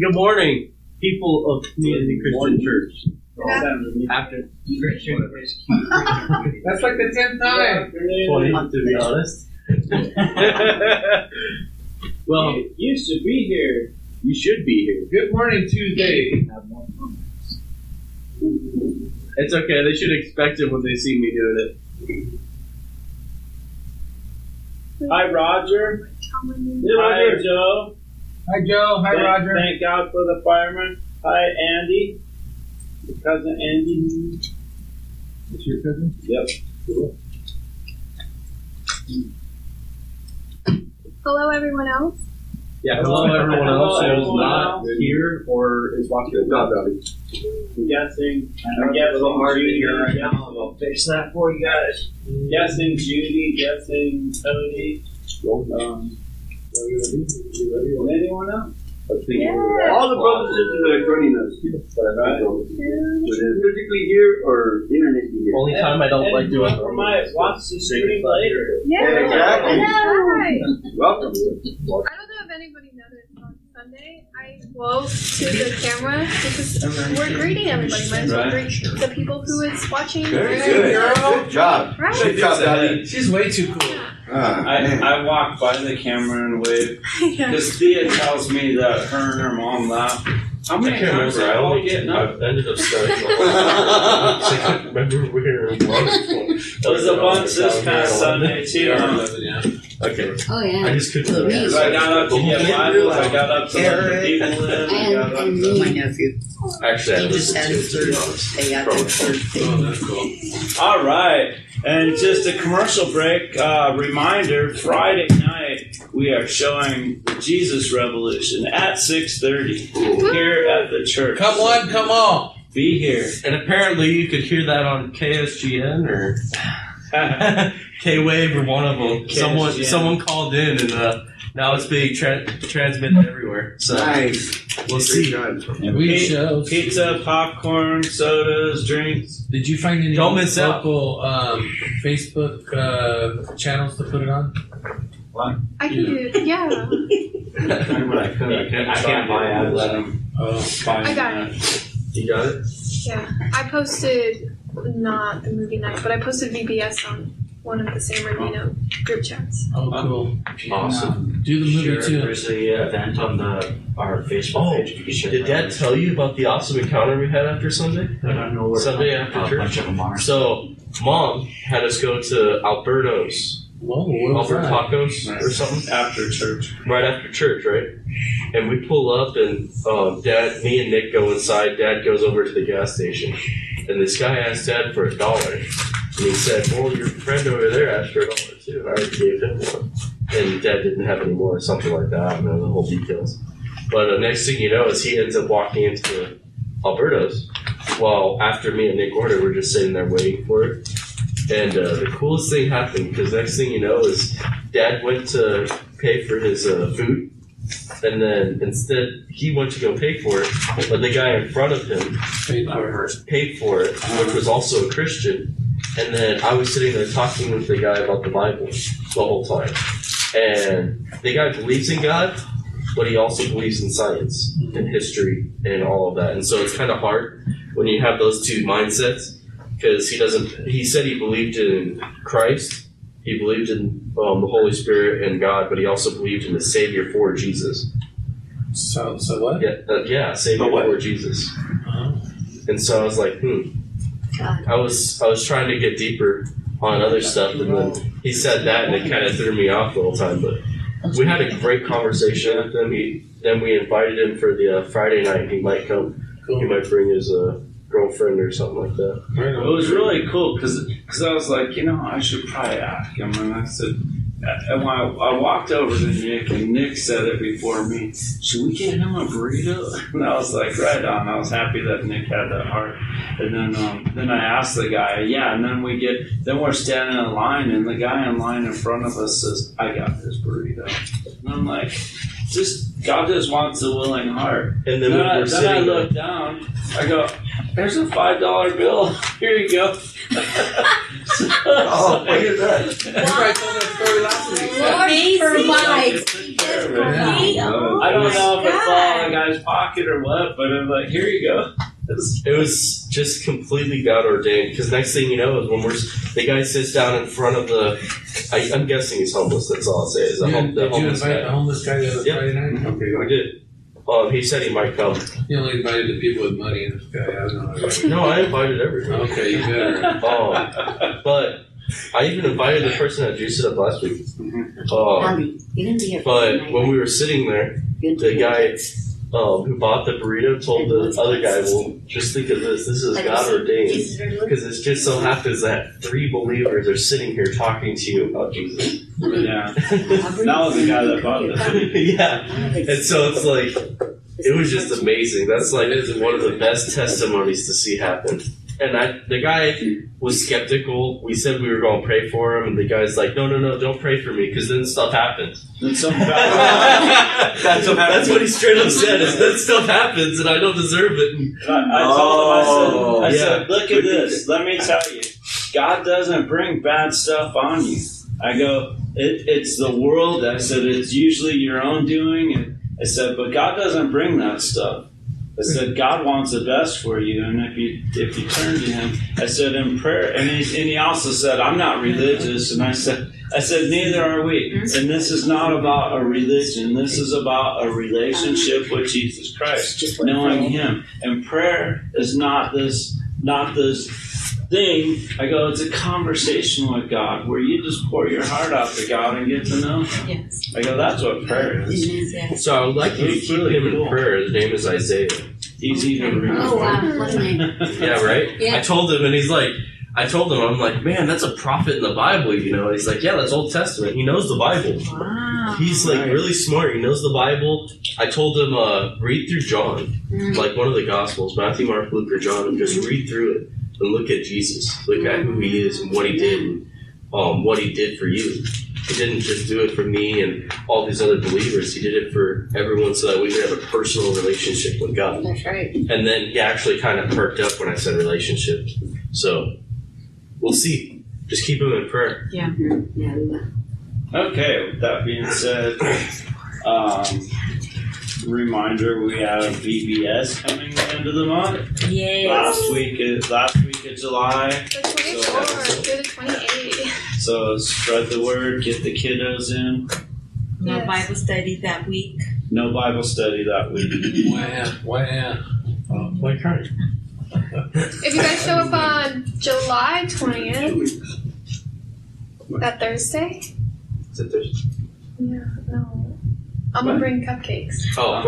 Good morning, people of Community Christian Church. After Christian That's like the tenth time. twenty, to be honest. well, You should be here. you should be here. Good morning, Tuesday. It's okay. They should expect it when they see me doing it. Hi, Roger. Hi, Joe. Hi, Joe. Hi, thank, Roger. Thank God for the fireman. Hi, Andy. Your cousin Andy. It's your cousin? Yep. Hello, everyone else. Yeah. Hello, everyone else Hello, who's not else. here or is watching. Not Bobby. I'm guessing. know I'm it's a little guessing hard to Judy. hear right guessing- now. I'll fix that for you guys. Guessing Judy. Guessing Tony. Cody. Um, anyone else? Yeah. All the brothers and sisters that are joining us. Right. Whether physically here or internet here. Only time I don't And like doing whoever might watch the stream later. Yeah. Exactly. Hi. Welcome. I don't know if anybody noticed on Sunday. I wove to the camera because we're greeting everybody. Might as well greet the people who is watching. Very Right? good. Good job. Right? Good job, Bobby. She's way too cool. Ah, I. I walk by the camera and wave. Because Thea tells me that her and her mom laugh. How I many can't times remember. I have all only getting up? I ended up starting. the whole I can't remember where it was. A bunch this past Sunday too. huh? Okay. Oh yeah. I just couldn't remember. Louise. So I got up to get Bibles. I got up to let the people in. I And, got up to- me. My nephew. Actually, I He just listened had to his it, to third honest. day out Probably. there Thursday. Oh, that's cool. All right, and just a commercial break uh, reminder: Friday night we are showing the Jesus Revolution at six thirty here at the church. Come on, come on. be here. And apparently, you could hear that on KSGN or K Wave or one of them. Someone KSGN. someone called in, and uh, now it's being tra- transmitted everywhere. So Nice. we'll see. Good. We Pete- Pizza, popcorn, sodas, drinks. Did you find any Don't miss local um, Facebook uh, channels to put it on? What? I can do. it. Yeah. I can't, I can't buy ads. Let them Oh. find I got that. it. You got it. Yeah. I posted not the movie night, but I posted VBS on one of the San Bernardino group chats. Oh, cool. Awesome. Do the movie Sure, too. there's a uh, event on the our Facebook Oh, page. You can share Did Dad tell you about the awesome encounter we had after Sunday? I don't know where Sunday a after church? bunch of them are. So, Mom had us go to Alberto's, Whoa, what was Albert that? Tacos or something. after church. right after church, right? And we pull up, and um, Dad, me and Nick go inside. Dad goes over to the gas station, and this guy asked Dad for a dollar, and he said, "Well, your friend over there asked for a dollar too. I already gave him one." And Dad didn't have any more, or something like that. I don't know the whole details. But uh, next thing you know, is he ends up walking into Alberto's. Well, after me and Nick ordered, we're just sitting there waiting for it. And uh, the coolest thing happened because next thing you know is Dad went to pay for his uh, food, and then instead he went to go pay for it, but the guy in front of him Paid for it. paid for it, which was also a Christian. And then I was sitting there talking with the guy about the Bible the whole time, and the guy believes in God, but he also believes in science and history and all of that. And so it's kind of hard when you have those two mindsets because he doesn't. He said he believed in Christ, he believed in um, the Holy Spirit and God, but he also believed in the Savior for Jesus. So, so what? Yeah, uh, yeah, Savior for Jesus. Oh. And so I was like, hmm. I was I was trying to get deeper on other stuff, and then he said that, and it kind of threw me off the whole time. But we had a great conversation with him. He then we invited him for the uh, Friday night. He might come. He might bring his uh, girlfriend or something like that. It was really cool because I was like, you know, I should probably ask him. And I said, and when I, I walked over to Nick, and Nick said it before me, should we get him a burrito? And I was like, right on. I was happy that Nick had that heart. And then, um, then I asked the guy, yeah. And then we get, then we're standing in line, and the guy in line in front of us says, I got this burrito. And I'm like, just God just wants a willing heart. And then Then, when I, we're then I sitting, look down. I go, "There's a five dollar bill. Here you go." Oh, look at that. You probably told that story last week. Lord provides. care of for Oh I don't know if it fell in of the guy's pocket or what, but I'm like, here you go. It was just completely God ordained. Because next thing you know is when we're the guy sits down in front of the. I, I'm guessing he's homeless. That's all I'll say. Is the, You- hom- the did you homeless invite the homeless guy the other Yep. Friday night? Mm-hmm. Okay, I did. Um, he said he might come. You only invited the people with money in this guy. I don't know. No, I invited everyone. Okay, you better. Um, but I even invited the person that juiced it up last week. Um, Howdy. You didn't be here. but when we were sitting there, the guy um, who bought the burrito told the other guy, "Well, just think of this. This is God ordained." Jesus very good. Because it just so happens that three believers are sitting here talking to you about Jesus. Yeah. That was the guy that bought it. yeah. And so it's like, it was just amazing. That's like one of the best testimonies to see happen. And I, the guy was skeptical. We said we were going to pray for him, and the guy's like, "No, no, no, don't pray for me, because then stuff happens." Then some bad that's, that's what he straight up said. Is then stuff happens, and I don't deserve it. And I, I told him, I Oh, said, I oh. yeah. said, look at this. Let me tell you, God doesn't bring bad stuff on you. I go, it, it's the world. I said, it's usually your own doing. And I said, but God doesn't bring that stuff. I said, God wants the best for you, and if you if you turn to Him, I said in prayer, and he, and he also said, I'm not religious, and I said, I said, neither are we, and this is not about a religion. This is about a relationship with Jesus Christ knowing him and prayer is not this not this thing i go it's a conversation with god where you just pour your heart out to god and get to know him Yes. i go that's what prayer is Yes. so I would like you to That's keep really him in prayer. His name is Isaiah. Easy to read Oh wow. What a name. Yeah, right. Yeah. I told him, and he's like, I told him, I'm like, man, that's a prophet in the Bible, you know. And he's like, yeah, that's Old Testament. He knows the Bible. Wow. He's like really smart. He knows the Bible. I told him, uh, read through John, Mm. like one of the Gospels, Matthew, Mark, Luke, or John, and just read through it and look at Jesus. Look at who he is and what he did, and um, what he did for you. He didn't just do it for me and all these other believers. He did it for everyone so that we could have a personal relationship with God. That's right. And then he actually kind of perked up when I said relationship. So we'll see. Just keep him in prayer. Yeah. Yeah. okay with that being said um, reminder we have VBS coming the end of the month Yes. last week is last week of july The 24 through the 28. So spread the word get the kiddos in No Yes. Bible study that week. no bible study that week Wow, wow. Oh, my card. If you guys show up on July 20th, that Thursday? Is it Thursday? Yeah, no. I'm gonna bring cupcakes. Oh,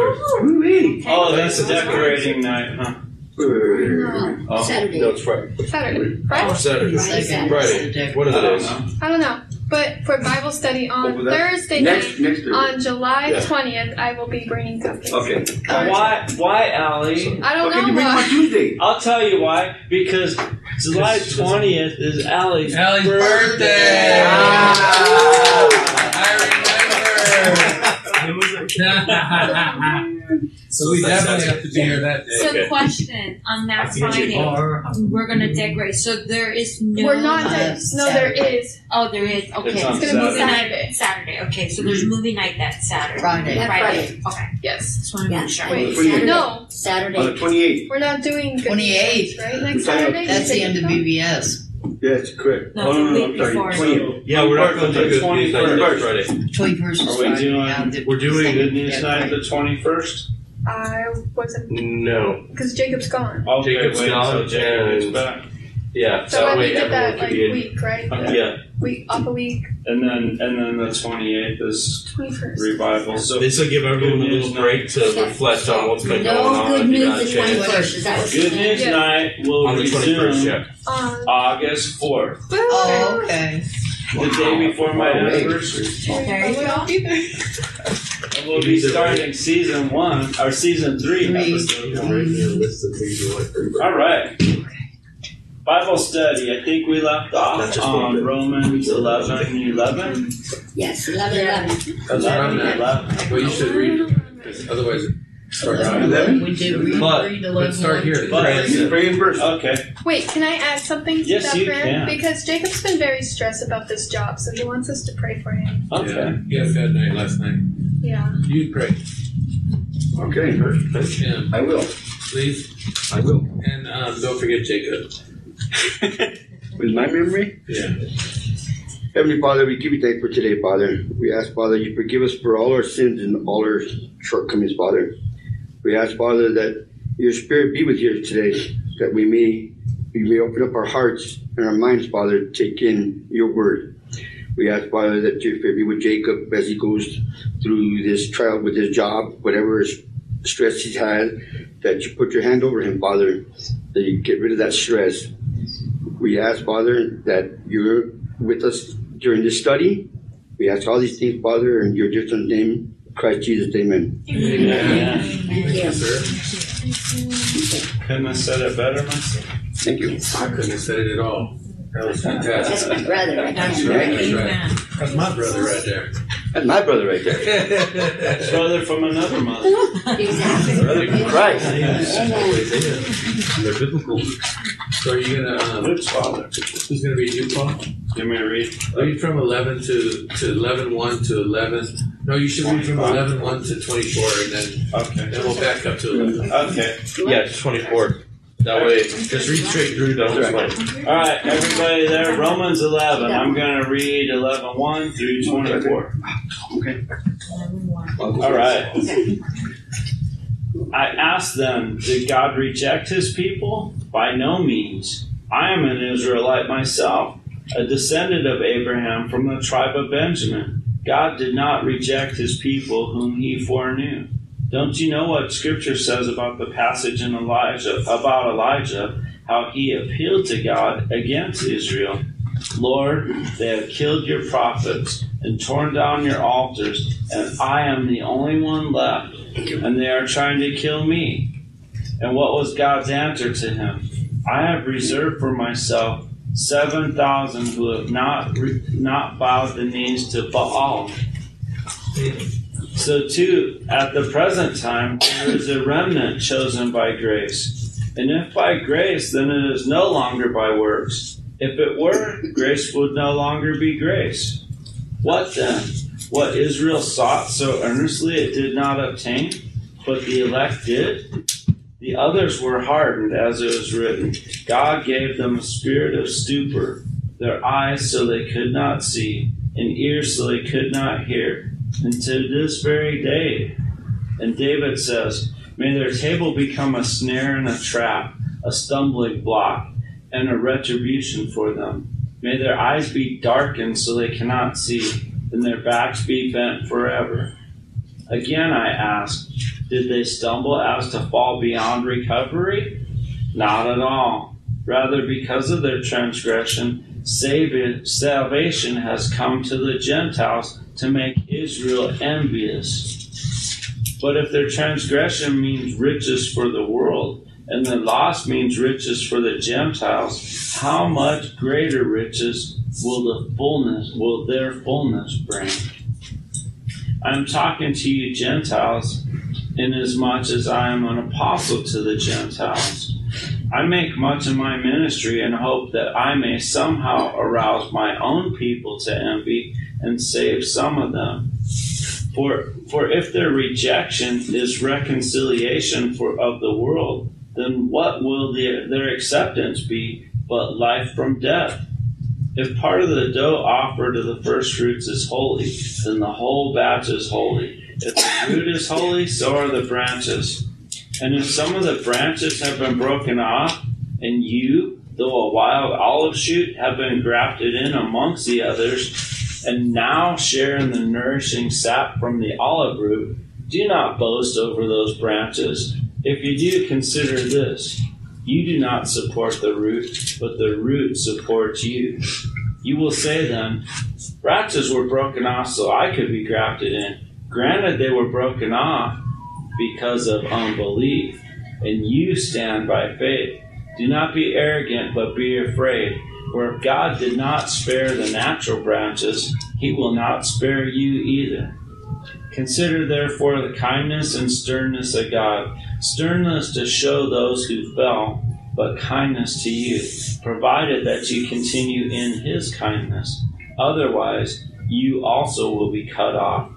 Oh, that's a decorating night, huh? No, Oh, Saturday. no, it's Friday. Saturday. Friday? Oh, Saturday. Friday. Friday. One of I the don't days. know. I don't know. But for Bible study on Over that- Thursday Next, night, next Thursday. on July Yeah. 20th, I will be bringing cupcakes. Okay. Why, why, Allie? I don't Why can't you know bring them on why. Tuesday? I'll tell you why. Because July Because she doesn't- 20th is Allie's Allie's birthday! Ah. I remember. so we definitely have to be here that day. So, Okay. question on that see Friday, we're gonna decorate. So there is no. We're not Uh. No, there Saturday. is. Oh, there is. Okay, It's It's gonna be movie night Saturday. Saturday. Okay, so there's movie night that Saturday. Friday. Yeah, Friday. Okay, Yes. just want to Yeah. make sure. Wait, Saturday. no. On the Saturday. 28th. We're not doing good 28th. right? Next Saturday? That's the end of Jacob? VBS. Yes, correct. No, Oh, it's no, a no, week I'm sorry, before. 20th. Yeah, we're not going to do good Twenty news night next first. Friday. 21st Are we Friday. doing- yeah, the- We're doing Good news Yeah. night the 21st? I wasn't. No. Because Jacob's gone. Okay, Jacob's wait gone until Jacob gets and- back. Yeah. So that when we way did everyone that could like be in. week, right? Okay. Yeah. Week off a week. And then and then the 28th is 21st. revival. So This will give everyone a Good news little break to reflect on what's been going No on. good if you news got a the chance. 21st. Is that what good you're news Yeah. night will On the resume 21st, yeah. On August 4th, Oh, okay. the day before my Wow. anniversary. There you go. And we'll be starting season one or season three. Three. episode one. Right here, list of things you like for- All right. Bible study. I think we left off on one. Romans 11 11. Yes, 11 11. That's what 11, 11. Well, you should read, because otherwise it starts. Right. Eleven? We did read, But- read Let's start here. But- Pray in. Okay. Wait, can I add something to Yes, that you prayer? can. Because Jacob's been very stressed about this job, so he wants us to pray for him. Okay. Yeah, he had a bad night last night. Yeah. You pray. Okay, That's him, I will. please. I will. And um, don't forget Jacob. With my memory, Yeah. Heavenly Father, we give you thanks for today, Father. We ask, Father, you forgive us for all our sins and all our shortcomings, Father. We ask, Father, that your Spirit be with you today, that we may we may open up our hearts and our minds, Father, to take in your word. We ask, Father, that your Spirit be with Jacob as he goes through this trial with his job, whatever stress he's had, that you put your hand over him, Father, that you get rid of that stress. We ask, Father, that you're with us during this study. We ask all these things, Father, in your dear son's name, Christ Jesus, amen. Amen. Thank you, sir. Couldn't have said it better myself. Thank you. I couldn't have said it at all. That was fantastic. That's my brother. That's right. That's right. That's my brother right there. That's my brother right there. That's Brother from another mother. Exactly. Brother in Christ. They're biblical. So are you gonna? Um, Which father? who's gonna read you, Paul? Give me a read. Read from eleven to to eleven one to eleven. No, you should read from eleven one to twenty four, and then Okay. then we'll back up to eleven. Okay. Yeah, just 24. That way, just read straight through, don't explain. All right, everybody there. Romans 11. I'm going to read 11 1 through 24. Okay. All right. I asked them, Did God reject his people? By no means. I am an Israelite myself, a descendant of Abraham from the tribe of Benjamin. God did not reject his people whom he foreknew. Don't you know what scripture says about the passage in Elijah about Elijah, how he appealed to God against Israel? Lord, they have killed your prophets and torn down your altars, and I am the only one left, and they are trying to kill me. And what was God's answer to him? I have reserved for myself seven thousand who have not not bowed the knees to Baal. So too, at the present time, there is a remnant chosen by grace. And if by grace, then it is no longer by works. If it were, grace would no longer be grace. What then? What Israel sought so earnestly it did not obtain, but the elect did? The others were hardened, as it was written. God gave them a spirit of stupor, their eyes so they could not see, and ears so they could not hear, and to this very day. And David says, May their table become a snare and a trap, a stumbling block, and a retribution for them. May their eyes be darkened so they cannot see, and their backs be bent forever. Again I ask, did they stumble as to fall beyond recovery? Not at all. Rather, because of their transgression, salvation has come to the Gentiles to make Israel envious. But if their transgression means riches for the world, and the loss means riches for the Gentiles, how much greater riches will the fullness will their fullness bring? I'm talking to you Gentiles, inasmuch as I am an apostle to the Gentiles. I make much of my ministry and hope that I may somehow arouse my own people to envy and save some of them. For, for if their rejection is reconciliation for, of the world, then what will their, their acceptance be but life from death? If part of the dough offered to the first fruits is holy, then the whole batch is holy. If the root is holy, so are the branches. And if some of the branches have been broken off, and you, though a wild olive shoot, have been grafted in amongst the others, and now share in the nourishing sap from the olive root, do not boast over those branches. If you do, consider this. You do not support the root, but the root supports you. You will say then, branches were broken off so I could be grafted in. Granted, they were broken off because of unbelief, and you stand by faith. Do not be arrogant, but be afraid. For if God did not spare the natural branches, he will not spare you either. Consider therefore the kindness and sternness of God. Sternness to show those who fell, but kindness to you, provided that you continue in his kindness. Otherwise, you also will be cut off.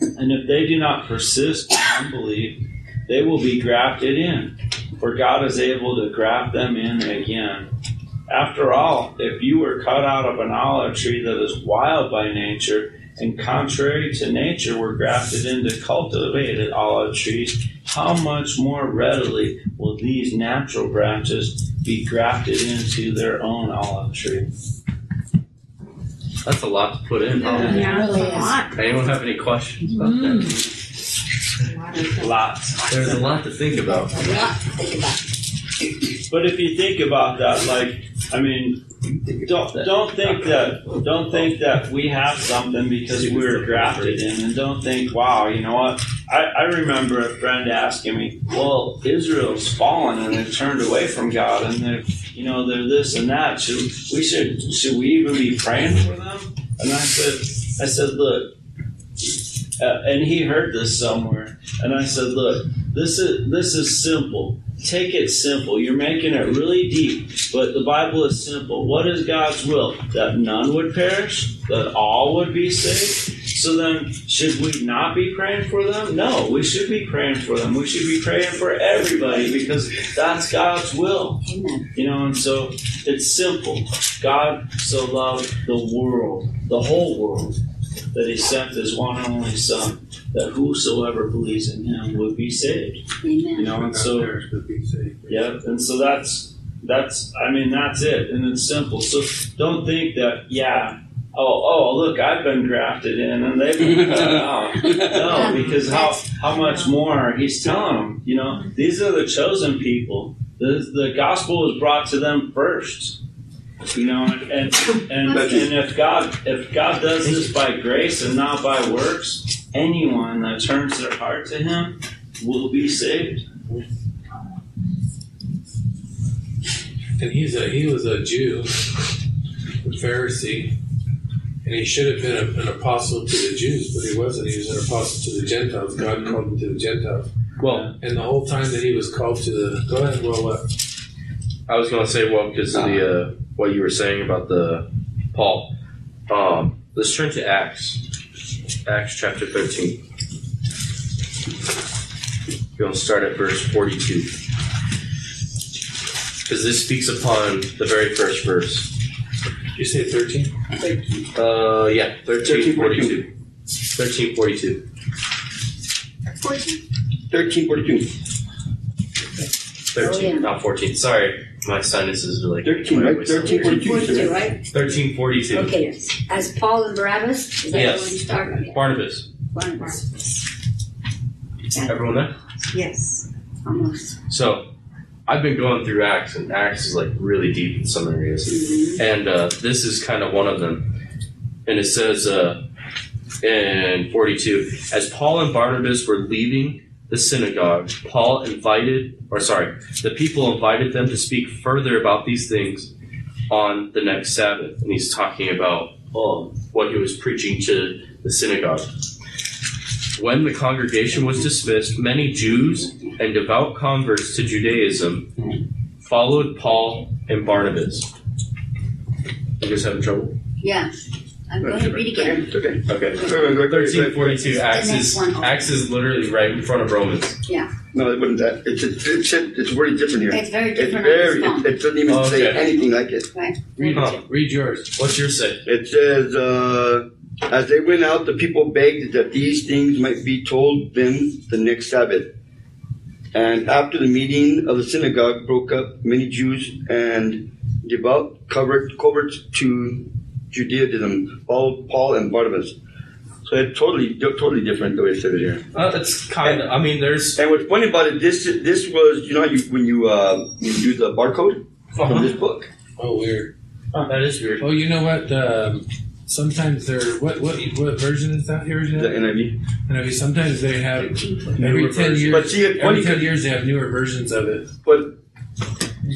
And if they do not persist in unbelief, they will be grafted in, for God is able to graft them in again. After all, if you were cut out of an olive tree that is wild by nature, and contrary to nature were grafted into cultivated olive trees, how much more readily will these natural branches be grafted into their own olive tree? That's a lot to put in. huh? Yeah, really is. Anyone have any questions about Mm. that? Lots. There's a lot to think about. A lot to think about. But if you think about that, like, I mean, don't don't think that don't think that we have something because we were grafted in, and don't think, wow, you know what? I, I remember a friend asking me, well, Israel's fallen and they've turned away from God, and they're you know they're this and that. Should we should should we even be praying for them? And I said, I said, look. Uh, and he heard this somewhere, and I said, "Look, this is this is simple. Take it simple. You're making it really deep, but the Bible is simple. What is God's will? That none would perish, that all would be saved. So then, should we not be praying for them? No, we should be praying for them. We should be praying for everybody because that's God's will. You know, and so it's simple. God so loved the world, the whole world, that he sent his one and only Son, that whosoever believes in him would be saved. Amen. You know, and so yeah, and so that's that's I mean that's it, and it's simple. So don't think that yeah. Oh, oh! Look, I've been grafted in, and they've been cut out. No, because how how much more? He's telling them. You know, these are the chosen people. The the gospel was brought to them first. You know, and and and, and if God if God does this by grace and not by works, anyone that turns their heart to Him will be saved. And he's a he was a Jew, a Pharisee, and he should have been a, an apostle to the Jews, but he wasn't. He was an apostle to the Gentiles. God called him to the Gentiles. Well, And the whole time that he was called to the go ahead, well what? I was going to say, well, because of the uh, what you were saying about the Paul. Um, let's turn to Acts, Acts chapter thirteen. To start at verse forty-two, because this speaks upon the very first verse. Did you say thirteen? Uh, yeah, thirteen forty-two. Thirteen forty-two. Fourteen. Thirteen forty-two. Thirteen, Oh, yeah. not fourteen. Sorry, my sinuses are like Thirteen, right? whatever, Thirteen weird. forty-two. Forty-two, sir. right? Thirteen forty-two. Okay. yes. As Paul and Barabbas? Is that Yes. where you start? Okay. Barnabas. Barnabas. Everyone there? Yes. Almost. So, I've been going through Acts, and Acts is like really deep in some areas, Mhm. and uh, this is kind of one of them. And it says uh, in 42, as Paul and Barnabas were leaving the synagogue, Paul invited, or sorry, the people invited them to speak further about these things on the next Sabbath, and he's talking about um, what he was preaching to the synagogue. When the congregation was dismissed, many Jews and devout converts to Judaism followed Paul and Barnabas. You guys having trouble? Yeah. I'm going to read again. It's okay. Okay. Thirteen forty-two. Acts The is one. Acts is literally right in front of Romans. Yeah. No, it wouldn't. that. It's it's it's, it's very different here. It's very different. It's different very. It, it doesn't even say Okay. anything like it. Right. Read, Huh. read yours. What's your say? It says, uh, as they went out, the people begged that these things might be told them the next Sabbath. And after the meeting of the synagogue broke up, many Jews and devout convert- converts to Judaism followed Paul and Barnabas. So it's totally, totally different the way it said here. Uh, it's kind of. I mean, there's. And what's funny about it, this this was, you know, you, when you uh, you do the barcode from this book. Oh weird. that is weird. Oh you know what? Um, sometimes they're what what what version is that here? The NIV. And I mean, sometimes they have every Newer ten version. years. But see, every ten 'cause- years they have newer versions of it. But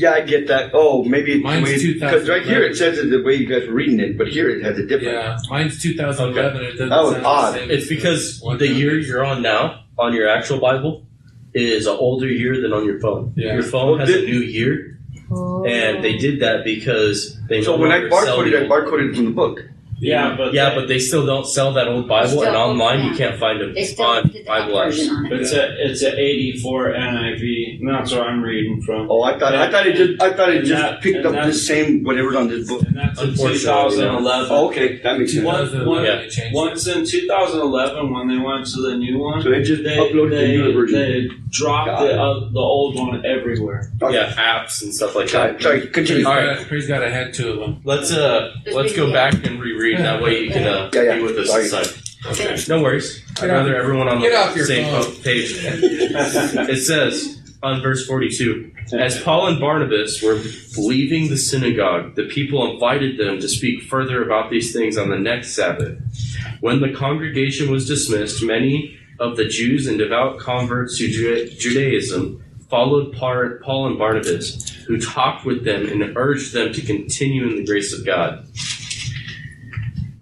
yeah, I get that. Oh, maybe Mine's because right here it says it the way you guys were reading it, but here it has a different. Yeah, mine's 2011. It doesn't That was sound odd. the same. It's because the year you're on now on your actual Bible is an older year than on your phone. Yeah. Your phone Well, has a new year, and they oh. did that because they So no when I barcoded, the I old- barcoded from the book. Yeah, but Yeah, but they still don't sell that old Bible, and Still, online you can't find them They still on did the Bible version on it. It's a it's a eighty four NIV. And that's what I'm reading from. Oh, I thought I thought it just I thought it And just that- picked and up the that's- same whatever's on this book. And that's in Unfortunately, 2011. Oh, okay, that makes sense. One- 2011 yeah. they changed it. Once in 2011, when they went to the new one, So they just they, uploaded the they, newer version. they dropped the, uh, the old one everywhere. Okay. Yeah, apps and stuff like that. sorry, Praise continue. All God, praise God, I had two of them. Let's uh, let's go back and reread. That way you can uh, Yeah, yeah. be with us Sorry. inside. Okay. No worries. I'd Get off- rather everyone on get the your same phone. po- page. It says on verse 42 As Paul and Barnabas were leaving the synagogue, the people invited them to speak further about these things on the next Sabbath. When the congregation was dismissed, many of the Jews and devout converts to Ju- Judaism followed Par- Paul and Barnabas, who talked with them and urged them to continue in the grace of God.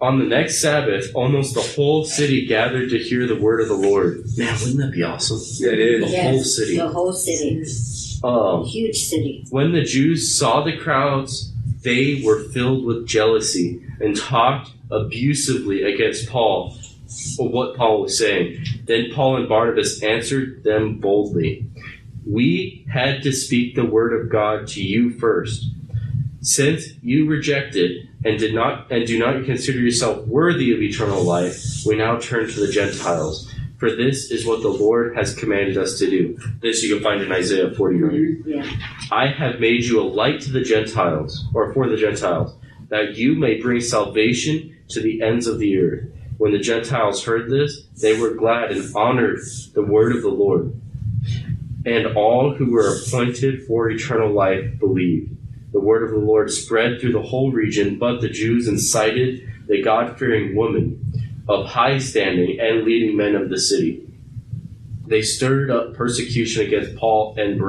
On the next Sabbath, almost the whole city gathered to hear the word of the Lord. Man, wouldn't that be awesome? Yeah, it is. The Yes, whole city. The whole city. Um, Huge city. when the Jews saw the crowds, they were filled with jealousy and talked abusively against Paul for what Paul was saying. Then Paul and Barnabas answered them boldly We had to speak the word of God to you first. Since you rejected and did not and do not consider yourself worthy of eternal life, we now turn to the Gentiles. For this is what the Lord has commanded us to do. This you can find in Isaiah 49. Yeah. I have made you a light to the Gentiles, or for the Gentiles, that you may bring salvation to the ends of the earth. When the Gentiles heard this, they were glad and honored the word of the Lord. And all who were appointed for eternal life believed. The word of the Lord spread through the whole region, but the Jews incited the God fearing woman of high standing and leading men of the city. They stirred up persecution against Paul and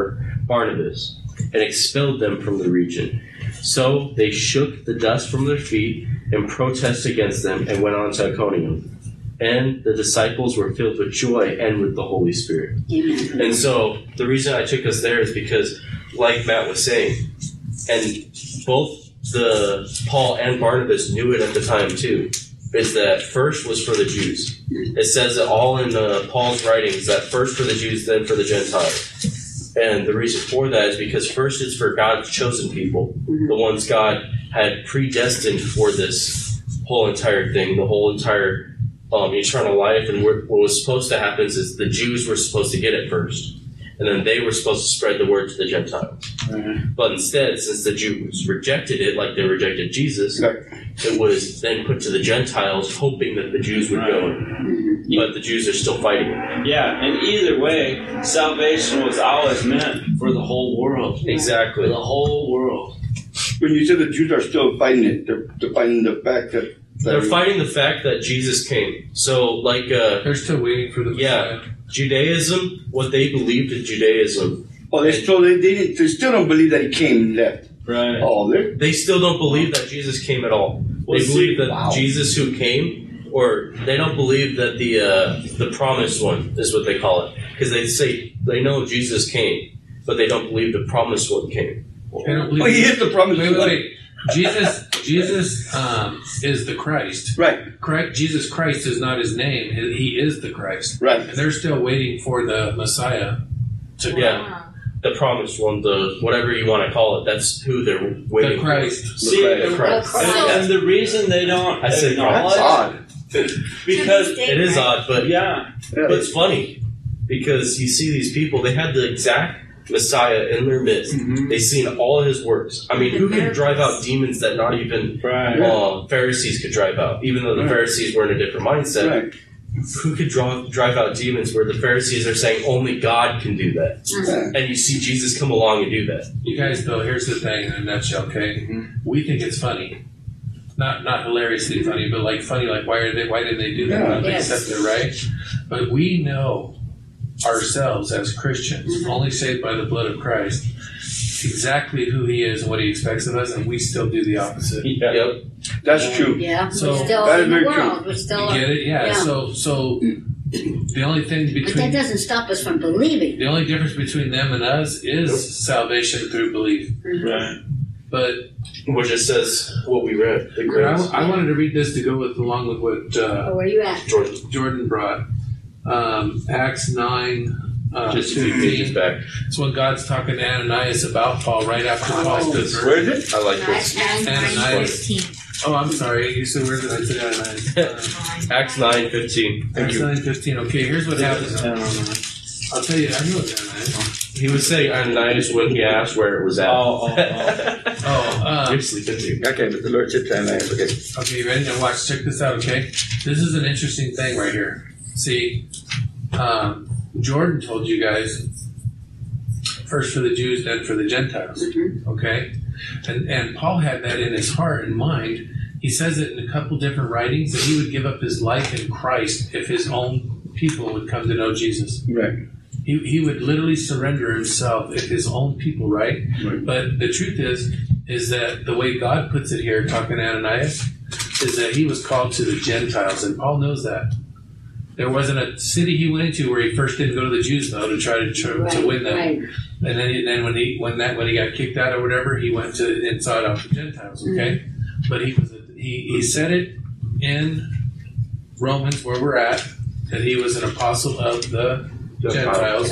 Barnabas and expelled them from the region. So they shook the dust from their feet and protested against them and went on to Iconium. And the disciples were filled with joy and with the Holy Spirit. Amen. And so the reason I took us there is because, like Matt was saying, and both the Paul and Barnabas knew it at the time too, is that first was for the Jews. It says it all in uh, Paul's writings that first for the Jews, then for the Gentiles. And the reason for that is because first it's for God's chosen people, the ones God had predestined for this whole entire thing, the whole entire um, eternal life. And what what was supposed to happen is the Jews were supposed to get it first, and then they were supposed to spread the word to the Gentiles. But instead, since the Jews rejected it, like they rejected Jesus, Right. it was then put to the Gentiles, hoping that the Jews would go. Mhm. But the Jews are still fighting it. Yeah, and either way, salvation was always meant for the whole world. For Exactly. the whole world. When you say the Jews are still fighting it, they're, they're fighting the fact that, that They're fighting the fact that Jesus came. So, like uh, They're still waiting for the Yeah. Messiah. Judaism, what they believed in Judaism, Oh, they still they, they, they still don't believe that he came and left. Right. Oh, they're they still don't believe that Jesus came at all. Well, They see- believe that wow. Jesus who came, or they don't believe that the uh, the promised one is what they call it, because they say they know Jesus came, but they don't believe the promised one came. They don't believe oh, he is the promise. Wait, wait, wait. Jesus, Jesus um, is the Christ. Right, Correct. Jesus Christ is not his name. He he is the Christ, right. and they're still waiting for the Messiah to Yeah. The promised one, the whatever you want to call it, that's who they're waiting for. the waiting Christ. See, Right. for. Christ. Christ. and, and the reason they don't I said acknowledge That's odd. because It is odd, but yeah, Yeah. But it's funny because you see these people, they had the exact Messiah in their midst. Mhm. They've seen all his works. I mean, who could drive out demons that not even right. uh, Pharisees could drive out? Even though the Right. Pharisees were in a different mindset, Right. who could draw, drive out demons where the Pharisees are saying only God can do that? Yeah. And you see Jesus come along and do that. You guys, though, here's the thing in a nutshell. Okay, we think it's funny, not not hilariously funny, but like funny. Like why are they? Why did they do that? Yeah. Why they Yes. accept it, right? But we know ourselves as Christians, only saved by the blood of Christ, exactly who He is and what He expects of us, and we still do the opposite. Yeah. Yep. That's true. Yeah, So, we're still that is in the very true. world. We're still. You get it? Yeah. Yeah. So so the only thing But that doesn't stop us from believing. the only difference between them and us is salvation through belief. Right. But which just says what we read. The I. I wanted to read this to go with along with what uh, Oh, where you at? Jordan, Jordan brought. Um, Acts nine. Uh, just a few pages back. It's when God's talking to Ananias about Paul right after Paul's converted. Where is it? I like this. nine, And nine, I- fifteen. Oh, I'm sorry. You said where did I say Ananias? Uh, Acts nine fifteen. Thank Acts you. nine fifteen. Okay, here's what happens. I'll tell you. I know it's Ananias. He was saying Ananias when he asked where it was at. Oh, oh, oh. Oh, uh, You're sleeping too. Okay, but the Lord said to Ananias, okay. Okay, you ready? Now watch. Check this out. Okay, this is an interesting thing right here. See, um, Jordan told you guys first for the Jews, then for the Gentiles. Okay, and and Paul had that in his heart and mind. He says it in a couple different writings that he would give up his life in Christ if his own people would come to know Jesus. Right. He, he would literally surrender himself if his own people, right? Right. But the truth is, is that the way God puts it here, talking to Ananias, is that he was called to the Gentiles, and Paul knows that. There wasn't a city he went into where he first didn't go to the Jews though to try to try, Right, to win them, right. and then he, then when he when that when he got kicked out or whatever, he went to inside out the Gentiles. Okay, but he was a, he he said it in Romans where we're at that he was an apostle of the Gentiles.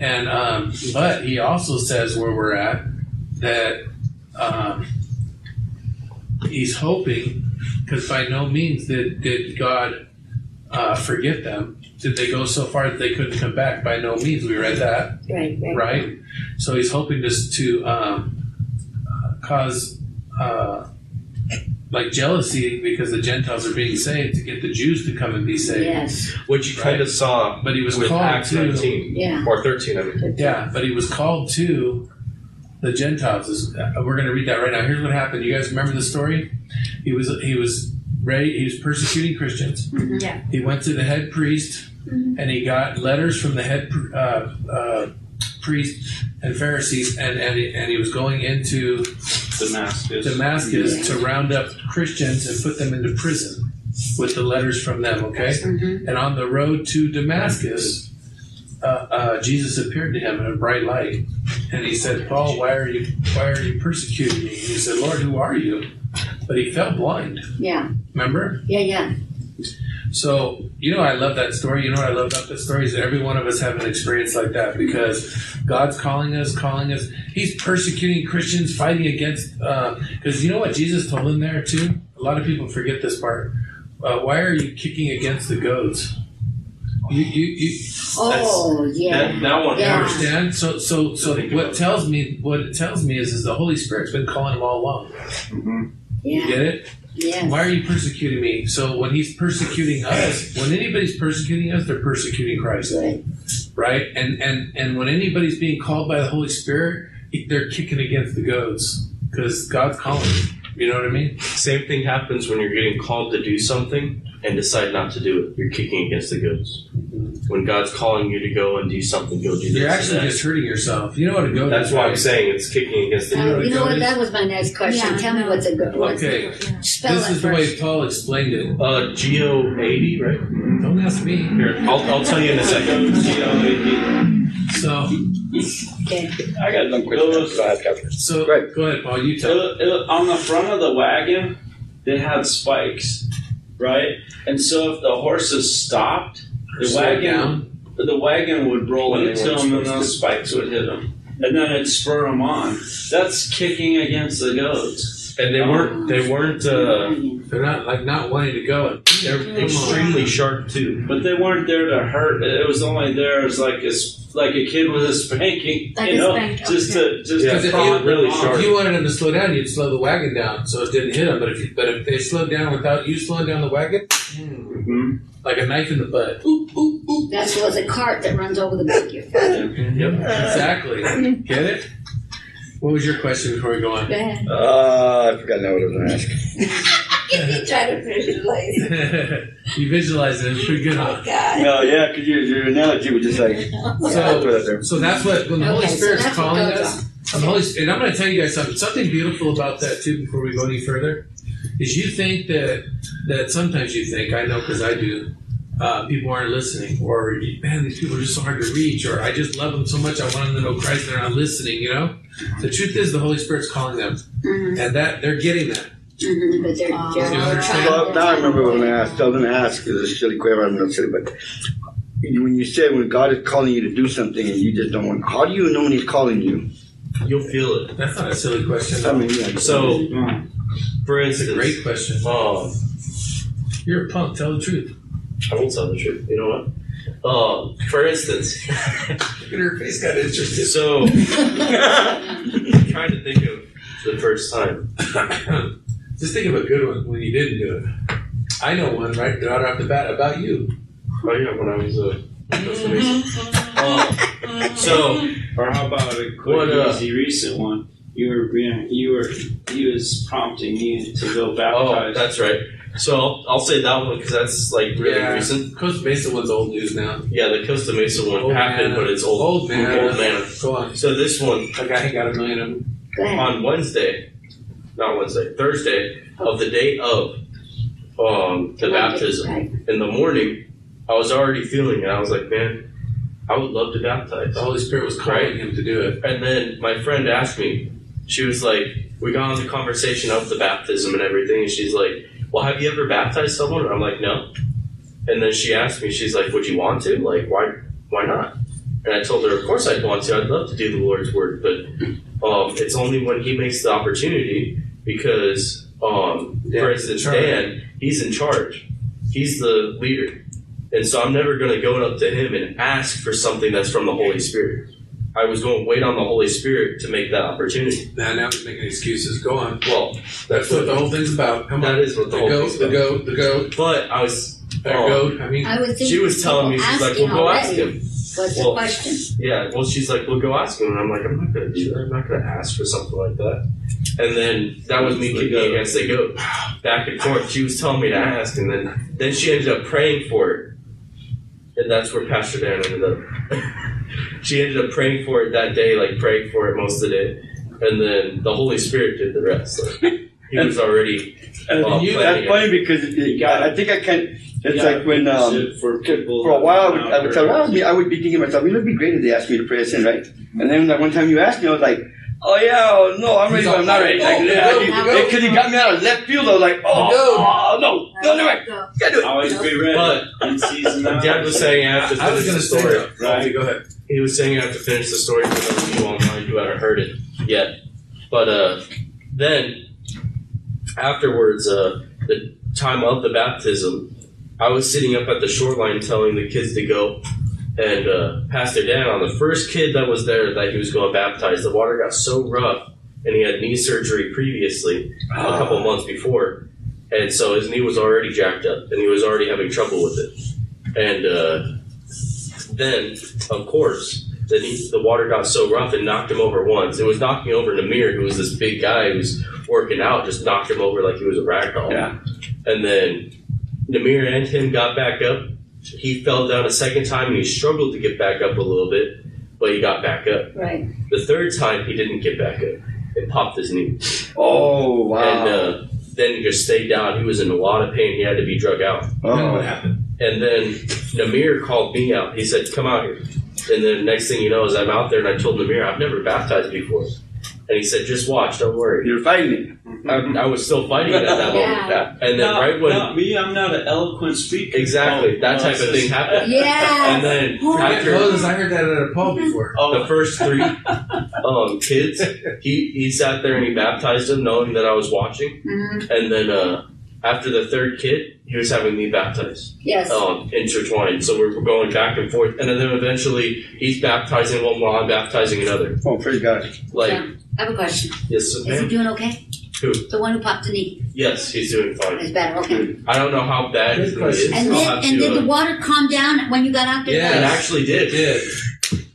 And um, but he also says where we're at that um, he's hoping because by no means did did God uh, forget them. Did they go so far that they couldn't come back? By no means. We read that Right, right. right? So he's hoping just to um, uh, cause uh, like jealousy because the Gentiles are being saved to get the Jews to come and be saved. Yes, Which you kind of saw But he was with called Acts to 19 yeah. or 13. I mean, Yeah, but he was called to the Gentiles. Uh, We're going to read that right now. Here's what happened. You guys remember the story? He was he was ready. He was persecuting Christians. Yeah. He went to the head priest and he got letters from the head uh, uh, priest and Pharisees, and and he, and he was going into Damascus. Damascus to round up Christians and put them into prison with the letters from them. Okay, Mhm. and on the road to Damascus, uh, uh, Jesus appeared to him in a bright light, and he said, "Paul, why are you why are you persecuting me?" And he said, "Lord, who are you?" But he felt blind. Yeah, Remember? yeah, yeah. So, you know, I love that story. You know what I love about that story is every one of us have an experience like that because God's calling us, calling us. He's persecuting Christians, fighting against. Because you know what Jesus told him there too. A lot of people forget this part. Uh, why are you kicking against the goats? You, you, you Oh, yeah. that, that one Yeah. understand? So, so, so what it. tells me what it tells me is, is the Holy Spirit's been calling him all along. You Yeah, get it? yeah. Why are you persecuting me? So when he's persecuting us, when anybody's persecuting us, they're persecuting Christ, Right. right? And and and when anybody's being called by the Holy Spirit, they're kicking against the goads because God's calling. You know what I mean? Same thing happens when you're getting called to do something and decide not to do it. You're kicking against the goats. When God's calling you to go and do something, go do this. You're and actually that. just hurting yourself. You know what a goat That's is? why I'm saying it's kicking against the Uh, goat. you know what? That was my next question. Yeah, Tell me what's a goat. What's Okay. Spell This it is the way. Paul explained it. Uh, Geo 80, right? Don't ask me. Here, I'll, I'll tell you in a second. So, Okay. I got one question. Go ahead, Captain. so Right. go ahead, Paul. You It, tell. it, on the front of the wagon, they had spikes, right? And so if the horses stopped, the Slow wagon down. the wagon would roll When they into weren't them and supposed those spikes would hit them. And then it'd spur them on. That's kicking against the goats. And they weren't, they weren't, uh, They're not like not wanting to go. they're extremely sharp too. But they weren't there to hurt. It was only there as like a, s- like a kid with a spanking, Like you a know, spank, just okay. to just Yeah, to if prod you- really on. sharp. If you wanted them to slow down, you'd slow the wagon down so it didn't hit them. But if you, but if they slowed down without you slowing down the wagon, Mhm. like a knife in the butt. Oop, oop, oop. That was a cart that runs over the back of your foot. Yep. Exactly. Get it? What was your question before we go on? Go ahead. Uh, I forgot now what I was going to ask. you try to visualize. you visualize it. It's pretty good, huh? God. No, yeah, because your, your analogy was just like, yeah, that there. So that's what when the Holy Okay, so Spirit's that's calling us. when the Holy, and I'm going to tell you guys something. Something beautiful about that too. Before we go any further, is you think that that sometimes you think I know because I do uh, people aren't listening, or man, these people are just so hard to reach, or I just love them so much, I want them to know Christ, they're not listening. You know, the truth is the Holy Spirit's calling them, Mhm, and that they're getting that. Mhm, But they're, Um, they're You understand? Well, now I remember when I asked, I was going to ask, because it's silly question, I'm not silly, but when you say when God is calling you to do something and you just don't want, how do you know when He's calling you? You'll feel it. That's not a silly question. I mean, yeah. So, Mm. for it's a great question. um, You're a punk. Tell the truth. I won't tell the truth. You know what? Um, for instance, Look at her face. Got interested. so I'm trying to think of for the first time. Just think of a good one when you didn't do it. I know one right right off the bat about you. Oh yeah, when I was uh, Costa Mesa. Um, so Or how about a quick, What, uh, easy, recent one? You were being, you were, he was prompting you to go oh, baptize. that's right. So I'll, I'll say that one because that's like really Yeah. recent. Costa Mesa one's old news now. Yeah, the Costa Mesa one Old happened, man. but it's old. Old man. Old man. Go on. So this one A guy who got a million of them. On Wednesday, not Wednesday, Thursday of the day of um, the baptism. In the morning, I was already feeling it. I was like, man, I would love to baptize. The Holy Spirit was calling Right. him to do it. And then my friend asked me, she was like, we got on the conversation of the baptism and everything, and she's like, well, have you ever baptized someone? And I'm like, no. And then she asked me, she's like, would you want to? Like, why, why not? And I told her, of course I'd want to. I'd love to do the Lord's work, but um, it's only when He makes the opportunity because, um, for instance. Dan, he's in charge. He's the leader. And so I'm never going to go up to him and ask for something that's from the Holy Spirit. I was going to wait on the Holy Spirit to make that opportunity. Now, now he's making excuses. Go on. Well, That's what the whole thing's about. Come on. that is what the The whole goat, thing's the about. goat, the goat, But I was, the Oh. goat. I mean, I would think she was telling me, people she's like, asking well, go ask already him. Was the Well, question. Yeah, well, she's like, "We'll go ask him. And I'm like, I'm not going to do that. I'm not going to ask for something like that. And then that was me kicking against the goad. Back and forth. She was telling me to ask, and then, then she ended up praying for it. And that's where Pastor Dan ended up. she ended up praying for it that day, like praying for it most of the day. And then the Holy Spirit did the rest. Like, he was already. And well, you- planning That's it. funny because it, I, I think I can. It's Yeah, like when um, shit for people. for a while I would, I would tell I would, be, I would be thinking to myself, you know, it'd be great if they asked me to pray a sin, right? And then that one time you asked me, I was like, oh yeah, oh, no, I'm ready, but I'm not ready. Like, Oh, yeah, go, because he got me out of left field. I was like, oh, Go. oh no, no, no, right, Go. gotta do it. Always be ready. But in season out. Dad was saying I have to I was finish going the to story. say that. Okay, go ahead. he was saying I have to finish the story for those of you online who haven't heard it yet. But uh, then afterwards, uh, the time of the baptism, I was sitting up at the shoreline telling the kids to go. And uh, Pastor Dan, on the first kid that was there that he was going to baptize, the water got so rough, and he had knee surgery previously, a couple months before, and so his knee was already jacked up, and he was already having trouble with it. And uh, then, of course, the, knee, the water got so rough and knocked him over once. It was knocking over Namir, who was this big guy who was working out, just knocked him over like he was a rag doll. Yeah. And then Namir and him got back up. He fell down a second time and he struggled to get back up a little bit, but he got back up. Right. The third time he didn't get back up. It popped his knee. Oh wow. And uh, then he just stayed down. He was in a lot of pain. He had to be drug out. Oh. what happened? And then Namir called me out. He said, "Come out here." And then next thing you know is I'm out there and I told Namir I've never baptized before. And he said, "Just watch, don't worry." You're fighting. I, I was still fighting it at that moment. Yeah. And then not, right when not me, I'm not an eloquent speaker. exactly Oh, that type of thing happened. Yeah. And then Oh. after Moses, I heard that at a pub before. the first three um, kids, he he sat there and he baptized them, knowing that I was watching. Mhm. And then uh, after the third kid, he was having me baptized. Yes. um, intertwined. So we're, we're going back and forth, and then eventually he's baptizing one while I'm baptizing another. Oh, praise God. Like, Yeah. I have a question. yes, Is he ma'am. doing okay? Who? The one who popped the knee Yes, he's doing fine. is better. Okay. I don't know how bad Good his question. is. And I'll did, have and to, did the uh, water calm down when you got out there? Yeah. it actually It did.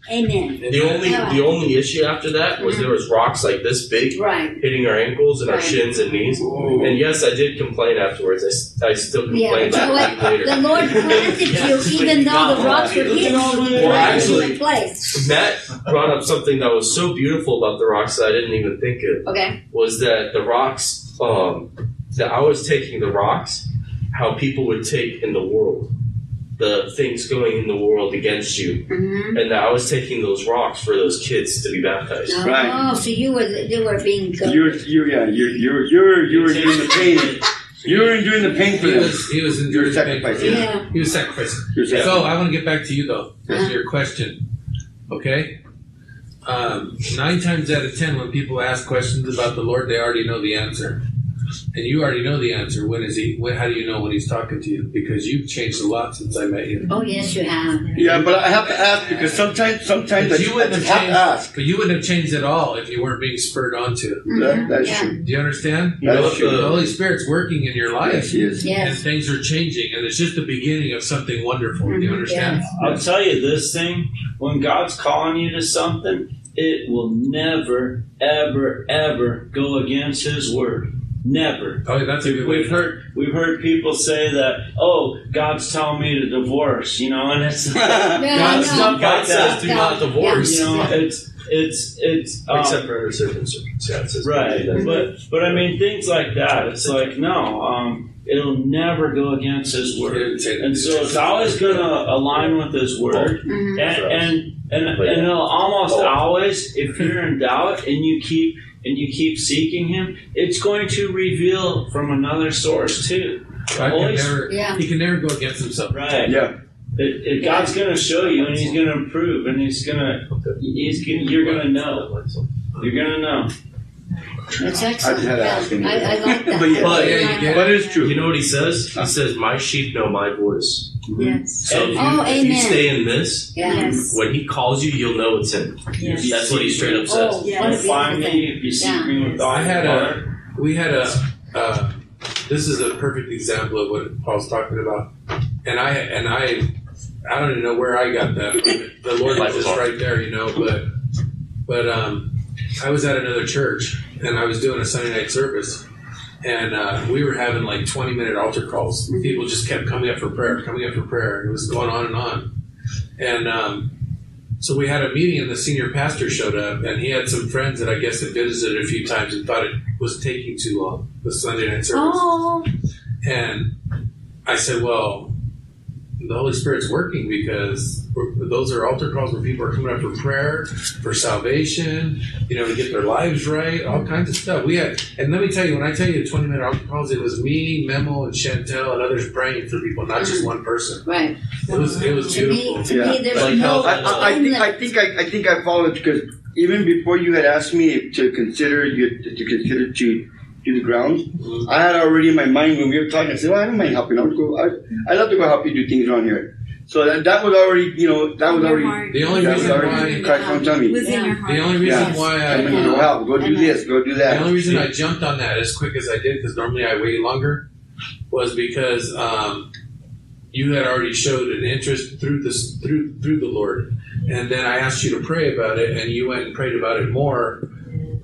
Did. Amen. The only the only issue after that was there was rocks like this big Right. hitting our ankles and our Right. shins and knees. And yes, I did complain afterwards. I, s- I still Yeah, complain but you know about it what? later. The Lord planted Yeah, you, but even though the rocks were Look at hitting the- you Well, right actually- in place. Matt brought up something that was so beautiful about the rocks that I didn't even think of. Okay. was that the rocks um, that I was taking the rocks how people would take in the world. The things going in the world against you, Mm-hmm. and that I was taking those rocks for those kids to be baptized. Right. Oh, so you were you were being good. You're, you're, yeah, you're, you're, you're, you're enduring the pain. You're enduring the pain for He them. was he was enduring the pain. sacrificing. yeah. He was sacrificing. You're So. I want to get back to you though. That's Uh-huh. your question. Okay. Um, nine times out of ten, when people ask questions about the Lord, they already know the answer, and you already know the answer. When is he? When, how do you know when he's talking to you? Because you've changed a lot since I met you. Oh yes, you have. Yeah, but I have to ask because sometimes, sometimes But just, you wouldn't just have have to changed. ask. But you wouldn't have changed at all if you weren't being spurred onto. That, that's Yeah. true. Do you understand? You know That's true. The the, Holy Spirit's working in your life. Yes, he is. And things are changing, and it's just the beginning of something wonderful. Do you Mhm, understand? I'll tell you this thing: when God's calling you to something, it will never, ever, ever go against His word. Never. Oh, that's a good. We've heard we've heard people say that, oh, God's telling me to divorce, you know, and it's No, God, no. stuff God like says do not divorce, You know, it's it's it's um, except for under certain circumstances. right. But but I mean things like that. It's like no, um, it'll never go against His word, and so it's always going to align with His word. Mhm. and and and, and it'll almost always if you're in doubt and you keep and you keep seeking him it's going to reveal from another source too God Holy can never, Yeah. he can never go against himself. right Yeah. it, it, god's going to show you and he's going to improve and he's going to he's gonna, you're going to know you're going to know That's I excellent. just had to Yeah, ask him. I, I like that. But yeah. But- Yeah, you get But it's true. You know what he says? He says, "My sheep know my voice." Yes. So if you, Oh, if you stay in this, Yes. when he calls you, you'll know it's him. Yes. That's what he straight up says. Oh, Yes. what find me if you seek Yeah. me with I had a- We had a. Uh, this is a perfect example of what Paul's talking about, and I and I, I don't even know where I got that. The Lord was just right there, you know. But but um, I was at another church and I was doing a Sunday night service, and uh, we were having like twenty minute altar calls. People just kept coming up for prayer, coming up for prayer. It was going on and on, and um, so we had a meeting, and the senior pastor showed up, and he had some friends that I guess had visited a few times and thought it was taking too long, the Sunday night service. Oh, And I said, well, the Holy Spirit's working because those are altar calls where people are coming up for prayer, for salvation, you know, to get their lives right, all kinds of stuff. We had, and let me tell you, when I tell you 20 minute altar calls, it was me, Memo, and Chantel, and others praying for people, not just one person. right. It was, it was To me, beautiful. to Yeah. me, there's Like no. I, I, I think I think I, I think I followed because even before you had asked me to consider you to consider to do the grounds, Mhm. I had already in my mind when we were talking. I said, "Well, I don't mind helping. I'll go. I I love to go help you do things around here." So that, that was already, you know, that was already heart. The only reason already why, Christ on tummy. Was in Yeah. your heart. the only reason Yeah. why I, I'm gonna go help. Go do this. Go do that. The only reason I jumped on that as quick as I did, because normally I wait longer, was because um, you had already showed an interest through this through through the Lord, and then I asked you to pray about it, and you went and prayed about it more,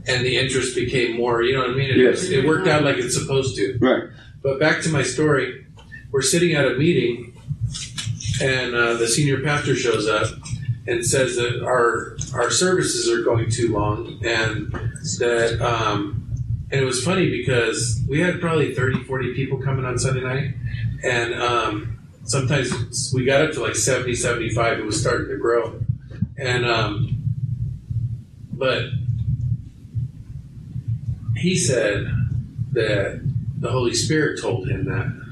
and the interest became more. You know what I mean? It, Yes. it worked out like it's supposed to. Right. But back to my story, we're sitting at a meeting, and uh, the senior pastor shows up and says that our our services are going too long, and that um, and it was funny because we had probably 30, 40 people coming on Sunday night, and um, sometimes we got up to like 70, 75. It was starting to grow, and um, but he said that the Holy Spirit told him that.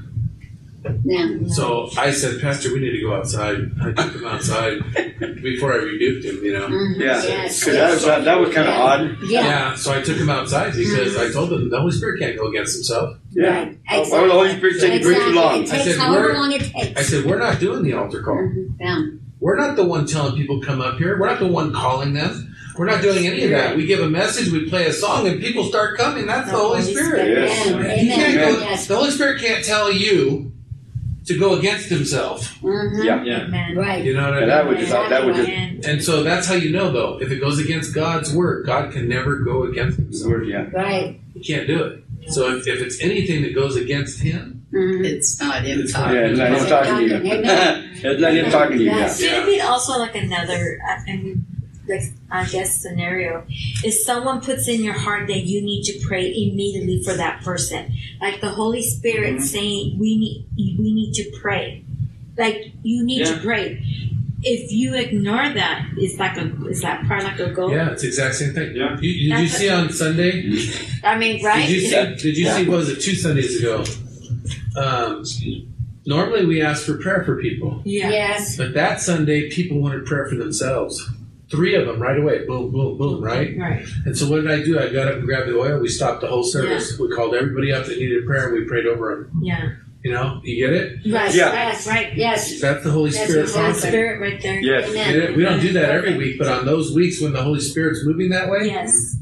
Yeah. So I said, Pastor, we need to go outside. I took him outside before I rebuked him, you know. Mhm. Yeah. Yes. Because that was that, that was kind of odd. Yeah. so I took him outside because I told him the Holy Spirit can't go against himself. Yeah. Right. Why would the Holy Spirit take way too long? It I said, however we're- long it takes. I said, We're not doing the altar call. Mhm. Yeah. We're not the one telling people come up here. We're not the one calling them. We're not doing any of that. We give a message, we play a song, and people start coming. That's the, Holy Spirit. Yes. Amen. He can't Amen. go, Yes. The Holy Spirit can't tell you to go against himself. Mhm. Yeah. Yeah. Amen. Right. You know what I And mean? that was just that was just And And so that's how you know, though. If it goes against God's word, God can never go against himself. word. Yeah. Right. He can't do it. So if, if it's anything that goes against him, Mhm. It's not in It's time. Yeah. It's not him talking to you. It's not him talking to you. Yeah. Yes. Could it be also like another, I I mean, like I guess scenario is someone puts in your heart that you need to pray immediately for that person, like the Holy Spirit saying we need we need to pray, like you need Yeah. to pray. If you ignore that, it's like a is that part like a goal? Yeah, it's the exact same thing. Yeah. You, did you see on Sunday? I mean, right? Did you see? Did you see? What was it? Two Sundays ago. Um, normally we ask for prayer for people, yeah. Yes. but that Sunday people wanted prayer for themselves. Three of them right away. Boom, boom, boom. Right. Right. And so what did I do? I got up and grabbed the oil. We stopped the whole service. We called everybody up that needed prayer, and we prayed over them. Yeah. You know, you get it? Right. Yeah. Yes. Right. Yes. That's the Holy That's Spirit what Holy prompting. Spirit right there. Yes. Get Amen. it? We don't do that every week, but on those weeks when the Holy Spirit's moving that way, Yes.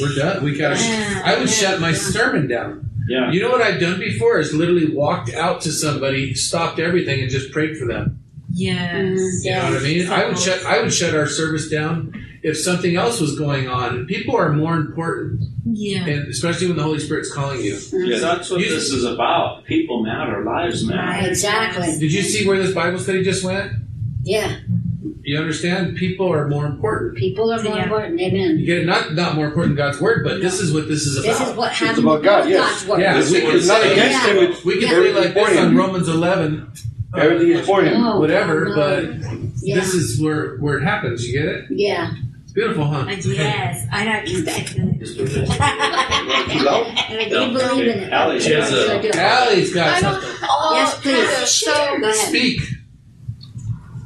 we're done. We gotta. Yeah. I would Yeah. shut my sermon down. Yeah. You know what I've done before is literally walked out to somebody, stopped everything, and just prayed for them. Yes. You know what I mean? I would shut I would shut our service down if something else was going on. People are more important. Yeah. And especially when the Holy Spirit's calling you. Yeah, that's what you, this is about. People matter, lives matter. Exactly. Did you see where this Bible study just went? Yeah. You understand? People are more important. People are more yeah. important. Amen. You get it? Not, not more important than God's word, but no. this is what this is about. This is what happens about God, yes. God's word. Yeah, this we can, not against yeah. him. We can yeah. like this on Romans 11 Everything is for him. Oh, whatever, no. but Yeah. this is where where it happens. You get it? Yeah. It's beautiful, huh? Uh, yes. I know. Exactly. Too loud? And I do believe in it. Allie, she has a- I do. Allie's got I something. Oh, Yes, please. So, Go ahead. Speak.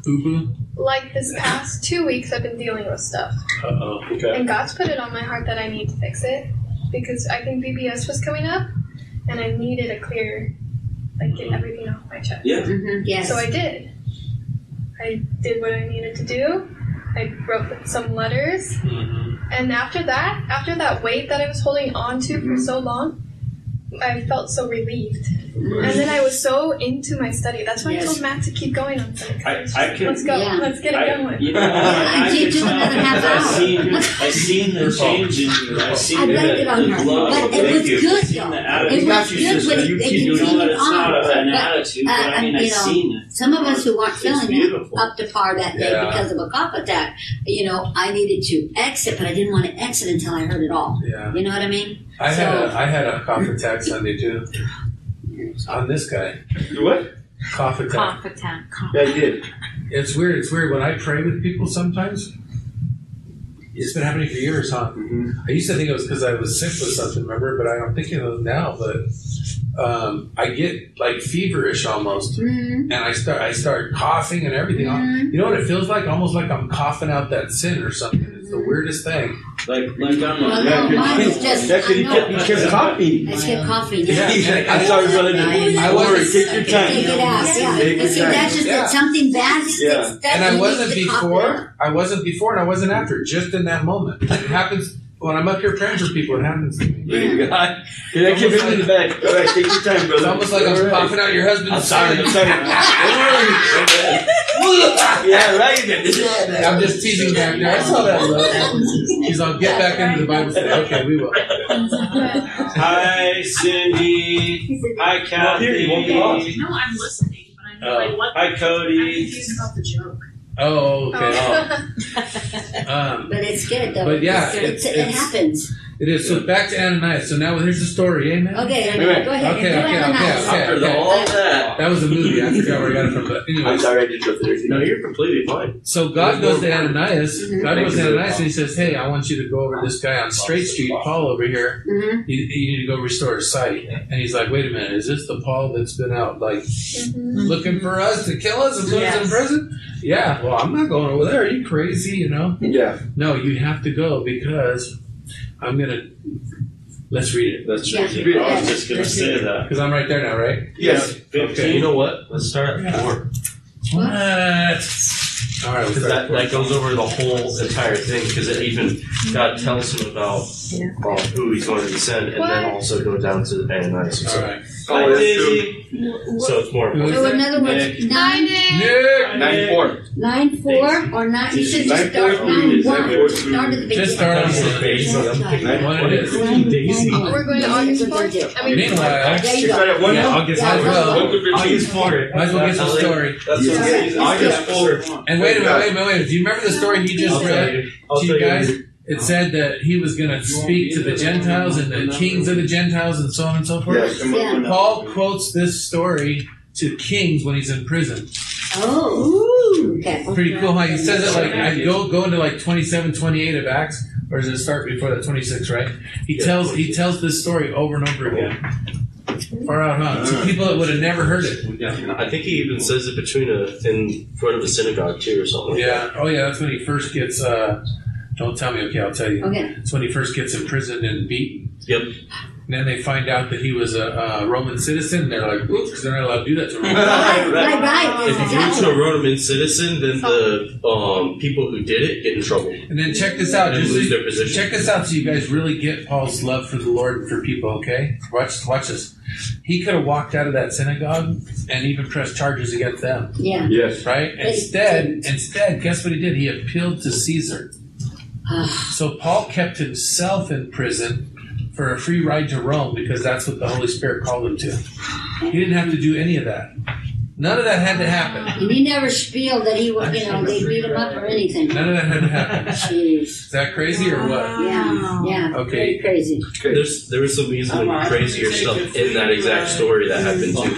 Boo boo. like this past two weeks, I've been dealing with stuff, Uh oh. Okay. and God's put it on my heart that I need to fix it because I think VBS was coming up, and I needed a clear, like, get everything off my chest. Yeah. Mhm, Yes. So I did. I did what I needed to do. I wrote some letters, Mhm. and after that, after that weight that I was holding on to for so long, I felt so relieved. And then I was so into my study. That's why I told Matt to keep going on Sunday. 'cause I- I was I just, can- let's go. Yeah. Let's get it I, going. you know, I, I I did can another half because I hour. seen, I seen the change in you. I've seen I the, blamed it on her, glow. but it was you. good, I seen though. It was good when it- you, it you know continued that it's not on. an But, attitude, uh, but I mean, I you know, seen it. Some of us who weren't feeling up to par that day Yeah. because of a cough attack, you know, I needed to exit, but I didn't want to exit until I heard it all. Yeah. You know what I mean? I had a I had a cough attack Sunday too. On this guy. You what? Cough attack. Cough attack. Cough. Yeah, I did. It's weird. It's weird when I pray with people sometimes. It's been happening for years, huh? Mhm. I used to think it was because I was sick with something, remember? But I'm thinking of it now. But um, I get like feverish almost, Mm-hmm. and I start I start coughing and everything. You know what it feels like? Almost like I'm coughing out that sin or something. It's the weirdest thing. Like, like I'm Well, a, no, mine was because- just, that's because I he know. kept, he kept coughing. I kept coughing. Yeah. I'm sorry, brother. I Don't wasn't- take your time. Take it out, yeah. Take your see, time. that's just Yeah. that something bad. Yeah. that and I wasn't need to cough it out. before. I wasn't before, and I wasn't after. Just in that moment, it happens when I'm up here praying for people. It happens. to me. Praise God. Can I keep him in the back? All right, take your time, brother. It's almost like I'm All right. coughing out your husband's. I'm sorry. I'm sorry. Don't worry. yeah, right. I'm just teasing back there. I saw that look. He's on. Get back into the Bible study. Okay, we will. hi, Cindy. Hi, Kathy. No, I'm listening, but I'm Oh. like, what? Oh, hi, Cody. I'm Cody. confused about the joke. Oh, okay. Oh. Um, But it's good though. But yeah, it's, it's- it it's- happens. It is. So back to Ananias. So now here's the story. Amen. Okay, Wait, wait. go ahead. Okay, do okay, it okay, nice. okay. After all that. That was a movie. I forgot where I got it from. But anyway, I'm anyway, sorry, I just interrupted everything. No, you're completely fine. so God goes to Ananias. Mhm. God goes to Ananias and he says, "Hey, I want you to go over this guy on Straight Street, Paul over here. Mhm. You, you need to go restore his sight." And he's like, "Wait a minute, is this the Paul that's been out like Mhm. looking for us to kill us and put us in prison?" Yeah. Well, I'm not going over there. Are you crazy? You know? Yeah. No, you have to go because I'm gonna. Let's read it That's Yeah. right. I was just gonna say that. because I'm right there now, right? Yes. Okay. You know what? Let's start at four. What? All right. Because that, that goes over the whole entire thing. Because it even God tells him about Yeah. who he's going to send, and then What? also go down to Ananias. All right. Hi, Oh, that's Daisy. So it's more. Who is So in other words, Nick. Nine, Nick. Nick. Nine four. nine four or nine. You should just Nine start four nine three, one. nine four Start at the beginning. Just start on the page. Nine What it is. Daisy. We're going to August 4th. I mean, Meanwhile, There you You go. start at one Yeah. August Yeah, might as well. August 4th. Might as well get some story. That's Yes. what Yes. August fourth. And wait a minute, wait a minute, wait a minute. Do you remember the story he just I'll tell read you. I'll to tell you guys? You. It said that he was going to speak to the Gentiles and the kings of the Gentiles and so on and so forth. Yes. Yeah. Paul quotes this story to kings when he's in prison. Oh, okay. Pretty cool how he says it like I go go into like 27, 28 of Acts, or does it start before that 26, right? He tells he tells this story over and over again. Far out, huh? To people that would have never heard it. Yeah, I think he even says it between a in front of a synagogue too, or something. Like Yeah. Oh yeah, that's when he first gets uh don't tell me, okay, I'll tell you. Okay. It's when he first gets imprisoned and beaten. Yep. And then they find out that he was a, a Roman citizen. They're like, oops, because they're not allowed to do that to Roman. Right, right, right. If you do it to a Roman citizen, then the um, people who did it get in trouble And then check this out. and Just lose so- their position. check this out so you guys really get Paul's love for the Lord and for people, okay? Watch watch this. He could have walked out of that synagogue and even pressed charges against them. Yeah. Yes. Right? Instead, instead, guess what he did? He appealed to Caesar. So Paul kept himself in prison for a free ride to Rome because that's what the Holy Spirit called him to. He didn't have to do any of that. None of that had to happen. and he never spieled that he was, you know, they beat him up or anything. None of that had to happen. Jeez. Is that crazy or what? Yeah, yeah. Okay. Very crazy. There's there was some even uh-huh. crazier stuff in that exact story that happened too.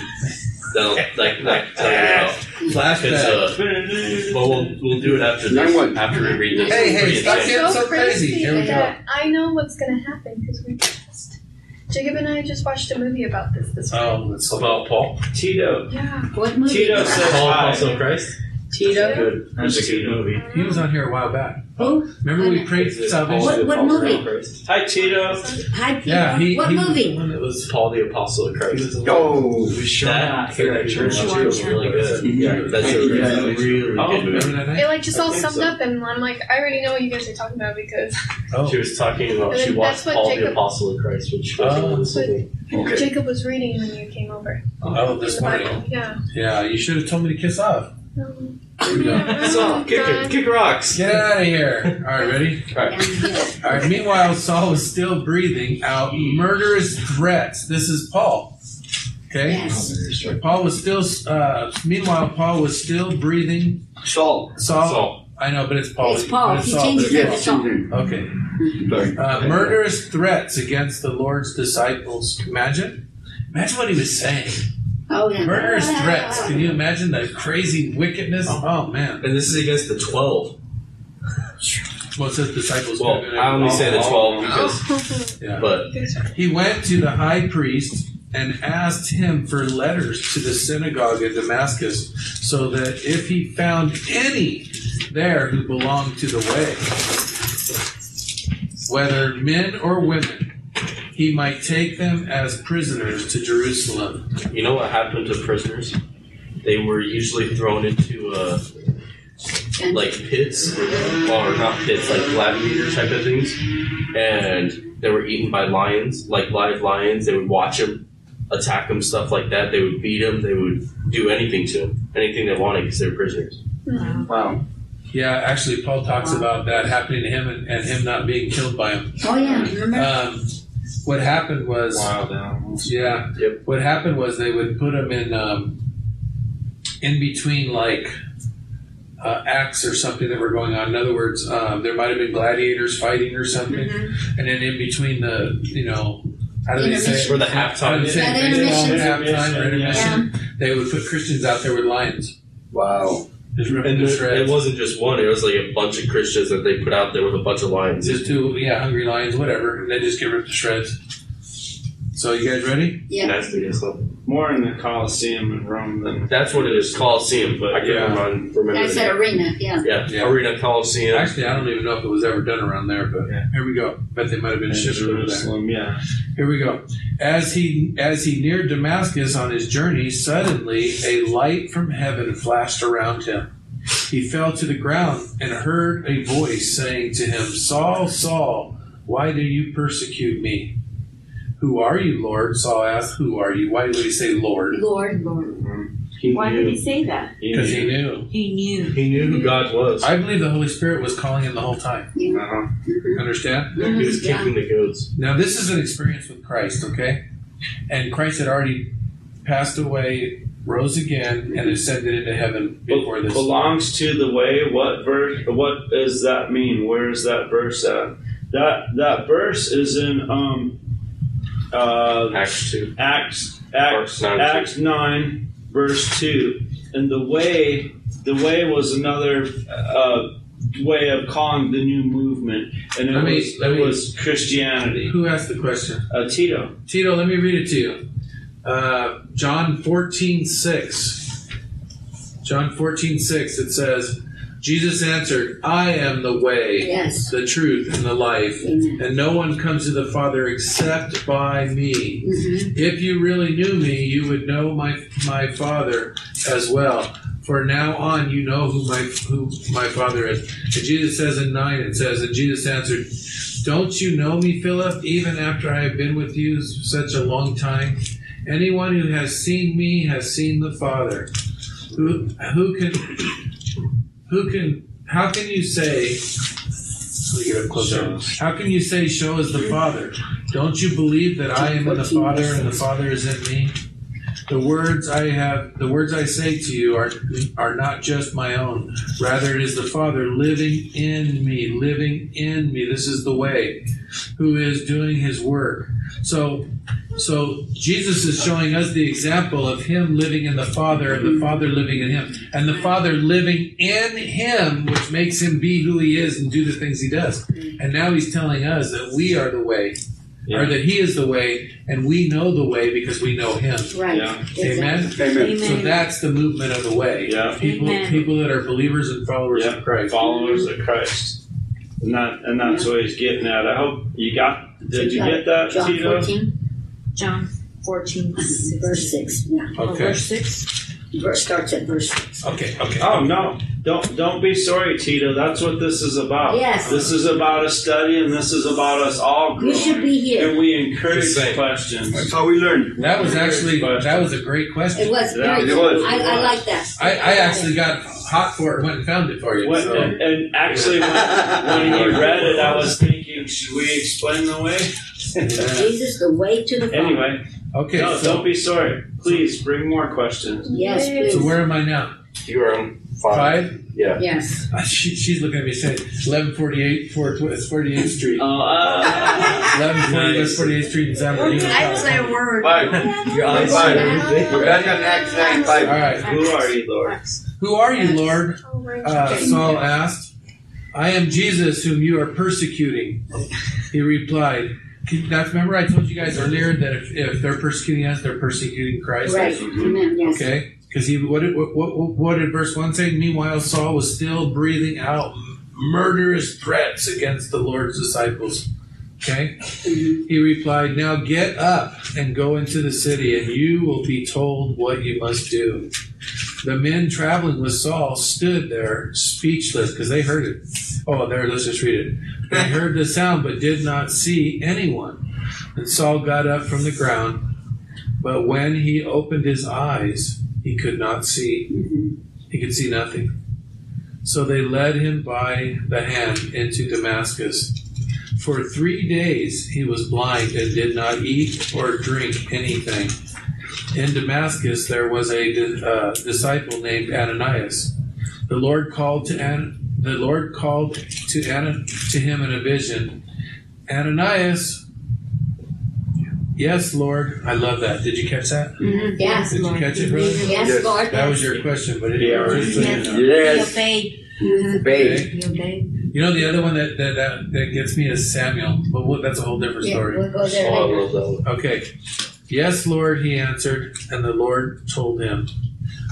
That like like tell you about. It's, Flashback. uh, but we'll we'll do it after Nine this, one. after we read this. Hey, hey, stop insane. getting so crazy. Here we go. I know what's gonna happen because we just Jacob and I just watched a movie about this this week. Oh, that's About Paul. Tito. Yeah. What movie? Tito says Paul hi. Apostle Christ. Tito. Good. That's a good movie. He was on here a while back. Who? Remember we prayed Is salvation? What- what movie? of Christ? Hi, Tito. Hi, Pete. Yeah, he. what he was movie? the one that was. Paul the Apostle of He Christ. was the Oh, That connection was really good. Yeah, that's a really, really Oh, good Remember movie. that It like just all I think summed so. up, and I'm like, I already know what you guys are talking about because Oh, She was talking about she And watched that's what Paul the Jacob- Apostle of Christ, which was Oh. this movie. okay. Jacob was reading when you came over. oh, this the morning. Bible. Yeah. Yeah, you should have told me to kiss off. Um, Here we kick, it, kick rocks. Get out of here. All right, ready? Down here. All right. Meanwhile, Saul was still breathing out murderous threats. This is Paul. Okay. Yes. Paul was still. Uh, meanwhile, Paul was still breathing. Saul. Saul. Saul. I know, but it's Paul. It's Paul. But He Saul. changed it to Saul. Okay. Uh, murderous threats against the Lord's disciples. Imagine. Imagine what he was saying. Oh, yeah. Murderous threats. Can you imagine the crazy wickedness? Oh. oh man. And this is against the 12. Well, it says disciples. Well, I only say the 12 because, oh. Yeah. but He went to the high priest and asked him for letters to the synagogue in Damascus, so that if he found any there who belonged to the way, whether men or women, he might take them as prisoners to Jerusalem. you know what happened to prisoners? They were usually thrown into uh, like pits, or not pits, like gladiator type of things, and they were eaten by lions, like live lions. They would watch them, attack them, stuff like that. They would beat them. They would do anything to them, anything they wanted because they were prisoners. Wow. Yeah, actually, Paul talks about that happening to him and, and him not being killed by him. Oh, yeah. Remember? Um, what happened was. Wow, down. Yeah. Yep. What happened was they would put them in um, in between like uh, acts or something that were going on. In other words, um, there might have been gladiators fighting or something, Mm-hmm. and then in between the you know how do they say it? For the How halftime, do they say Yeah, Baseball halftime Intermission, intermission? They would put Christians out there with lions, Wow. Just ripping and to it, it wasn't just one; it was like a bunch of Christians that they put out there with a bunch of lions. Just two, yeah, hungry lions, whatever, and they just get ripped to shreds. So you guys ready? Yeah. Nasty and stuff. More in the Colosseum in Rome than. That's what it is, Coliseum. But I can't Yeah. run, remember. I the said name. arena, yeah. Yeah, Yeah. Arena Coliseum. Actually, I don't even know if it was ever done around there, but Yeah. here we go. Bet they might have been in shipped over there. Jerusalem, yeah. Here we go. As he as he neared Damascus on his journey, suddenly a light from heaven flashed around him. He fell to the ground and heard a voice saying to him, Saul, Saul, why do you persecute me? Who are you, Lord? Saul asked, Who are you? Why would he say Lord? Lord, Lord. He Why did he say that? Because he knew. He knew. He knew who God was. I believe the Holy Spirit was calling him the whole time. Uh-huh. Understand? He was Yeah. the goads. Now, this is an experience with Christ, okay? And Christ had already passed away, rose again, and ascended into heaven before this. belongs to the way. What verse? What does that mean? Where is that verse at? That that verse is in um uh Acts 2. Acts Acts Acts nine. Acts nine verse two, and the way, the way was another uh, way of calling the new movement, and it Let me- was let it me- was Christianity. Who asked the question? Uh, Tito. Tito, let me read it to you. Uh, John 14, 6. John 14, 6, it says, Jesus answered, I am the way, Yes. the truth, and the life, Amen. and no one comes to the Father except by me. Mhm. If you really knew me, you would know my my Father as well. For now on, you know who my who my Father is. And Jesus says in nine, it says, and Jesus answered, "Don't you know me, Philip? Even after I have been with you such a long time, anyone who has seen me has seen the Father. Who who can who can how can you say?" Let me get up closer. How can you say, "Show us the Father"? Don't you believe that I am in the Father and the Father is in me? The words I have, the words I say to you are are not just my own. Rather, it is the Father living in me, living in me. This is the way, who is doing His work. So, so Jesus is showing us the example of Him living in the Father and the Father living in Him, and the Father living in Him, which makes Him be who He is and do the things He does. And now He's telling us that we are the way, or that He is the way, and we know the way because we know Him. Right. Yeah. Amen. Amen. So that's the movement of the way. Yeah. People, Amen. people that are believers and followers Yeah. of Christ. Followers of Christ. And that and that's what he's getting at. I hope you got did you get that, John Tito? 14, John 14, verse 6. Yeah. Oh, Okay. verse 6? Verse starts at verse 6. Okay. Okay. Oh no. Don't don't be sorry, Tito. That's what this is about. Yes. This is about a study and this is about us all growing. You should be here. And we encourage Just saying. questions. That's how we learn. That was actually that was a great question. It was Yeah, very it was. I, I like that. I, I actually got hot for it. Went and found it for you. When, so. and, and actually, when, when he read it, I was thinking, should we explain the way? Jesus, the way to the Father. Anyway, Okay. no, so, don't be sorry. Please bring more questions. Yes, please. so where am I now? You are on five. Five. Yeah. yes. Uh, She, she's looking at me saying, eleven forty eight, four forty eighth Street. Oh, uh, Eleven forty nice. West Forty Eighth Street in San Bernardino. I say a word. Five. You're on Five. five. We're back on Acts 9 All 5. right. who are you, Lord? Who are you, Lord? Oh, Uh, Saul asked. I am Jesus, whom you are persecuting. He replied. Now, remember, I told you guys earlier that if, if they're persecuting us, they're persecuting Christ. Right. Amen. Yes. Okay, because he what did what, what what did verse one say? Meanwhile, Saul was still breathing out murderous threats against the Lord's disciples. Okay, mm-hmm. he replied, "Now get up and go into the city, and you will be told what you must do." The men traveling with Saul stood there speechless because they heard it. Oh, there, let's just read it. They heard the sound but did not see anyone. And Saul got up from the ground, but when he opened his eyes, he could not see. He could see nothing. So they led him by the hand into Damascus. For three days he was blind and did not eat or drink anything. In Damascus there was a uh, disciple named Ananias. The Lord called to An- the Lord called to Ana- to him in a vision. Ananias. Yes, Lord. I love that. Did you catch that? Mhm. Yes. Did you catch it, brother? Yes, Yes. Lord. That was your question, but it Yeah, just so you. He Yes. obeyed. Mhm. Babe. He obeyed. You know the other one that that, that, that gets me is Samuel, but we'll, that's a whole different Yeah, story. we'll go there Oh, later. love that one. Okay. Yes, Lord, he answered, and the Lord told him.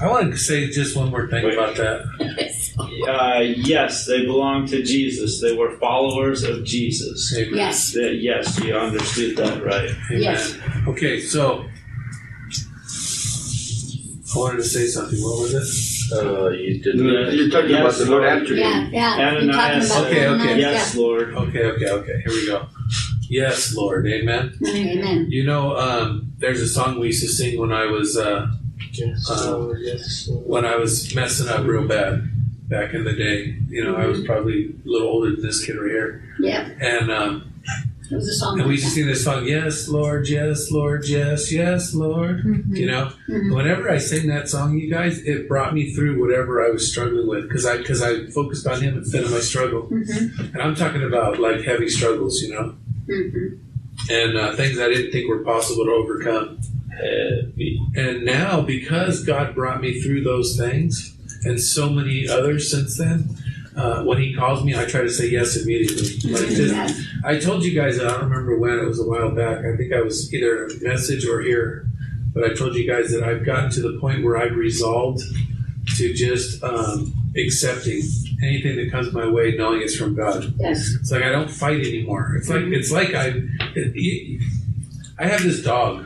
I want to say just one more thing Wait. about that. Uh, yes, they belong to Jesus. They were followers of Jesus. Amen. Yes. That- yes, you understood that right. Amen. Yes. Okay, so I wanted to say something. What was it? Uh, you did You're talking Yes, about the Lord after answering. Yeah, yeah. Ananias. Okay, okay. Ananias, Yes, Lord. Okay, okay, okay. Here we go. Yes, Lord. Amen. Amen. You know, um, there's a song we used to sing when I was uh, Yes, Uh, Lord, yes, Lord. when I was messing up real bad back in the day. You know, I was probably a little older than this kid right here, Yeah. and um, It was a song. and we used to sing this song. Yes, Lord. Yes, Lord. Yes, yes, Lord. You know, Mhm. whenever I sang that song, you guys, it brought me through whatever I was struggling with because I because I focused on Him instead of my struggle. Mhm. And I'm talking about like heavy struggles, you know, Mhm. and uh, things I didn't think were possible to overcome. heavy. And now, because God brought me through those things and so many others since then, uh, when He calls me, I try to say yes immediately. Like just, I told you guys, I don't remember when it was a while back. I think I was either a message or here, but I told you guys that I've gotten to the point where I've resolved to just um, accepting anything that comes my way, knowing it's from God. Yes. It's like I don't fight anymore. It's like mm-hmm. it's like I, it, it- I have this dog.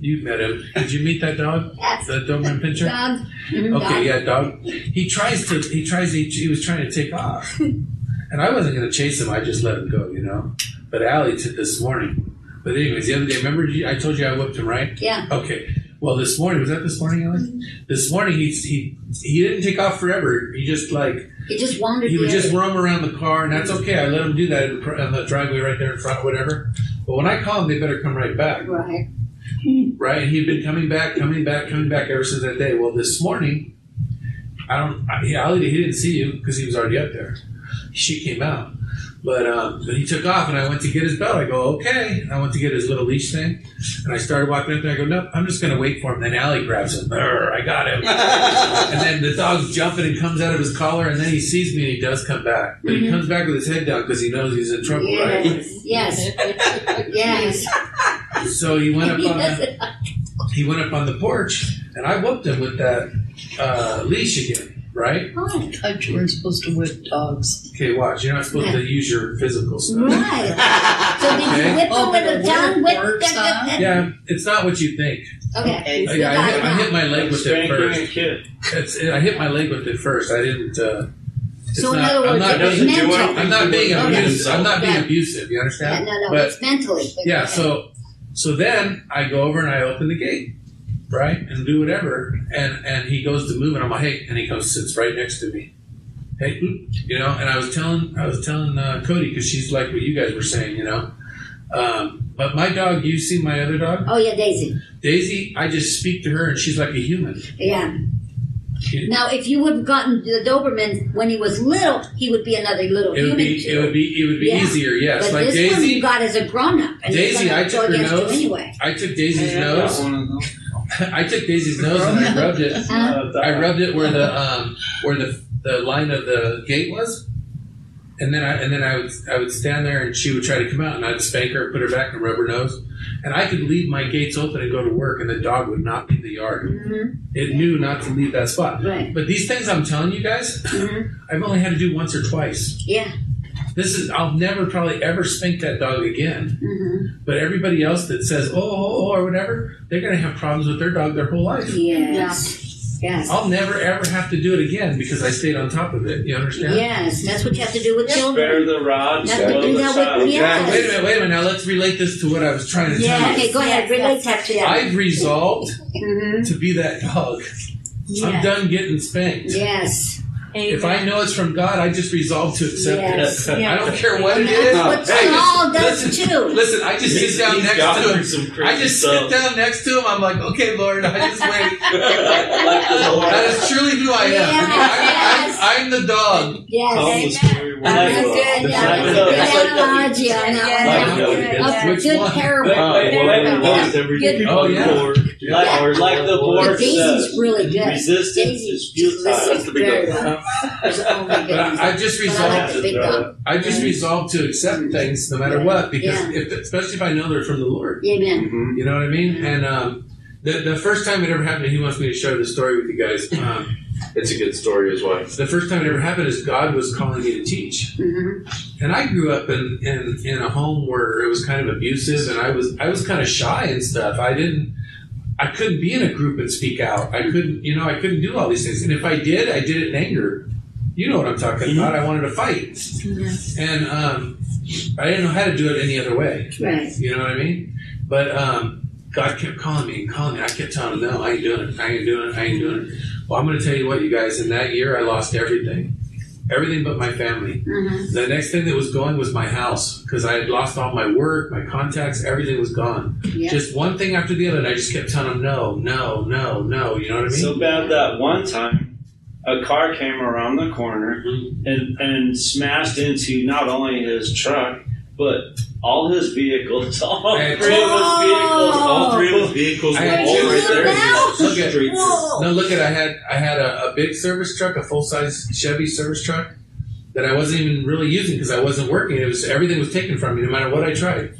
You've met him. Did you meet that dog? Yes. That Doberman pinscher. Dog. Okay, yeah, dog. He tries to. He tries. He, he was trying to take off, and I wasn't going to chase him. I just let him go, you know. But Allie did this morning. But anyways, the other day, remember I told you I whipped him, right? Yeah. Okay. Well, this morning was that this morning, Allie? Mm-hmm. This morning he he he didn't take off forever. He just like He just wandered. he would just roam around the car, and that's okay. I let him do that in the, in the driveway right there in front, whatever. But when I call him, they better come right back, Right. right? And he'd been coming back, coming back, coming back ever since that day. Well, this morning, I don't. I, yeah, he didn't see you because he was already up there. She came out, but um, but he took off, and I went to get his belt. I go, okay. And I went to get his little leash thing, and I started walking up there. I go, nope, I'm just gonna wait for him. Then Allie grabs him. I got him. and then the dog's jumping and comes out of his collar, and then he sees me and he does come back, but he comes back with his head down because he knows he's in trouble, right? Yes. Yes. yes. So he went up on the he went up on the porch, and I whooped him with that uh, leash again, right? Oh, thought you weren't supposed to whip dogs. Okay, watch. You're not supposed to use your physical stuff. Right. So did Okay. you whip Oh, him but with the a tongue whip whip? works, huh? Yeah, it's not what you think. Okay. Oh, yeah, I hit, I hit my leg with it Spanking a first. kid. It's, I hit my leg with it first. I didn't. Uh, it's So in not, other I'm words, not it was being, mental. I'm not being Okay. abusive. I'm not being Yeah. abusive. You Yeah, understand? no, no, But it's mentally. but yeah, go so so then I go over and I open the gate, right, and do whatever, and and he goes to move, and I'm like, hey, and he comes sits right next to me, hey, you know, and I was telling I was telling uh, Cody because she's like what you guys were saying, you know, um, but my dog, you see my other dog, Oh yeah, Daisy. Daisy, I just speak to her and she's like a human. Yeah. Now, if you would have gotten the Doberman when he was little, he would be another little it would human. be it would be it would be Yeah. easier, yes. but like this one you got as a grown up. and Daisy, I took her nose. anyway. I took Daisy's Hey, I nose. One of those. I took Daisy's nose and I rubbed it. I rubbed it where the um, where the the line of the gate was, and then I and then I would I would stand there and she would try to come out and I'd spank her, put her back and rub her nose, and I could leave my gates open and go to work and the dog would not leave the yard. Mhm. It knew not to leave that spot. Right. But these things I'm telling you guys, Mhm. I've only had to do once or twice. Yeah. This is I'll never probably ever spank that dog again. hmm But everybody else that says oh, oh, oh or whatever, they're gonna have problems with their dog their whole life. Yes. Yes. I'll never ever have to do it again because I stayed on top of it. You understand? Yes. That's what you have to do with Spare children. the rod, You have spoil the that child. with yes. Wait a minute, wait a minute. Now let's relate this to what I was trying to tell Yes. you. Okay, go ahead. Relate that to that. I've resolved hmm to be that dog. I'm done getting spanked. Yes. If I know it's from God, I just resolve to accept Yes. it. Yeah. I don't care what it And is. that's what Hey, Saul does listen, too. Listen, I just He's- sit down next to him. some I just stuff. sit down next to him. I'm like, okay, Lord, I just wait. like the Lord. That is truly who I am. Yes. I'm, I'm, I'm the dog. Yes. Calm the story with That's the- good. the Yeah, fact that's that- good it's like the- analogy on that Yeah, one. yeah, A Which good one? parable. Oh, yeah. Like, or like the But board Daisy's says, really good. resistance Daisy is futile. listens very well. Oh my But I, goodness. I just But I like resolved. the big dog. I just resolved to accept things no matter what, because if, especially if I know they're from the Lord. Amen. Mhm. You know what I mean? And um, the the first time it ever happened, he wants me to share the story with you guys. Um, It's a good story as well. the first time it ever happened is God was calling me to teach, hmm and I grew up in, in in a home where it was kind of abusive, and I was I was kind of shy and stuff. I didn't. I couldn't be in a group and speak out. I couldn't, you know, I couldn't do all these things. And if I did, I did it in anger. You know what I'm talking about. I wanted to fight. And um, I didn't know how to do it any other way. Right. You know what I mean? But um, God kept calling me and calling me. I kept telling him, no, I ain't doing it. I ain't doing it. I ain't doing it. Well, I'm going to tell you what, you guys, in that year, I lost everything. Everything but my family. hmm The next thing that was going was my house because I had lost all my work, my contacts, everything was gone. Yeah. Just one thing after the other, and I just kept telling him, no, no, no, no. You know what I mean? So bad that one time a car came around the corner Mhm. and, and smashed into not only his truck but all his vehicles, all three of his vehicles, All three of his vehicles I were had all two right there. now? Look at-. Whoa. No, look at I had I had a, a big service truck, a full size Chevy service truck that I wasn't even really using because I wasn't working. It was everything was taken from me, no matter what I tried.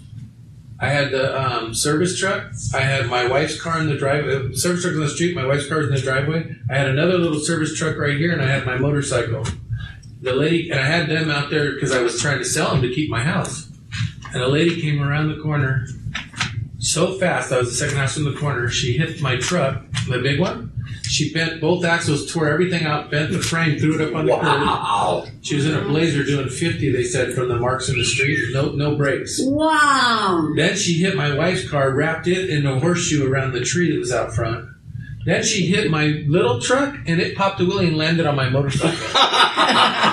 I had the um, service truck. I had my wife's car in the driveway. Service truck on the street. My wife's car was in the driveway. I had another little service truck right here, and I had my motorcycle. The lady and I had them out there because I was trying to sell them to keep my house. And a lady came around the corner so fast. I was the second house from the corner. She hit my truck, the big one. She bent both axles, tore everything out, bent the frame, threw it up on the curb. She was in a blazer doing 50, they said, from the marks in the street. No, no brakes. Wow. Then she hit my wife's car, wrapped it in a horseshoe around the tree that was out front. Then she hit my little truck, and it popped a wheelie and landed on my motorcycle.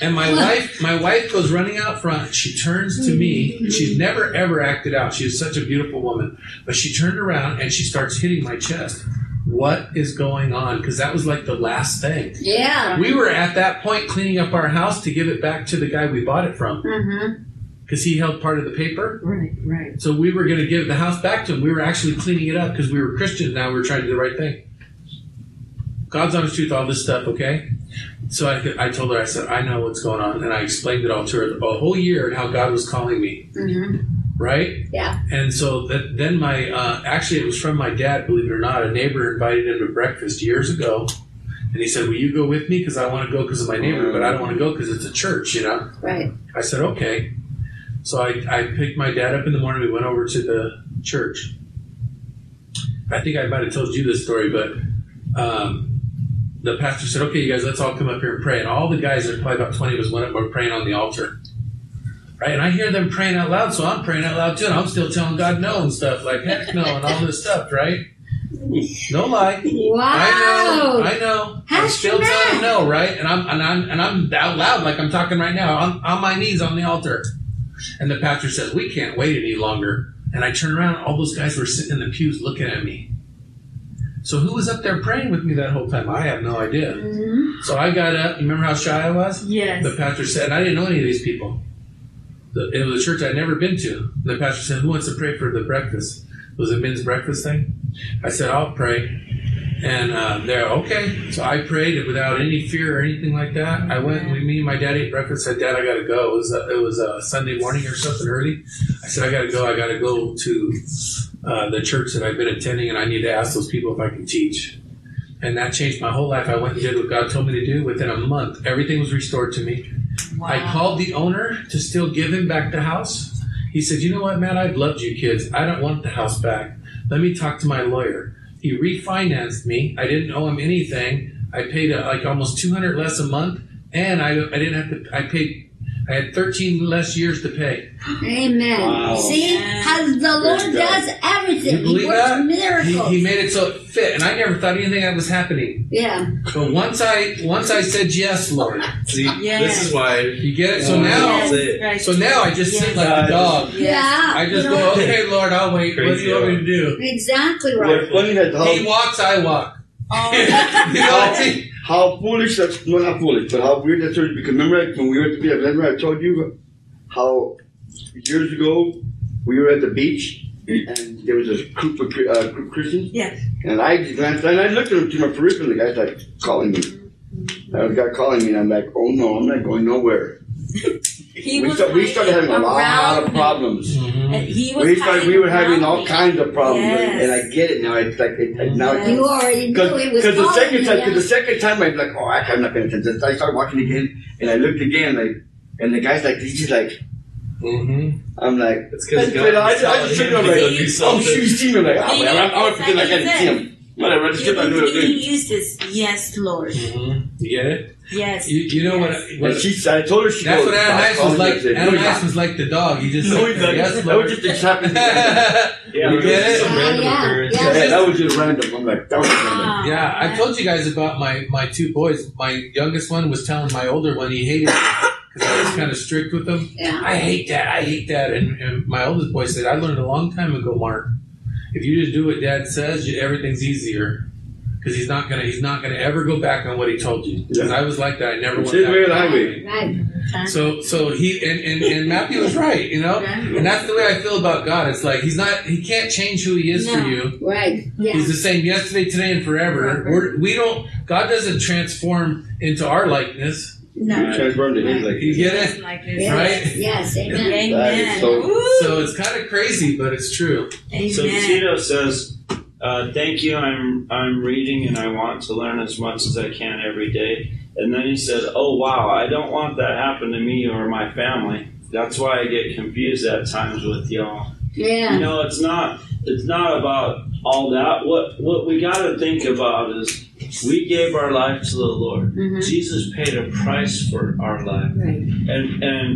And my wife, my wife goes running out front. She turns to me. She's never ever acted out. She is such a beautiful woman, but she turned around and she starts hitting my chest. What is going on? Because that was like the last thing. Yeah. We were at that point cleaning up our house to give it back to the guy we bought it from Mm-hmm. because he held part of the paper. Right, right. So we were going to give the house back to him. We were actually cleaning it up because we were Christians. Now we were trying to do the right thing. God's on honest truth, all this stuff, okay? So I, I told her, I said, I know what's going on. And I explained it all to her a whole year and how God was calling me, Mm-hmm. right? Yeah. And so that, then my, uh, actually, it was from my dad, believe it or not. A neighbor invited him to breakfast years ago. And he said, Will you go with me? Because I want to go because of my neighbor, but I don't want to go because it's a church, you know? Right. I said, okay. So I, I picked my dad up in the morning. We went over to the church. I think I might have told you this story, but um, the pastor said, okay, you guys, let's all come up here and pray. And all the guys, there's probably about 20 of us, went up and were praying on the altar. Right? And I hear them praying out loud, so I'm praying out loud too. And I'm still telling God no and stuff, like heck no and all this stuff, right? No lie. Wow. I know, I know. I'm How's still telling him no, right? And I'm and I'm and I'm out loud like I'm talking right now, on, on my knees on the altar. And the pastor says, "We can't wait any longer." And I turn around, all those guys were sitting in the pews looking at me. So who was up there praying with me that whole time? I have no idea. Mm-hmm. So I got up. You remember how shy I was? Yes. The pastor said, and I didn't know any of these people. The, it was a church I'd never been to. The pastor said, "Who wants to pray for the breakfast?" It was a men's breakfast thing. I said, "I'll pray." And uh, they're okay. So I prayed without any fear or anything like that. I went. We, me and my dad ate breakfast. Said, "Dad, I got to go." It was a, it was a Sunday morning or something early. I said, "I got to go. I got to go to uh, the church that I've been attending, and I need to ask those people if I can teach." And that changed my whole life. I went and did what God told me to do. Within a month, everything was restored to me. I called the owner to still give him back the house. He said, "You know what, man? I've loved you kids. I don't want the house back. Let me talk to my lawyer." He refinanced me. I didn't owe him anything. I paid uh like almost two hundred less a month, and I, I didn't have to. I paid. I had thirteen less years to pay. Amen. Wow. See how the Lord does everything. You believe he works that? He, miracles. he made it so it fit, and I never thought anything that was happening. yeah. But once I once I said yes, Lord, See, Yes. this is why. you get it. So Yeah. now, That's it. right. so now I just sit like a dog. Yeah. I just you go, okay, Lord, I'll wait. What do you want me to do? Exactly right. funny He walks, I walk. Oh, you know what I mean? How foolish that's no not foolish, but how weird that is because remember when we were at the beach, remember I told you how years ago we were at the beach and there was a group of uh, group Christians yes. and I glanced and I looked at him to my peripheral and the guy's like calling me. And the guy calling me and I'm like, oh no, I'm not going nowhere. He we, was start, we started having a lot around of problems. Mm-hmm. He was We started, we were having all around kinds of problems, Yes. and I get it now. It's like it, it, now. Yes. You already knew Because it was the second time, yeah. the second time I'm like, oh, I'm not paying attention. I started watching again, and I looked again, like, and the guy's like, he's just like, Mm-hmm. I'm like, It's because I, God I, is I just telling took him it, to I'm go do like, oh, something. she see me, I'm like, oh, He- well, I'm, I'm it's pretend like I like didn't he see him. Whatever, I just kept on doing He, it. he uses yes, Lord. Mm-hmm. You get it? Yes. You, you know what? Yes. what And she, I told her she that's goes, what Ananias was like. me." I said, Ananias was like the dog. He just not. No, sat he's there, not. yes, That was just just happened. Yeah, You get it's it? Some random Yeah, yeah. Yeah, that was just random. I'm like, that was random. Wow. Yeah, I told you guys about my my two boys. My youngest one was telling my older one he hated because I was kind of strict with them. Yeah. I hate that. I hate that. And, and my oldest boy said, I learned a long time ago, Mark. If you just do what Dad says, you, everything's easier. because he's not gonna he's not gonna ever go back on what he told you. Because I was like that. I never It's went his way or the back. highway. Right. So so he and, and, and Matthew was right, you know, and that's the way I feel about God. It's like he's not he can't change who he is for you. Right. Yeah. He's the same yesterday, today, and forever. We're, we don't. God doesn't transform into our likeness. No. Transformed to his like. You get it? Yes. Right? Yes. Amen. Amen. So- So it's kind of crazy, but it's true. Amen. So Tito says, uh, "Thank you. I'm I'm reading and I want to learn as much as I can every day." And then he said, "Oh wow, I don't want that happen to me or my family. That's why I get confused at times with y'all. Yeah. You know, it's not it's not about all that. What what we got to think about is." We gave our life to the Lord. Mhm. Jesus paid a price for our life Right. and and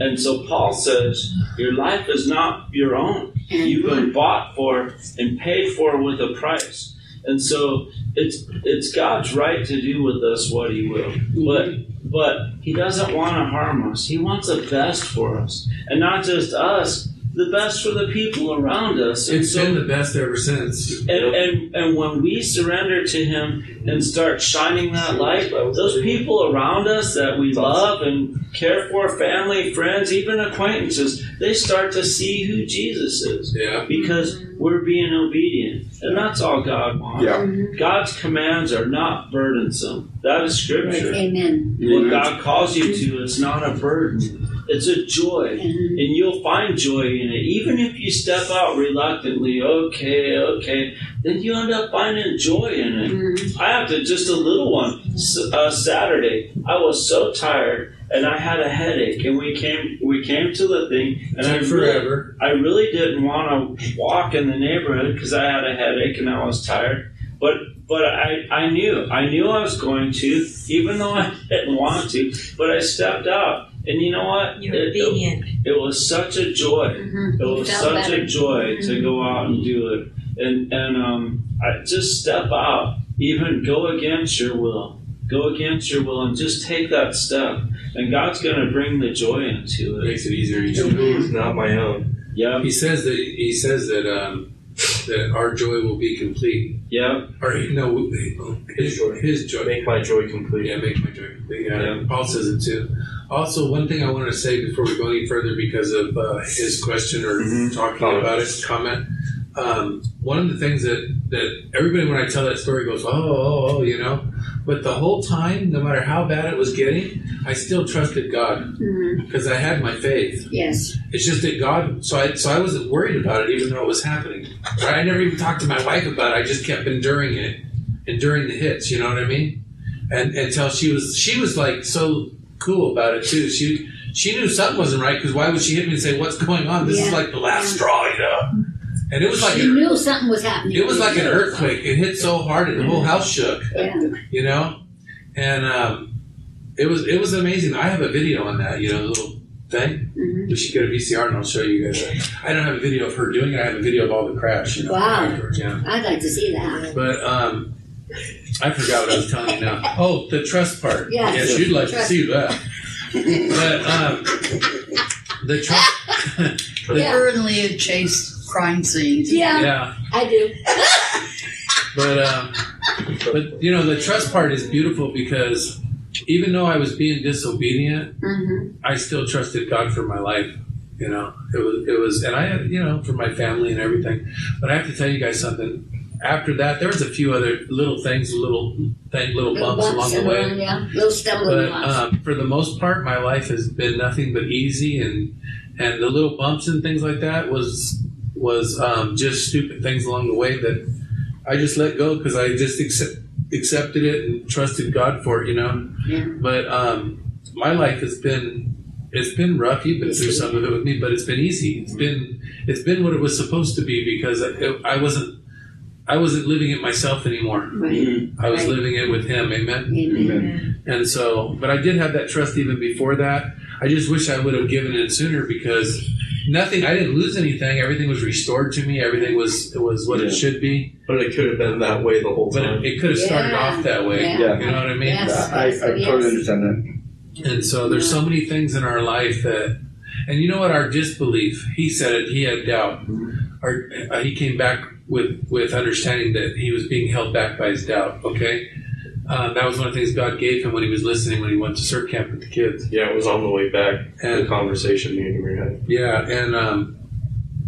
and so Paul says your life is not your own. You've been bought for and paid for with a price. And so it's it's God's right to do with us what He will, but but He doesn't want to harm us. He wants the best for us, and not just us, the best for the people around us. And It's so been the best ever since. and, and and when we surrender to Him and start shining that light, those people around us that we love and care for, family, friends, even acquaintances, they start to see who Jesus is Yeah. because we're being obedient, and that's all God wants. Yeah. God's commands are not burdensome. That is Scripture. Amen. What God calls you to, it's not a burden. It's a joy. Mhm. And you'll find joy in it. Even if you step out reluctantly, okay, okay, then you end up finding joy in it. Mhm. I have to, just a little one. S- Uh, Saturday, I was so tired and I had a headache and we came, we came to the thing and I Took really. I really didn't want to walk in the neighborhood because I had a headache and I was tired. But but I, I knew I knew I was going to, even though I didn't want to. But I stepped out, and you know what? You're It- it- obedient. it was such a joy. Mhm. It was such better. Mm-hmm. a joy to go out and do it, and and um, I just step out, even go against your will, go against your will, and just take that step, and God's going to bring the joy into It it. makes it easier. each The time. will is not my own. Yeah. He says that he says that um, that our joy will be complete. yep, Or no, his joy. His joy. Make my joy complete. Yeah, make my joy complete. Yeah, Yeah. Paul says it too. Also, one thing I want to say before we go any further, because of uh, his question or Mhm. talking Comment. about it, comment. Um, one of the things that that everybody, when I tell that story, goes, "Oh, oh, oh," you know. But the whole time, no matter how bad it was getting, I still trusted God Mhm. because I had my faith. Yes. It's just that God, so I so I wasn't worried about it, even though it was happening. Right? I never even talked to my wife about it. I just kept enduring it, enduring the hits. You know what I mean? And until she was, she was like so cool about it too. She she knew something wasn't right because why would she hit me and say, "What's going on? This is like the last straw," you know? And it was like she an, knew something was happening. it was like an earthquake. It hit so hard that the whole house shook. Yeah. You know, and um, it was it was amazing. I have a video on that. You know, the little thing. Mhm. We should get a VCR and I'll show you guys. I don't have a video of her doing it. I have a video of all the crash. You know, Wow. afterwards, Yeah. I'd like to see that. But um, I forgot what I was telling you now. Oh, the trust part. Yes. Yes, you'd like to see that. But um, the trust. The Yeah. her and Leah chase crime scenes. Yeah, yeah. I do. But um, but you know the trust part is beautiful because even though I was being disobedient, hmm I still trusted God for my life. You know, it was it was, and I had you know for my family and everything. But I have to tell you guys something. After that, there was a few other little things, little thing, little Little bumps along the way. around, yeah. Little stumbling But blocks. um, for the most part, my life has been nothing but easy, and and the little bumps and things like that was was um, just stupid things along the way that I just let go because I just accept, accepted it and trusted God for it, you know. Yeah. But um, my life has been it's been rough. You've been through some of it with me, but it's been easy. It's been it's been what it was supposed to be because I, I wasn't I wasn't living it myself anymore. right. I was Right. living it with Him. Amen. Amen. And so, but I did have that trust even before that. I just wish I would have given it sooner because nothing. I didn't lose anything. Everything was restored to me. Everything was it was what Yeah. it should be. But it could have been that way the whole But time. it, it could have started Yeah. off that way. Yeah. You know what I mean? Yes. I, I yes, totally yes. understand that. And so there's so many things in our life that, and you know what? Our disbelief. He said it. He had doubt. or uh, he came back with with understanding that he was being held back by his doubt. Okay, uh, that was one of the things God gave him when he was listening when he went to CERT camp with the kids. Yeah, it was on the way back. And, the conversation me and Amir had. yeah, and um,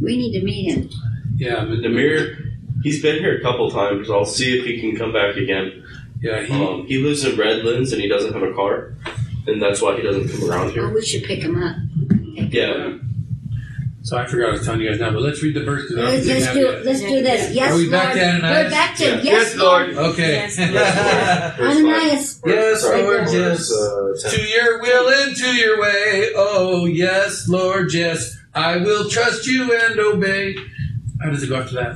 We need to meet him. yeah, but Amir, he's been here a couple times. I'll see if he can come back again. yeah, he Um, he lives in Redlands and he doesn't have a car, and that's why he doesn't come around Oh, here. we should pick him up. Yeah, So I forgot I was telling you guys now, but let's read the verse. 'cause Let's, let's do let's do this. Yes, Are we back Lord. to Ananias? We're back to Yeah. yes, Yes, Lord. Lord. Okay. Yes. Verse five. Ananias. Yes, Sorry, Lord, yes. uh, ten. to your will and to your way. Oh, yes, Lord, yes. I will trust you and obey. How does it go after that?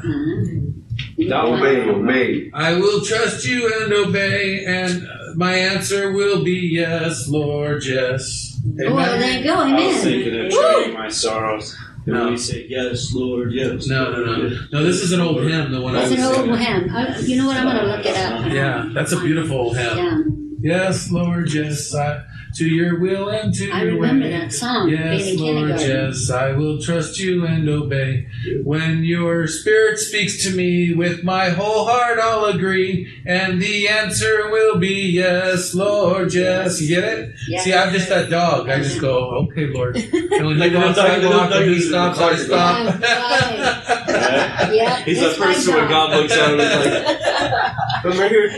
Obey, obey. I will trust you and obey, and my answer will be yes, Lord, yes. Oh, well, there you go. I was thinking of Woo! my sorrows. And No. when you say yes, Lord, yes. No, no, no. No, this is an old hymn, the one I That's was an old singing. hymn. I, you know what? I'm going to look it up. Yeah, that's a beautiful old hymn. Yeah. Yes, Lord, yes, I, to your will and to I your remember way. that song. Yes, Lord, yes, I will trust you and obey. When your spirit speaks to me, with my whole heart I'll agree, and the answer will be yes, Lord, yes. You get it? Yes. See, I'm just that dog. I just go, okay, Lord. And when Like he the walks, dog- I the walk. When he stops, I stop. Yeah. Yeah, He's that's the first my when God looks at him and is like, "Come here."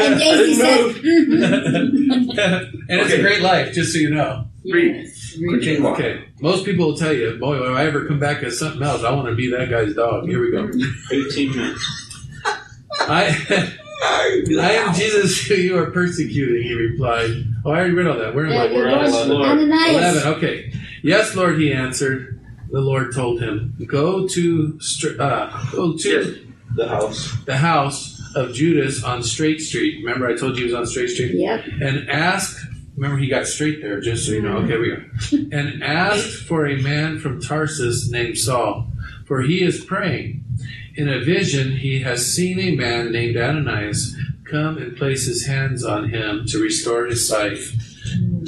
And Daisy says, mm-hmm. and it's a great life, just so you know. yes. Continue on. Okay. Most people will tell you, boy, when I ever come back as something else, I want to be that guy's dog. Here we go. 18 minutes. I, I am Jesus who you are persecuting, he replied. Oh, I already read all that. Where am Yeah, I? you're We're on going- Lord. Ananias. 11. Okay. Yes, Lord, he answered. The Lord told him, Go to, uh, go to Yes. The house. the house of Judas on Straight Street. Remember, I told you he was on Straight Street? Yep. and ask remember he got straight there just so you know okay we go and ask for a man from tarsus named saul for he is praying in a vision he has seen a man named ananias come and place his hands on him to restore his sight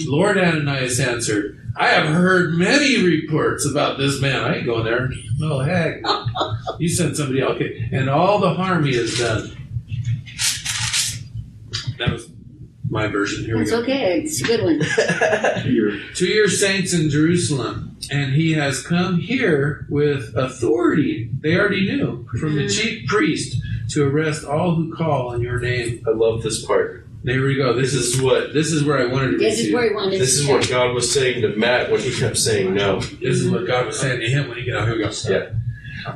lord ananias answered i have heard many reports about this man i ain't going there no heck you sent somebody else okay and all the harm he has done that was my version here we go okay. It's a good one. to your saints in Jerusalem, and he has come here with authority. They already knew from the mm-hmm. chief priest to arrest all who call on your name. I love this part. There we go. This This is is what this is where I wanted to read This is you. where he wanted to say. this to is what God was saying to Matt when he kept saying no. This is what God was saying to him when he got out. Here we go. Yeah.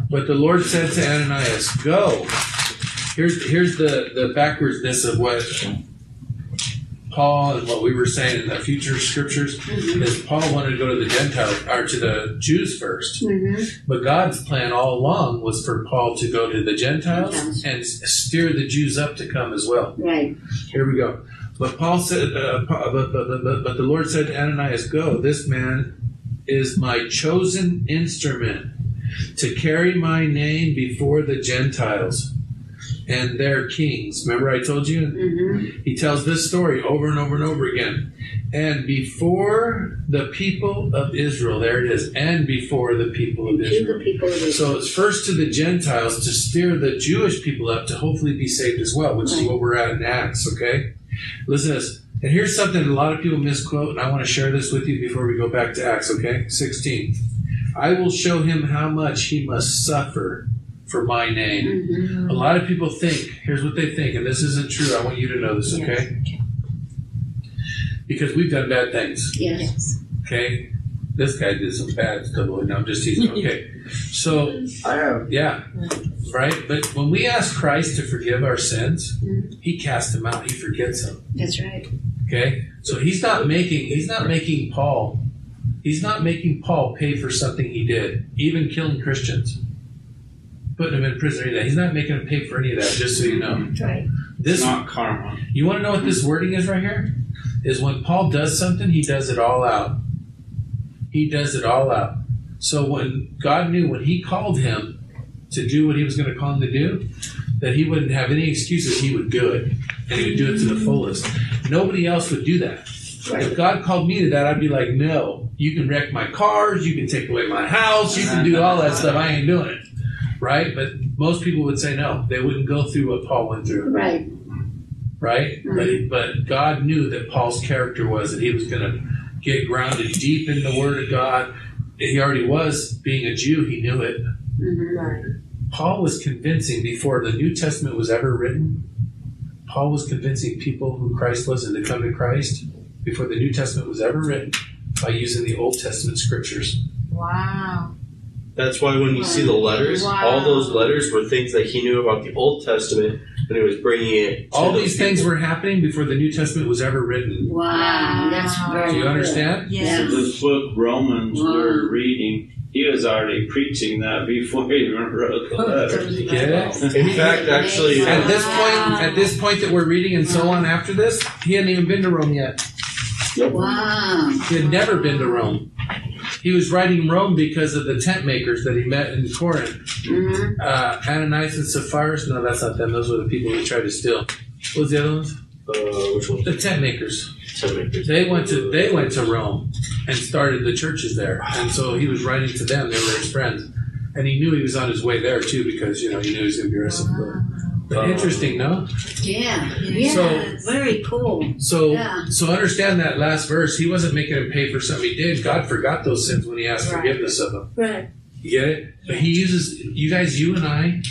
But the Lord said to Ananias, "Go." Here's here's the the backwardsness of what Paul and what we were saying in the future scriptures is Paul wanted to go to the Gentiles or to the Jews 1st Mhm. But God's plan all along was for Paul to go to the Gentiles Gentiles. and steer the Jews up to come as well. Right. Here we go. But Paul said, uh, but, but, but, but, but the Lord said to Ananias, Go, this man is my chosen instrument to carry my name before the Gentiles and their kings. Remember, I told you? Mm-hmm. He tells this story over and over and over again. And before the people of Israel, there it is, and before the people of Israel. the people of Israel. So it's first to the Gentiles to steer the Jewish people up to hopefully be saved as well, which is what we're at in Acts, okay? Listen to this. And here's something a lot of people misquote, and I want to share this with you before we go back to Acts, okay? 16. I will show him how much he must suffer for my name. Mhm. A lot of people think, here's what they think, and this isn't true. I want you to know this, okay? Because we've done bad things. Yes. Okay, this guy did some bad stuff. No, I'm just teasing. Okay, so I have. yeah, right. But when we ask Christ to forgive our sins, He casts them out. He forgets them. That's right. Okay, so He's not making He's not making Paul. He's not making Paul pay for something he did, even killing Christians, putting him in prison. Any of that. He's not making him pay for any of that. Just so you know, right. this It's not karma. you want to know what this wording is right here? Is when Paul does something, he does it all out. He does it all out. So when God knew when he called him to do what he was going to call him to do, that he wouldn't have any excuses, he would do it. And he would do it to the fullest. Nobody else would do that. If God called me to that, I'd be like, no, you can wreck my cars, you can take away my house, you can do all that stuff. I ain't doing it. Right? But most people would say no. They wouldn't go through what Paul went through, Right. right? But, but God knew that Paul's character was that he was going to get grounded deep in the Word of God. He already was being a Jew. He knew it. Mhm. Paul was convincing before the New Testament was ever written. Paul was convincing people who Christ was and to come to Christ before the New Testament was ever written by using the Old Testament scriptures. Wow. That's why when you see the letters, Wow. all those letters were things that he knew about the Old Testament, and he was bringing it. To All those these things were happening before the New Testament was ever written. Wow. That's very Do you good. understand? Yes. This book Romans Wow. we're reading, he was already preaching that before he even wrote the letter. Get it? In fact, actually, At this point, at this point that we're reading and so on after this, he hadn't even been to Rome yet. Wow. He had never been to Rome. He was writing Rome because of the tent makers that he met in Corinth. Mhm. Uh, Ananias and Sapphira. No, that's not them. Those were the people he tried to steal. What was the other ones? uh, which one? The tent makers. Ten makers. They went to they went to Rome and started the churches there, and so he was writing to them. They were his friends, and he knew he was on his way there too because you know he knew he was going to be arrested. But, but interesting, no? Yeah. Yeah. So- very cool. So Yeah. so understand that last verse. He wasn't making him pay for something he did. God forgot those sins when he asked Right. forgiveness of them. Right. You get it? But he uses you guys, you and I.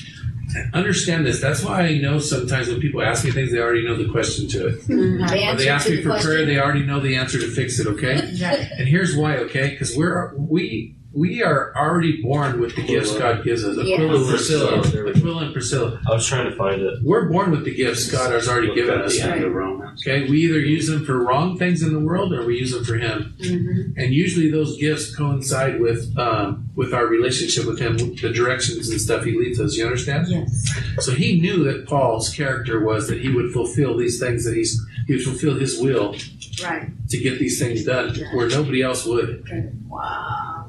Understand this. That's why I know sometimes when people ask me things, they already know the question to it. Mhm. Or they ask me the for question. prayer, they already know the answer to fix it. Okay. Right. And here's why, okay? Because we're we we are already born with the gifts God gives us. Aquila and Priscilla. We go. Aquila and Priscilla. I was trying to find it. We're born with the gifts God has already given At us. the end of Romans. Okay, we either use them for wrong things in the world or we use them for Him. Mhm. And usually those gifts coincide with um, with our relationship with Him, the directions and stuff He leads us. You understand? Yes. So He knew that Paul's character was that he would fulfill these things that he's he would fulfill His will Right. to get these things done where nobody else would. Wow.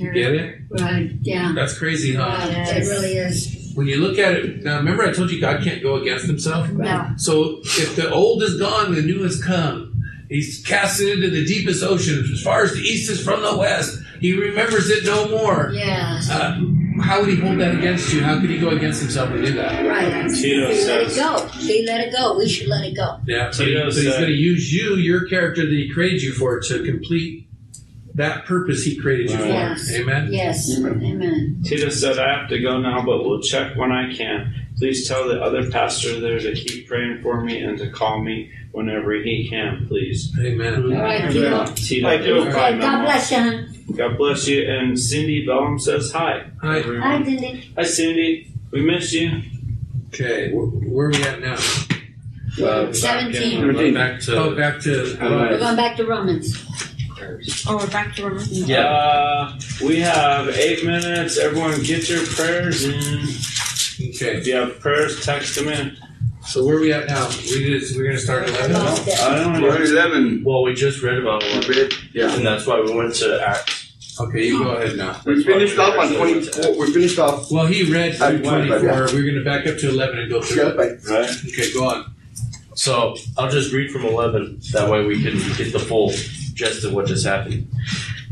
You get it? Right. Yeah. That's crazy, huh? Wow. It really is. When you look at it, now remember I told you God can't go against himself? No. So if the old is gone, the new has come. He's cast it into the deepest ocean. As far as the east is from the west, he remembers it no more. Yeah. Uh, how would he hold that against you? How could he go against himself and do that? Right. Tito He let it go. He let it go. We should let it go. Yeah, so, he- Tito so he's going to use you, your character that he created you for, to complete that purpose he created you for. Yes. Amen? Yes. Amen. Tito said, I have to go now, but we'll check when I can. Please tell the other pastor there to keep praying for me and to call me whenever he can, please. Amen. All right, Tito. Tito, Hi, Tito. bye, God bless you. God bless you. And Cindy Bellum says hi. Hi. everyone. Hi, Cindy. Hi, Cindy. We miss you. Okay, where, where are we at now? Uh, back Seventeen. in- Back to Oh, back to. We're going back to Romans. Oh, we're back to Romans. Yeah. Uh, we have eight minutes. Everyone, get your prayers in. Okay, If you have prayers, text them in. so where are we at now? We did, we're going to start at 11? I don't We're know. at eleven. well, we just read about one, Yeah. and that's why we went to Acts. Okay, you go ahead now. We finished off on twenty-four, we finished off. Well, he read through At 24. 25, We're going to back up to 11 and go through Yeah, it. but Right? Okay, go on. So I'll just read from 11. That way we can get the full gist of what just happened.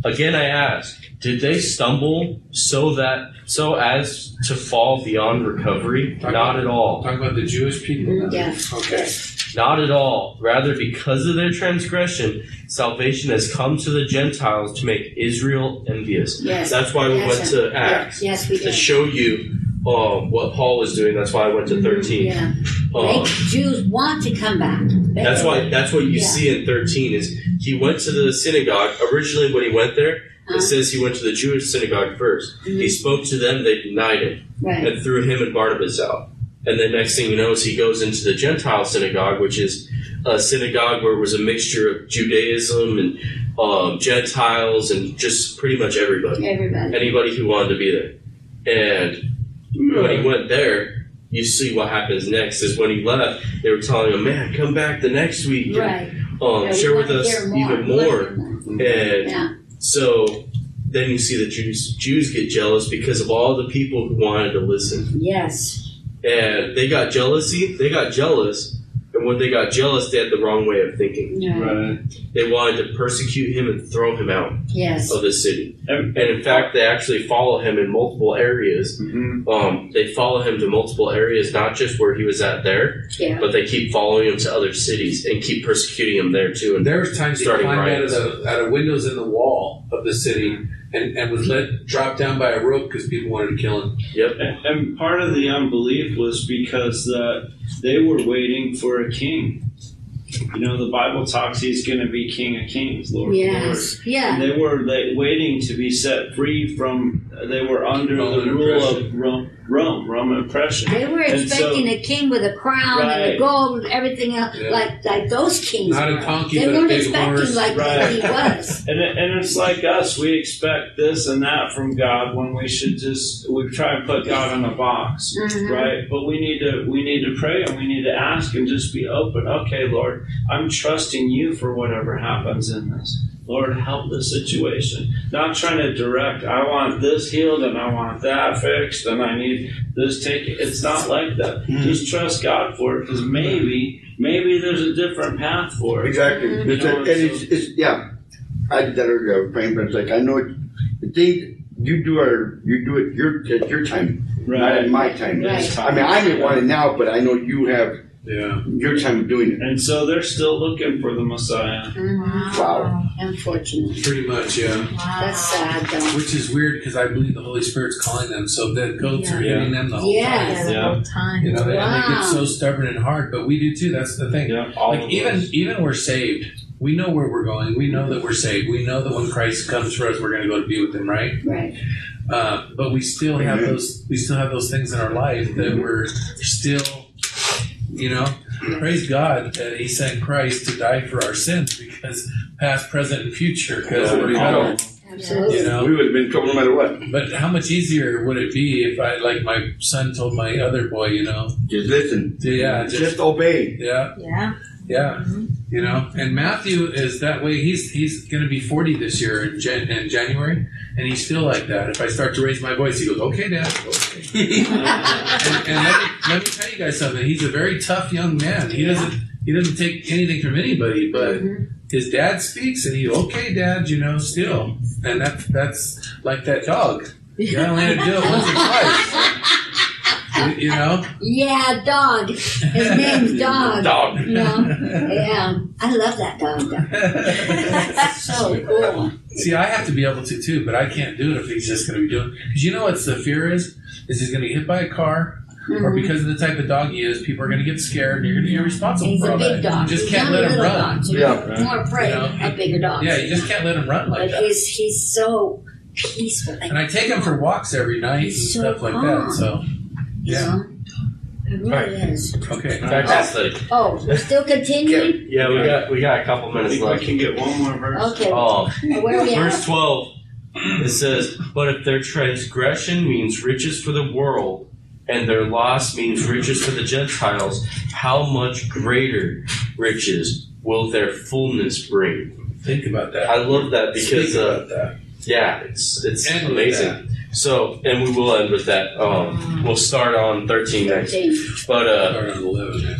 Again, I ask, did they stumble so that so as to fall beyond recovery? Not at all. Talking about the Jewish people. Mm, Yeah. Okay. Not at all. Rather, because of their transgression, salvation has come to the Gentiles to make Israel envious. Yes. That's why we Yes, went sir. to Acts Yes, we to show you um, what Paul is doing. That's why I went to 13. Yeah. Um, Jews want to come back. They- That's why. That's what you Yeah. see in thirteen is he went to the synagogue. Originally, when he went there, Uh-huh. it says he went to the Jewish synagogue 1st Mhm. He spoke to them. They denied him Right. and threw him and Barnabas out. And then next thing you know is he goes into the Gentile synagogue, which is a synagogue where it was a mixture of Judaism and um, Gentiles and just pretty much everybody, Everybody. anybody who wanted to be there. And when he went there, you see what happens next. Is when he left, they were telling him, "Man, come back the next week." and, Right. um, share with us more. even more. And Yeah. so then you see the Jews Jews get jealous because of all the people who wanted to listen. Yes. And they got jealousy, they got jealous And when they got jealous, they had the wrong way of thinking. Yeah. Right. They wanted to persecute him and throw him out Yes. of the city. And, And in fact, they actually follow him in multiple areas. Mhm. Um, they follow him to multiple areas, not just where he was at there, Yeah. but they keep following him to other cities and keep persecuting him there too. And There was times he Starting climbed out of, the, out of windows in the wall of the city and, and was let drop down by a rope because people wanted to kill him. yep, And, and part of the unbelief was because that they were waiting for a king. You know, the Bible talks he's going to be King of Kings, Lord of Lords. Yes. Yeah. And they were they, waiting to be set free from. They were under Roman the rule oppression. of Rome, Rome, Roman oppression. They were And expecting so- a king with a crown and Right. a gold and everything else, Yeah. like like those kings. Not a were. donkey, They but weren't big expecting horse. like Right. he was. And, it, and it's like us, we expect this and that from God when we should just we try and put God in a box, Mhm. right? But we need to we need to pray and we need to ask and just be open. Okay, Lord, I'm trusting you for whatever happens in this. Lord, help the situation. Not trying to direct. I want this healed and I want that fixed and I need this taken. It's not like that. Hmm. Just trust God for it because maybe maybe there's a different path for it. Exactly. You It's a- and it's, it's yeah. I did that earlier. I was praying, but it's like I know it, the thing you do are you do it your at your time, not at my time. Right. I mean, I may want it now, but I know you have Yeah. your time of doing it. And so they're still looking for the Messiah. Wow. Unfortunate. Pretty much, yeah. That's sad though. Which is weird because I believe the Holy Spirit's calling them, so the goads are Yeah. hitting them the whole Yes. Yeah, the Yeah. whole time. time. You know, they, and they Wow. get so stubborn and hard, but we do too. That's the thing. Yeah, all like of even us. even we're saved. We know where we're going. We know that we're saved. We know that when Christ comes for us, we're going to go to be with Him, right? Right. Uh, but we still have Amen. those. We still have those things in our life that we're still, you know. Praise God that He sent Christ to die for our sins because past, present, and future. Because Yeah. we know, Absolutely. you know. We would have been in trouble no matter what. But how much easier would it be if I, like my son told my other boy, you know, Just listen. yeah, Just, just obey. yeah, Yeah. yeah, mm-hmm. you know. And Matthew is that way. He's he's going to be forty this year in, Jan- in January, and he's still like that. If I start to raise my voice, he goes, "Okay, Dad." Okay. and and let, me, let me tell you guys something. He's a very tough young man. He doesn't he doesn't take anything from anybody, but. Mm-hmm. His dad speaks, and he okay, dad, you know, still, and that's that's like that dog. You only had to do it once or twice. You, you know, Yeah, dog. His name's Dog. dog. You know? Yeah. Um, I love that dog. That's so cool. See, I have to be able to too, but I can't do it if he's just going to be doing. Because you know what the fear is? Is he's going to get hit by a car, or mm-hmm. because of the type of dog he is, people are going to get scared, and you're going to be responsible He's for a all big that. dog. You just He's can't let him run. Dog, so Yeah. you're more afraid You know, of bigger dogs. Yeah, you just can't let him run like but that. he's he's so peaceful. Like, And I take him for walks every night and so stuff like calm. that. So, you yeah. know? It really Right. is. Okay. Fantastic. Oh, we're still continuing? Yeah, we got we got a couple minutes think we can get one more verse. Okay. Oh, Where are we verse at? twelve. It says, "But if their transgression means riches for the world, and their loss means riches for the Gentiles, how much greater riches will their fullness bring?" Think about that. I love that because Speak uh, about that. yeah, it's it's End with amazing. So, and we will end with that. Um, we'll start on thirteen next, but uh, Start eleven.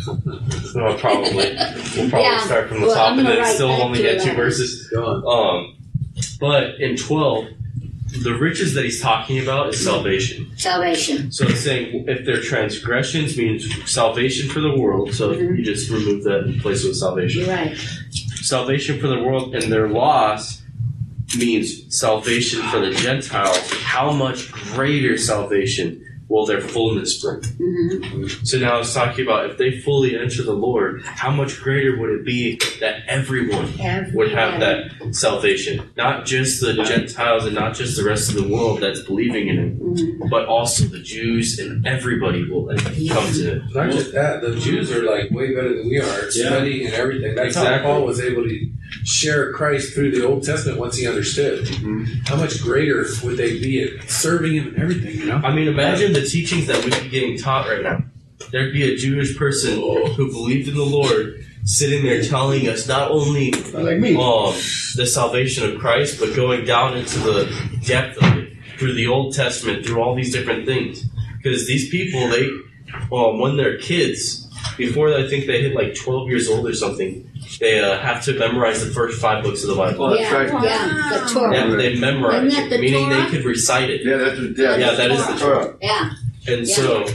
no, probably we'll probably Yeah. start from the Well, top I'm and gonna then write still back only to get two 11. verses. Um, but in 12, the riches that he's talking about is salvation. Salvation. So it's saying if their transgressions means salvation for the world, so Mhm. you just remove that and replace it with salvation. You're right. Salvation for the world and their loss means salvation for the Gentiles. How much greater salvation will their fullness bring? hmm So now it's talking about if they fully enter the Lord, how much greater would it be that everyone would have that salvation. Not just the Gentiles and not just the rest of the world that's believing in Him, Mhm. but also the Jews and everybody will come to it. Not just that, the Jews are like way better than we are, Yeah. studying and everything. That's Exactly. how Paul was able to share Christ through the Old Testament once he understood. How much greater would they be at serving him and everything, you know? I mean, imagine the teachings that we'd be getting taught right now. There'd be a Jewish person who believed in the Lord sitting there telling us not only like me. um, the salvation of Christ, but going down into the depth of it through the Old Testament, through all these different things. Because these people, they, um, when they're kids, before I think they hit like 12 years old or something, they uh, have to memorize the first five books of the Bible. Oh, that's yeah, right. yeah, the Torah. Yeah, they memorize Isn't it, the meaning Torah? they could recite it. Yeah, that's yeah. Yeah, that is the Torah. Yeah, And Yeah. so,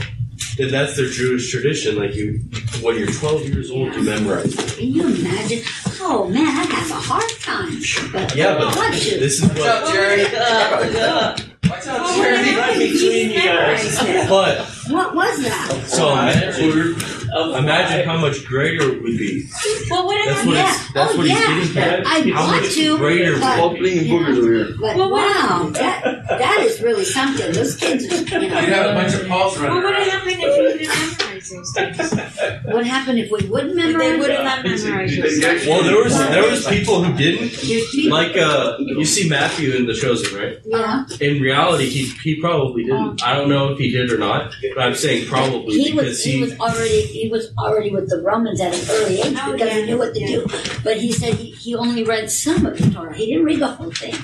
and that's their Jewish tradition. Like you, when you're 12 years old, you memorize it. can you imagine? Oh man, I'd have a hard time. But Yeah, but what to? this is what. Jerry. Well, what happened if you didn't memorize it? But What was that? so imagine, Oh, imagine how much greater it would be. Well, what That's happened? what Yeah. it's. That's Oh, what yeah. he's getting at. I How want much to, greater? but- All playing boogers over here. But Well, wow, that that is really something. Those kids, are, you You'd have a bunch of Pauls Well, what around. happened if you didn't memorize those things? What happened if we wouldn't If they would it? have not memorized those things. Well, there was there was people who didn't. There's people- Like uh, you see Matthew in The Chosen, right? yeah, In reality, he he probably didn't. I don't know if he did or not, but I'm saying probably he was because he was already he was already with the Romans at an early age Oh, because he knew what to do. But he said he, he only read some of the Torah. He didn't read the whole thing.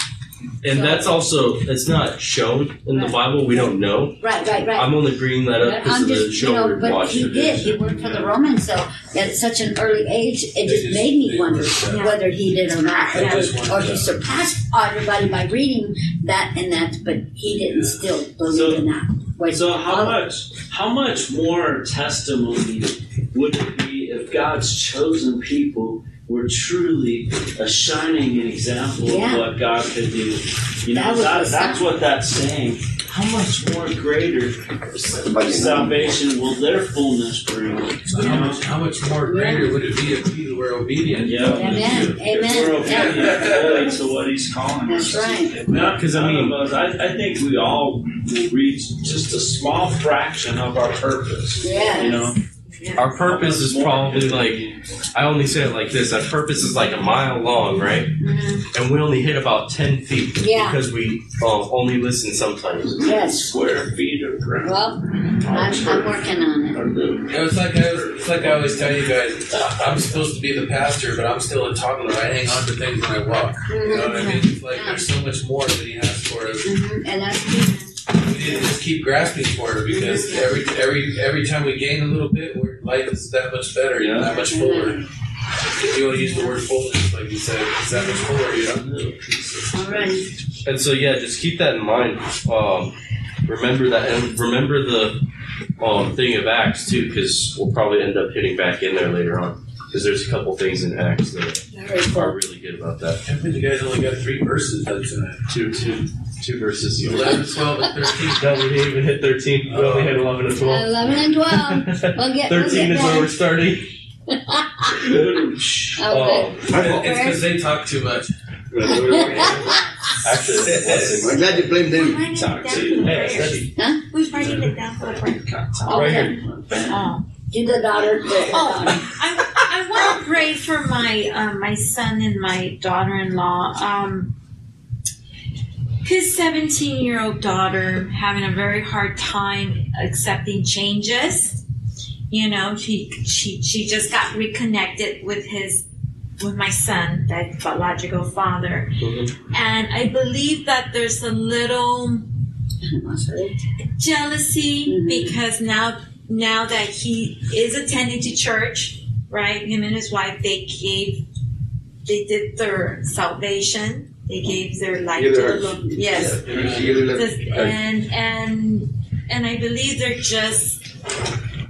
And that's also it's not shown in the Right. Bible. We don't know. Right, right, right. I'm only bringing that up because I'm of the just, show you know, we're but watching. he did. He worked for the Romans, so at such an early age, it just, just- made me they wonder just, uh, whether he did or not, They or, just wanted or he to- surpassed everybody by reading that and that, but he didn't still believe So- in that. Wait, So how oh, much how much more testimony would it be if God's chosen people were truly a shining example Yeah. of what God could do? You know, That that, that's what that's saying. How much more greater salvation will their fullness bring? So how much, how much more greater would it be if we were obedient? Yeah. Amen, If we're amen, obedient yeah. to what He's calling That's us. right. Not 'Cause, I mean- us. I, I think we all will reach just a small fraction of our purpose. Yes. You know, Our purpose is probably like I only say it like this. Our purpose is like a mile long, right? Mhm. And we only hit about ten feet Yeah. because we uh, only listen sometimes. Yes. square feet of ground. Well, I'm, I'm working on it. You know, it's like I, it's like I always tell you guys. I'm supposed to be the pastor, but I'm still a toddler. I hang on to things when I walk. You know what I mean? It's like there's so much more that He has for us. Mhm. And that's We need to just keep grasping for it because every every every time we gain a little bit, we're, life is that much better. You know, that much fuller. If you want to use the word fullness, like you said, it's that much fuller. You know. all right. And so yeah, just keep that in mind. Um, remember that, and remember the um, thing of Acts too, because we'll probably end up hitting back in there later on. Because there's a couple things in Acts that Very are really good about that. I mean, you guys only got three verses that's in it. Two, two, two verses. 11, 12, and 13. No, we didn't even hit thirteen. We only hit eleven and twelve. 11 and 12. We'll get, we'll Thirteen get is where we're starting. oh, Um, It's because they talk too much. actually, it's a blessing. I'm glad you blamed them. Writing it down Hey, prayer. study. We're writing it down for prayer. Right here. Oh. Do the daughter. Oh. I, I want to pray for my um, my son and my daughter-in-law. Um, his 17 year old daughter having a very hard time accepting changes. You know, she she she just got reconnected with his with my son, that biological father, and I believe that there's a little jealousy Mhm. because now now that he is attending to church, right? Him and his wife they gave they did their salvation. They gave their life Give to the. Lord. Yes. This- and and and I believe they're just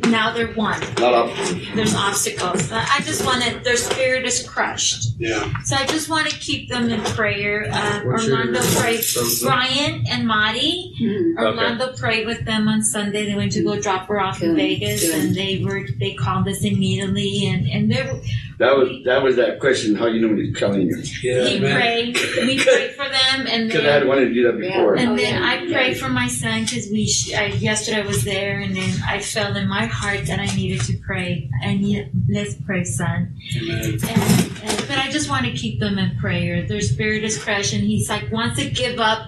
now they're one. Not options. There's obstacles. I just want to. Their spirit is crushed. Yeah. So I just want to keep them in prayer. Uh, Orlando prayed. Brian and Marty. Mhm. Orlando prayed with them on Sunday. They went to go drop her off in Vegas, good. and they were they called us immediately, and and they were, That was that was that question. How you know when he's telling you? Yeah, he man. prayed. We prayed for them, and Because I had wanted to do that before. Oh, And then yeah. I prayed for my son because we sh- I, yesterday I was there, and then I felt in my heart that I needed to pray. I need let's pray, son. Amen. And, and, but I just want to keep them in prayer. Their spirit is crushed, and he's like wants to give up,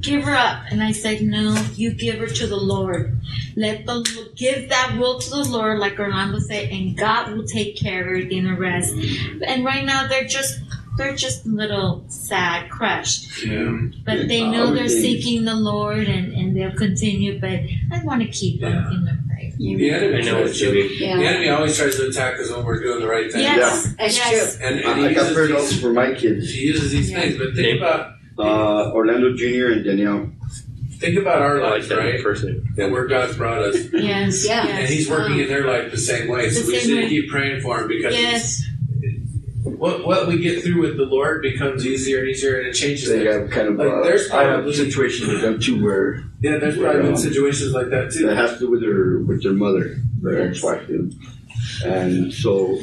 give her up. And I said, no, you give her to the Lord. Let the give that will to the Lord, like Orlando said, and God will take care of everything the rest. And right now they're just they're just a little sad, crushed, Yeah. but they know they're seeking the Lord, and and they'll continue. But I want to keep them Yeah. in the prayer. The enemy I know tries to- mean. The enemy always tries to attack us when we're doing the right thing. Yes. that's yes. true. And, and I, he I got uses prayed also these, for my kids, he uses these Yeah. things. But think Name? about uh, Orlando Jr. and Danielle. think about our I like lives, that right? person. And where God's brought us. Yes. Yeah. And he's working in their life the same way. So The we just same need to way. keep praying for him because Yes. what what we get through with the Lord becomes easier and easier and it changes They things. have kind of. Like, Uh, there's I have probably- situations with them too where Yeah, there's probably Yeah. been situations like that too. that has to do with their with their mother, their ex-wife, and so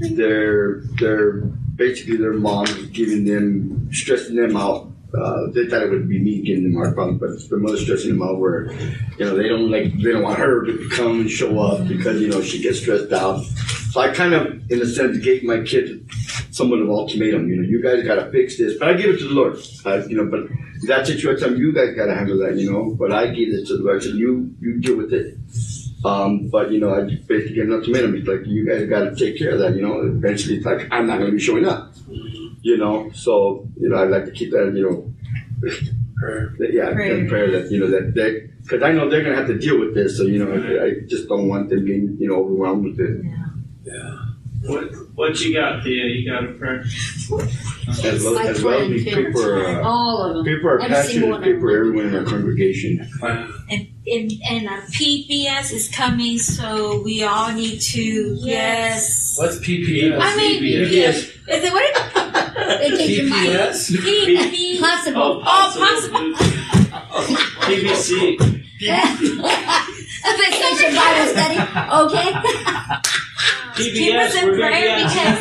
they're they're basically their mom giving them stressing them out. Uh, they thought it would be me giving them hard problems, but it's the mother stressing them out where you know they don't like they don't want her to come and show up because you know she gets stressed out. So I kind of, in a sense, gave my kid somewhat of ultimatum. You know, you guys got to fix this, but I give it to the Lord. I, you know, but that situation, you guys got to handle that. You know, but I give it to the Lord. Said, you you deal with it. Um, but you know, I just basically gave an ultimatum. It's like you guys got to take care of that. You know, eventually, it's like I'm not going to be showing up. You know, so you know, I like to keep that. You know, Prayer. that- yeah, Prayer. prayer. prayer that you know that they because I know they're going to have to deal with this. So you know, I, I just don't want them being you know overwhelmed with it. Yeah. What what you got, Thea? You got a prayer? As well My as well, we friend, pray for uh, All of them. pray for our Every pastor single and one pray of for them. everyone in our congregation. And, and, and uh, PBS is coming, so we all need to, yes. What's PPS? I mean, PBS. Is it what is They take your money. PPS? it? PB. Possible. Oh, possible. PBC. Vacation Bible study. Okay. Keep us in We're gonna be prayer because,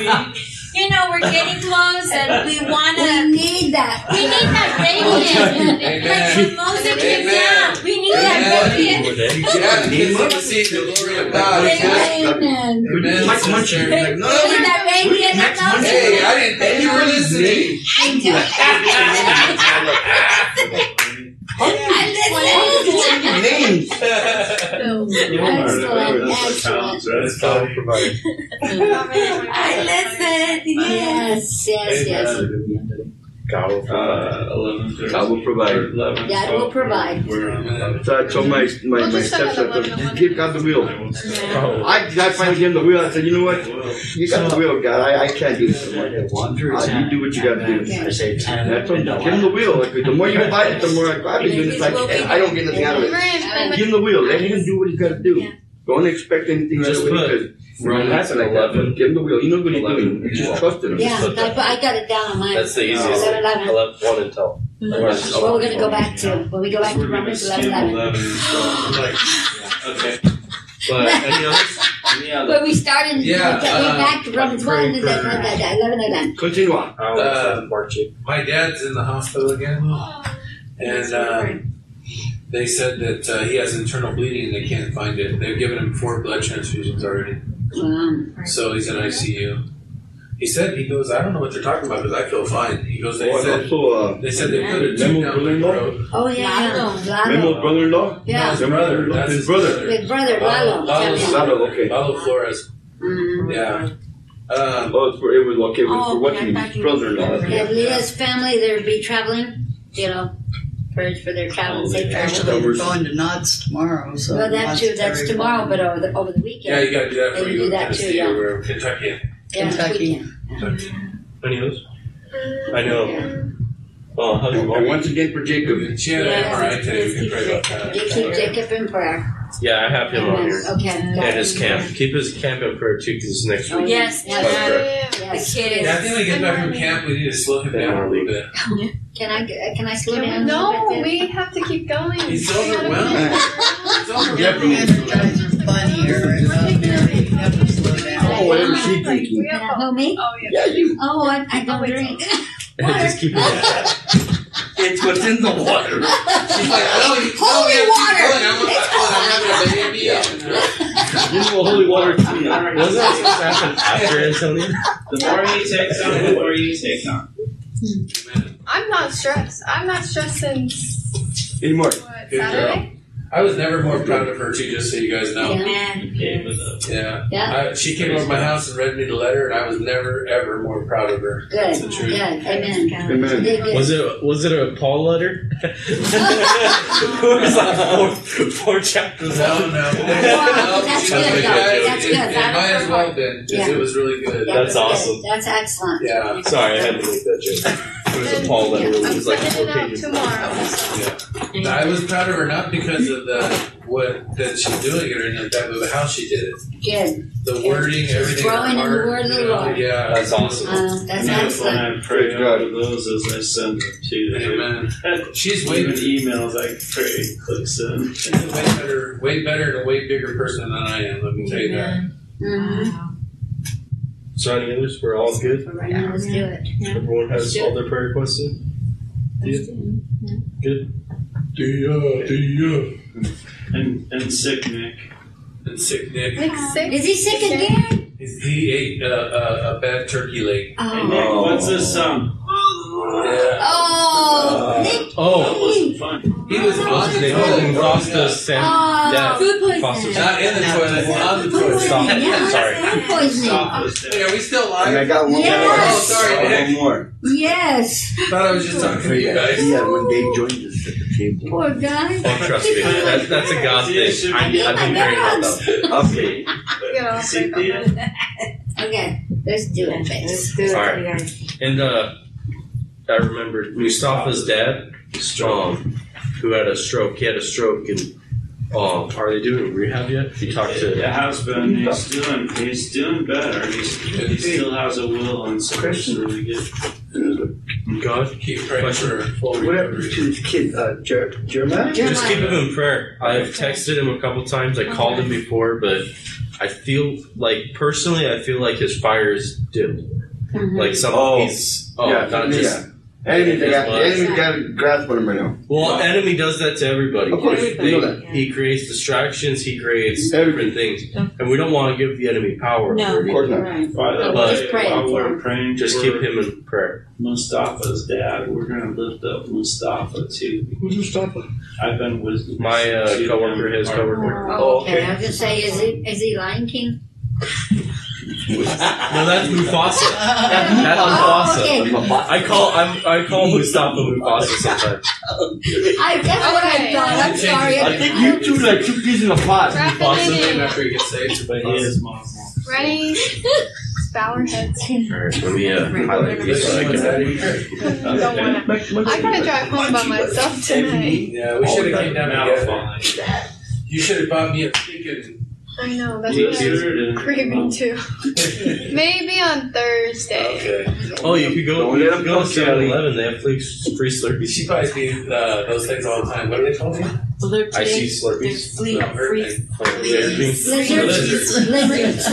you know, we're getting close and we want We to, need that. we need that radiant. Like when Moses came down, we need that radiant. Yeah, the kids want to see the glory of God. Amen. Amen. Amen. Mike Munchie, sister. like, no, We need that radiant. Next and Monday. Hey, I didn't think you were listening. I names. Excellent. Excellent. That's how provided. listen. I listen. Yes. Yes, yes, yes. Uh, eleven. God will provide. Eleven. God will provide. We're. So I told my my, We'll my just send stepson, another one. just give God the wheel. I, I finally gave him the wheel. I said, you know what? You got the wheel, God. I, I can't do this anymore. One through Uh, ten. you do what you gotta do. I say ten. That's what, give him the wheel. Like, the more you fight it, the more I, I've been doing this. Like, and I don't get nothing out of it. Give him the wheel. Let him do what he's got to do. Don't expect anything right Just away put because when it Romans happens like that, 11. give him the wheel. He knows what he's Eleven. doing. Just trust him. Yeah, put that. I, I got it down on mine. That's the easiest. Eleven, eleven. Eleven, one and twelve. Well, we're gonna go back to when we go back to gonna Romans skip eleven, eleven. eleven. so, like, okay. But any others? Any other? When we started, Yeah, we came uh, back to Romans one, and then pray for- eleven, eleven. Continue on. I want Uh, to you. My dad's in the hospital again, and um, they said that uh, he has internal bleeding and they can't find it. They've given him four blood transfusions already, Um, so he's in ICU. He said he goes, I don't know what they're talking about because I feel fine. He goes, they Oh, said also, uh, they said they put a Memo tube down my brother-in-law? throat. oh yeah, yeah. Memo's Lalo, brother-in-law? yeah, His brother, that's His brother. big brother Lalo, Lalo. Lalo, Yeah. Lalo, okay. Lalo Flores. Mhm. Yeah. Um, Oh, it's for, it was okay. It was Oh, for what's okay, I his thought you were- brother-in-law. Yeah, Leah's family, they'll be traveling. You know, prayers for their travel, oh, safe travel. Actually, we're going to Knott's tomorrow, so. Well, that too. That's tomorrow, fun. but over the over the weekend. yeah, you got to do that They for do you. that too, yeah. or Kentucky. Yeah, Kentucky. weekend. Kentucky. Any others? Mm-hmm. I know. Oh, how's your And once again for Jacob. She had Yeah. MRI today. We can pray about that. You keep Jacob in prayer. Yeah, I have him on here. Okay. And his camp. Keep his camp in prayer too, because it's next oh, week. Yes, Yes. yes. Yes. The kid Yeah, I is. think when he gets back from camp, we need to slow him down a little bit. Can I uh, can I slow Can we- down? a No, little bit? we have to keep going. He's We gotta overwhelmed. be- It's over. Yeah, the energizer bunny or another. You have to slow down. Oh, whatever she's We drinking. have- Who me? Oh, yeah. Yeah, you. Oh, I, I oh, don't wait. drink. Just keep it. It's what's in the water. She's like, no, you- no, Holy we have to keep water. going. I'm, I'm, I'm having a baby. And, uh, You know, holy water. Wasn't that supposed happen after Antonio? The more you take some, the more you take on. I'm not stressed. I'm not stressed since Anymore. what, Good Saturday? I I was never more proud of her too. Just so you guys know. Amen. Yeah. Yeah. I, she came over to my house and read me the letter, and I was never ever more proud of her. Good. That's the Good. truth. Amen. Amen. Good, good. Was it was it a Paul letter? it was like four, four chapters No, long. no. Wow, that's She- good, though. That's It, good. it, it might as well have been. 'cause Yeah. It was really good. Yeah, That's good. awesome. That's excellent. Yeah. Sorry, I had to make that joke. It was a Paul letter. It I'm was like four sending it out pages. Yeah. I was proud of her not because of the what that she's doing it or anything like that, but how she did it. Good. The wording, everything. growing in the her word of the you know, Lord. Yeah. That's awesome. Uh, that's Beautiful, excellent. and I pray Praise God. over those as I send them to you. Amen. She's way, Even emails, I pray, click send. she's a way better, way better, and a way bigger person than I am. Let me tell you that. Mhm. So any others? We're all good. Yeah, let's do it. Everyone has all their prayer requests in? Good. Yeah, yeah. And, and sick Nick. And sick Nick. Nick sick? Is he sick again? He's- He ate uh, a, a bad turkey leg. Hey Oh. Nick, what's this song? Yeah. Oh. Nick. Oh, That wasn't fun. He was on the they toilet. Foster Sam. Oh. Dad. Food poisoning. Foster Not in the toilet, on the toilet. Stop. Yeah, Sorry. Food poisoning. Stop this. Are we still live? And I got one Yes. more. Oh, sorry, One Nick. more. Yes. Thought I was just talking to you guys. Yeah, when Dave joined us at the table. Poor guy. Oh, trust me. That, that's a God thing. I, I've been hearing about that. Okay. Get off See, right Thea? now. Okay, let's do it, Let's do it, All right. And uh, I remember Mustafa's dad, um, who had a stroke. He had a stroke, and um, are they doing rehab yet? He talked to. It has been. He's doing. He's doing better. He's, he still has a will, and so it's really good. God, Keep praying for full What to this kid, uh, Jer- Jeremiah? just keep him in prayer. I've texted him a couple times. I called him before, but I feel like personally, I feel like his fire is dim. Mhm. Like some Oh. he's oh, Yeah, not yeah. Just. Enemy got, enemy got a grasp on him right now. Well, enemy does that to everybody. Of course, They- we know that. He creates distractions. He creates Everything. different things, and we don't want to give the enemy power. No. over Of course not. Right. By the But- way, Just praying while for we're him. praying Just keep him in prayer. Mustafa's dad, we're gonna lift up Mustafa too. Who's Mustafa? I've been with My uh, coworker, his coworker. Oh, okay. I was gonna say, is he is he Lion King? No, that's Mufasa. That's Oh, Mufasa. okay. I call I'm, I call Mustafa Mufasa sometimes. I, that's what I thought. I'm sorry. I think you two like two peas in a pot. Wrap Mufasa it name in. after he gets saved. but he is Muslim. Ready? Bow our heads. Alright, let me uh, highlight these so I What's that can. here? Don't wanna. I gotta drive home by myself tonight. Yeah, we should have came down together. Malphite. You should have bought me a freaking. I know, that's what I was Lizard craving too. Maybe on Thursday. Okay. Oh, you could go. Don't You let could go to you, 7-Eleven. They have free free Slurpees. She buys me uh, those things all the time. What are they called? again? Well, they're I see today- Slurpees. They're flea, No, her free, thing. Slurpees. Lizards. Lizards.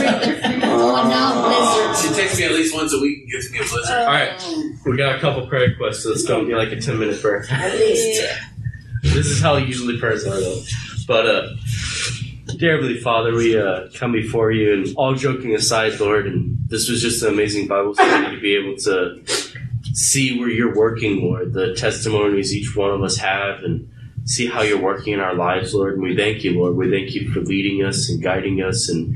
Oh no, lizards. She takes me at least once a week and gives me a blizzard. Oh, Alright. We got a couple prayer requests, so let's go get like a ten minute prayer. At least. This is how usually prayers are, though. But, uh, dear Heavenly Father, we uh, come before you, and all joking aside, Lord, and this was just an amazing Bible study to be able to see where you're working, Lord, the testimonies each one of us have, and see how you're working in our lives, Lord. And we thank you, Lord. We thank you for leading us and guiding us, and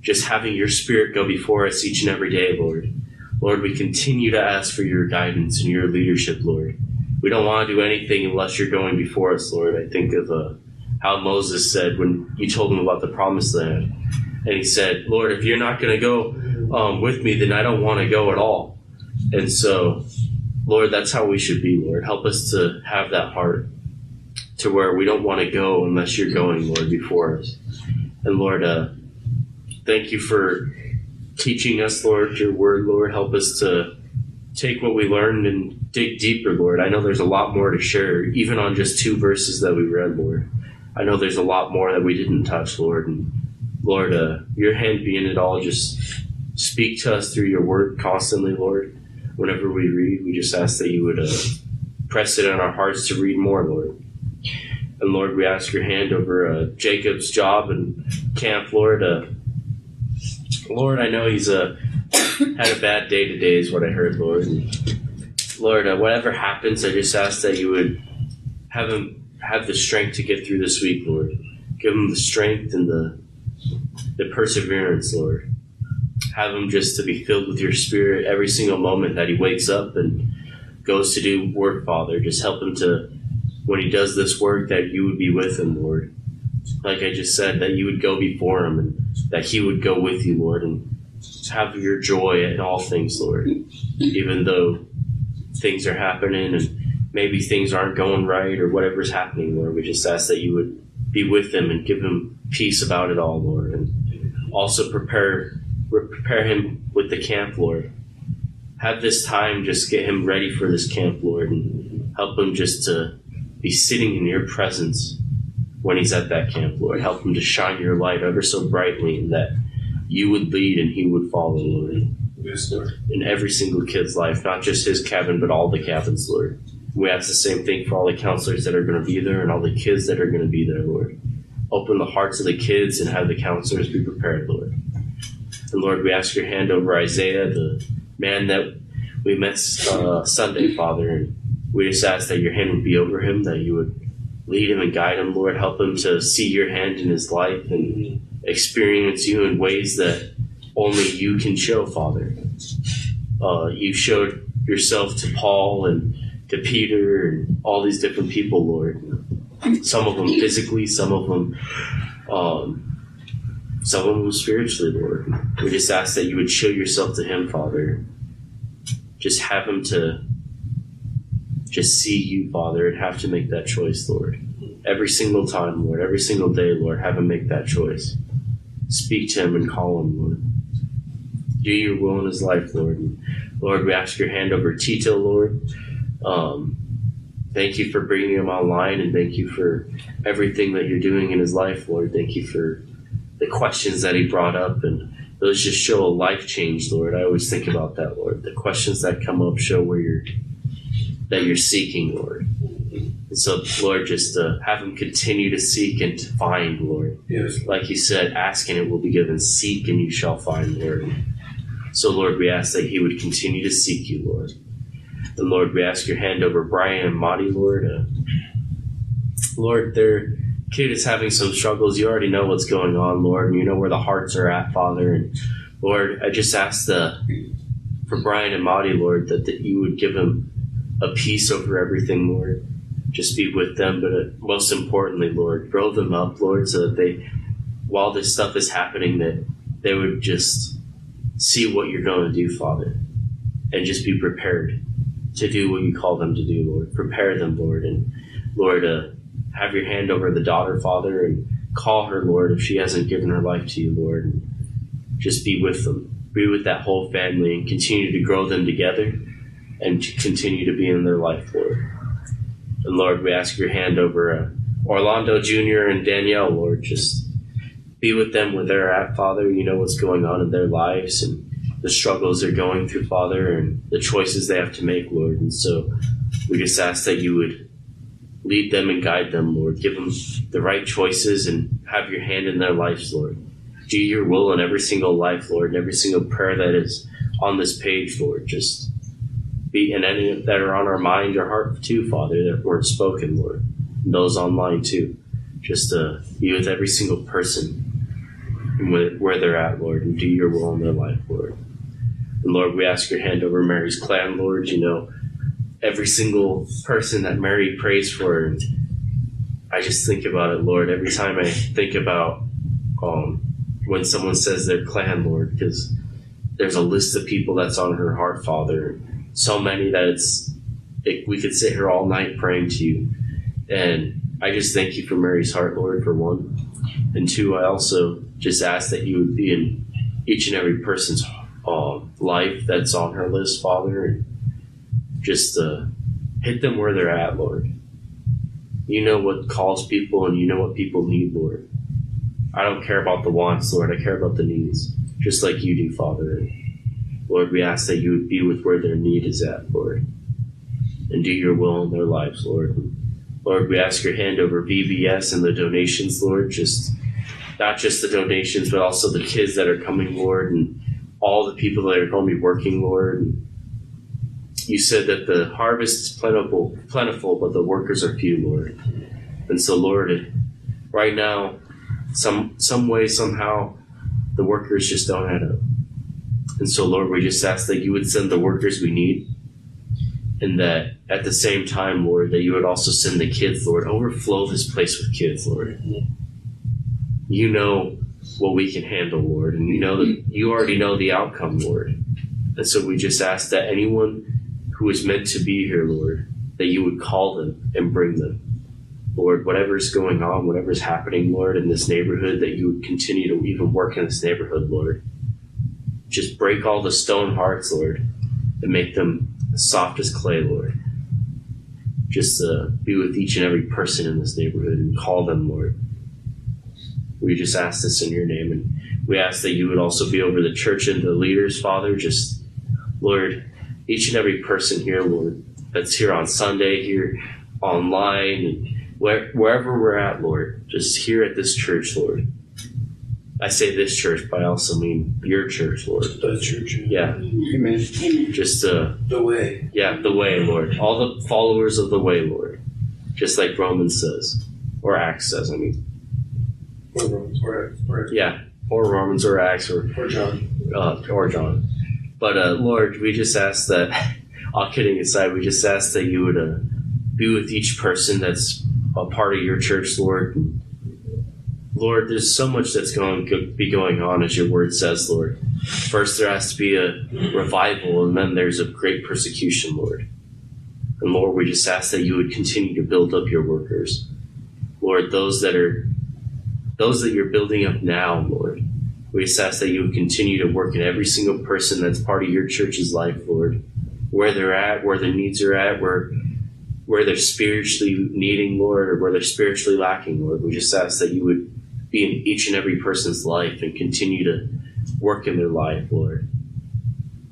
just having your Spirit go before us each and every day, Lord. Lord, we continue to ask for your guidance and your leadership, Lord we don't want to do anything unless you're going before us, Lord. I think of uh, how Moses said when you told him about the promised land. And he said, Lord, if you're not going to go um, with me, then I don't want to go at all. And so, Lord, that's how we should be, Lord. Help us to have that heart to where we don't want to go unless you're going, Lord, before us. And Lord, uh, thank you for teaching us, Lord, your word, Lord. Help us to take what we learned and dig deeper, Lord. I know there's a lot more to share, even on just two verses that we read, Lord. I know there's a lot more that we didn't touch, Lord. And Lord, uh, your hand be in it all. Just speak to us through your word constantly, Lord. Whenever we read, we just ask that you would uh, press it on our hearts to read more, Lord. And Lord, we ask your hand over uh, Jacob's job and camp, Lord. Uh, Lord, I know he's uh, had a bad day today, is what I heard, Lord. And Lord, uh, whatever happens, I just ask that you would have him have the strength to get through this week, Lord. Give them the strength and the the perseverance, Lord. Have him just to be filled with your spirit every single moment that he wakes up and goes to do work, Father. Just help him to, when he does this work, that you would be with him, Lord. Like I just said, that you would go before him and that he would go with you, Lord, and have your joy in all things, Lord. Even though things are happening and maybe things aren't going right or whatever's happening, Lord, we just ask that you would be with him and give him peace about it all, Lord, and also prepare prepare him with the camp, Lord. Have this time just get him ready for this camp, Lord, and help him just to be sitting in your presence when he's at that camp, Lord. Help him to shine your light ever so brightly and that you would lead and he would follow, Lord. Yes, Lord. In every single kid's life, not just his cabin, but all the cabins, Lord. We ask the same thing for all the counselors that are going to be there and all the kids that are going to be there, Lord. Open the hearts of the kids and have the counselors be prepared, Lord. And Lord, we ask your hand over Isaiah, the man that we met uh, Sunday, Father, and we just ask that your hand would be over him, that you would lead him and guide him, Lord. Help him to see your hand in his life and experience you in ways that only you can show, Father. Uh, you showed yourself to Paul and to Peter and all these different people, Lord. Some of them physically, some of them, um, some of them spiritually, Lord. We just ask that you would show yourself to him, Father. Just have him to just see you, Father, and have to make that choice, Lord. Every single time, Lord, every single day, Lord, have him make that choice. Speak to him and call him, Lord. Do your will in his life, Lord. Lord, we ask your hand over Tito, Lord. Um, thank you for bringing him online and thank you for everything that you're doing in his life, Lord. Thank you for the questions that he brought up and those just show a life change, Lord. I always think about that, Lord. The questions that come up show where you're that you're seeking, Lord. And so, Lord, just uh, have him continue to seek and to find, Lord. Yes. Like you said, ask and it will be given, seek and you shall find, Lord. So, Lord, we ask that he would continue to seek you, Lord. And Lord, we ask your hand over Brian and Monty, Lord. Uh, Lord, their kid is having some struggles. You already know what's going on, Lord, and you know where the hearts are at, Father. And Lord, I just ask the for Brian and Monty, Lord, that, that you would give them a peace over everything, Lord. Just be with them, but uh, most importantly, Lord, grow them up, Lord, so that they, while this stuff is happening, that they would just see what you're going to do, Father, and just be prepared to do what you call them to do, Lord. Prepare them, Lord, and Lord, uh, have your hand over the daughter, Father, and call her, Lord, if she hasn't given her life to you, Lord, and just be with them. Be with that whole family and continue to grow them together and to continue to be in their life, Lord. And Lord, we ask your hand over uh, Orlando Jr. and Danielle, Lord. Just be with them where they're at, Father. You know what's going on in their lives and the struggles they're going through, Father, and the choices they have to make, Lord. And so we just ask that you would lead them and guide them, Lord. Give them the right choices and have your hand in their lives, Lord. Do your will in every single life, Lord, and every single prayer that is on this page, Lord. Just be in any that are on our mind or heart too, Father, that weren't spoken, Lord. And those online too. Just uh, be with every single person and where where they're at, Lord, and do your will in their life, Lord. And Lord, we ask your hand over Mary's clan, Lord. You know, every single person that Mary prays for. And I just think about it, Lord, every time I think about um, when someone says their clan, Lord, because there's a list of people that's on her heart, Father. So many that it's it, we could sit here all night praying to you. And I just thank you for Mary's heart, Lord, for one. And two, I also just ask that you would be in each and every person's uh, life that's on her list, Father, and just uh, hit them where they're at, Lord. You know what calls people and you know what people need, Lord. I don't care about the wants, Lord. I care about the needs, just like you do, Father. Lord, we ask that you would be with where their need is at, Lord, and do your will in their lives, Lord. Lord, we ask your hand over VBS and the donations, Lord. Just not just the donations, but also the kids that are coming, Lord, and all the people that are going to be working, Lord. You said that the harvest is plentiful, plentiful, but the workers are few, Lord. And so, Lord, right now, some some way, somehow, the workers just don't add up. And so, Lord, we just ask that you would send the workers we need. And that at the same time, Lord, that you would also send the kids, Lord. Overflow this place with kids, Lord. You know what we can handle, Lord. And you know that you already know the outcome, Lord. And so we just ask that anyone who is meant to be here, Lord, that you would call them and bring them. Lord, whatever's going on, whatever's happening, Lord, in this neighborhood, that you would continue to even work in this neighborhood, Lord. Just break all the stone hearts, Lord, and make them soft as clay, Lord. Just uh, be with each and every person in this neighborhood and call them, Lord. We just ask this in your name, and we ask that you would also be over the church and the leaders, Father. Just, Lord, each and every person here, Lord, that's here on Sunday, here online, and where, wherever we're at, Lord, just here at this church, Lord. I say this church, but I also mean your church, Lord. The church. Yeah, Amen. just uh, The way. yeah, the way, Lord. All the followers of the way, Lord. Just like Romans says, or Acts says. I mean, Or Romans. Or, or, yeah, or Romans or Acts or or John. uh, or John. But uh, Lord, we just ask that. All kidding aside, we just ask that you would uh, be with each person that's a part of your church, Lord. Lord, there's so much that's going to be going on, as your word says, Lord. First, there has to be a revival, and then there's a great persecution, Lord. And Lord, we just ask that you would continue to build up your workers, Lord. Those that are, those that you're building up now, Lord. We just ask that you would continue to work in every single person that's part of your church's life, Lord. Where they're at, where their needs are at, where where they're spiritually needing, Lord, or where they're spiritually lacking, Lord. We just ask that you would be in each and every person's life and continue to work in their life, Lord.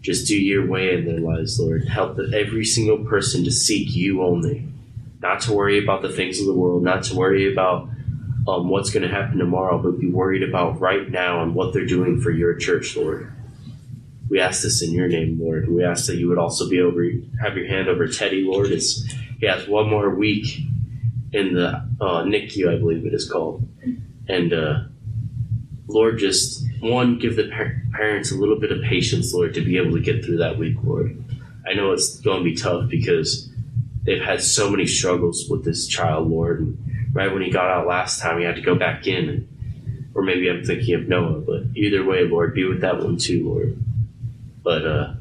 Just do your way in their lives, Lord. Help every single person to seek you only. Not to worry about the things of the world, not to worry about um, what's going to happen tomorrow, but be worried about right now and what they're doing for your church, Lord. We ask this in your name, Lord. We ask that you would also be over, have your hand over Teddy, Lord, as he has one more week in the uh, NICU, I believe it is called. And uh, Lord, just one, give the par- parents a little bit of patience, Lord, to be able to get through that week, Lord. I know it's going to be tough because they've had so many struggles with this child, Lord. And right when he got out last time, he had to go back in. Or maybe I'm thinking of Noah, but either way, Lord, be with that one too, Lord. But uh,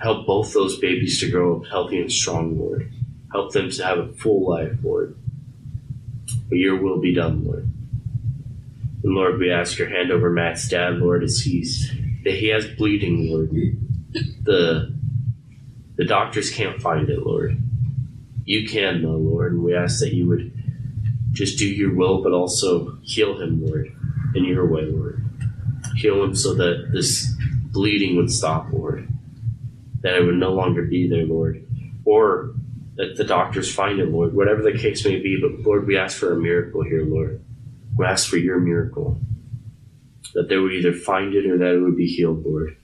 help both those babies to grow up healthy and strong, Lord. Help them to have a full life, Lord. But your will be done, Lord. And Lord, we ask your hand over Matt's dad, Lord, as he's that he has bleeding, Lord. The the doctors can't find it, Lord. You can, though, Lord, and we ask that you would just do your will, but also heal him, Lord, in your way, Lord. Heal him so that this bleeding would stop, Lord. That it would no longer be there, Lord. Or that the doctors find it, Lord. Whatever the case may be, but Lord, we ask for a miracle here, Lord. We ask for your miracle. That they would either find it or that it would be healed, Lord.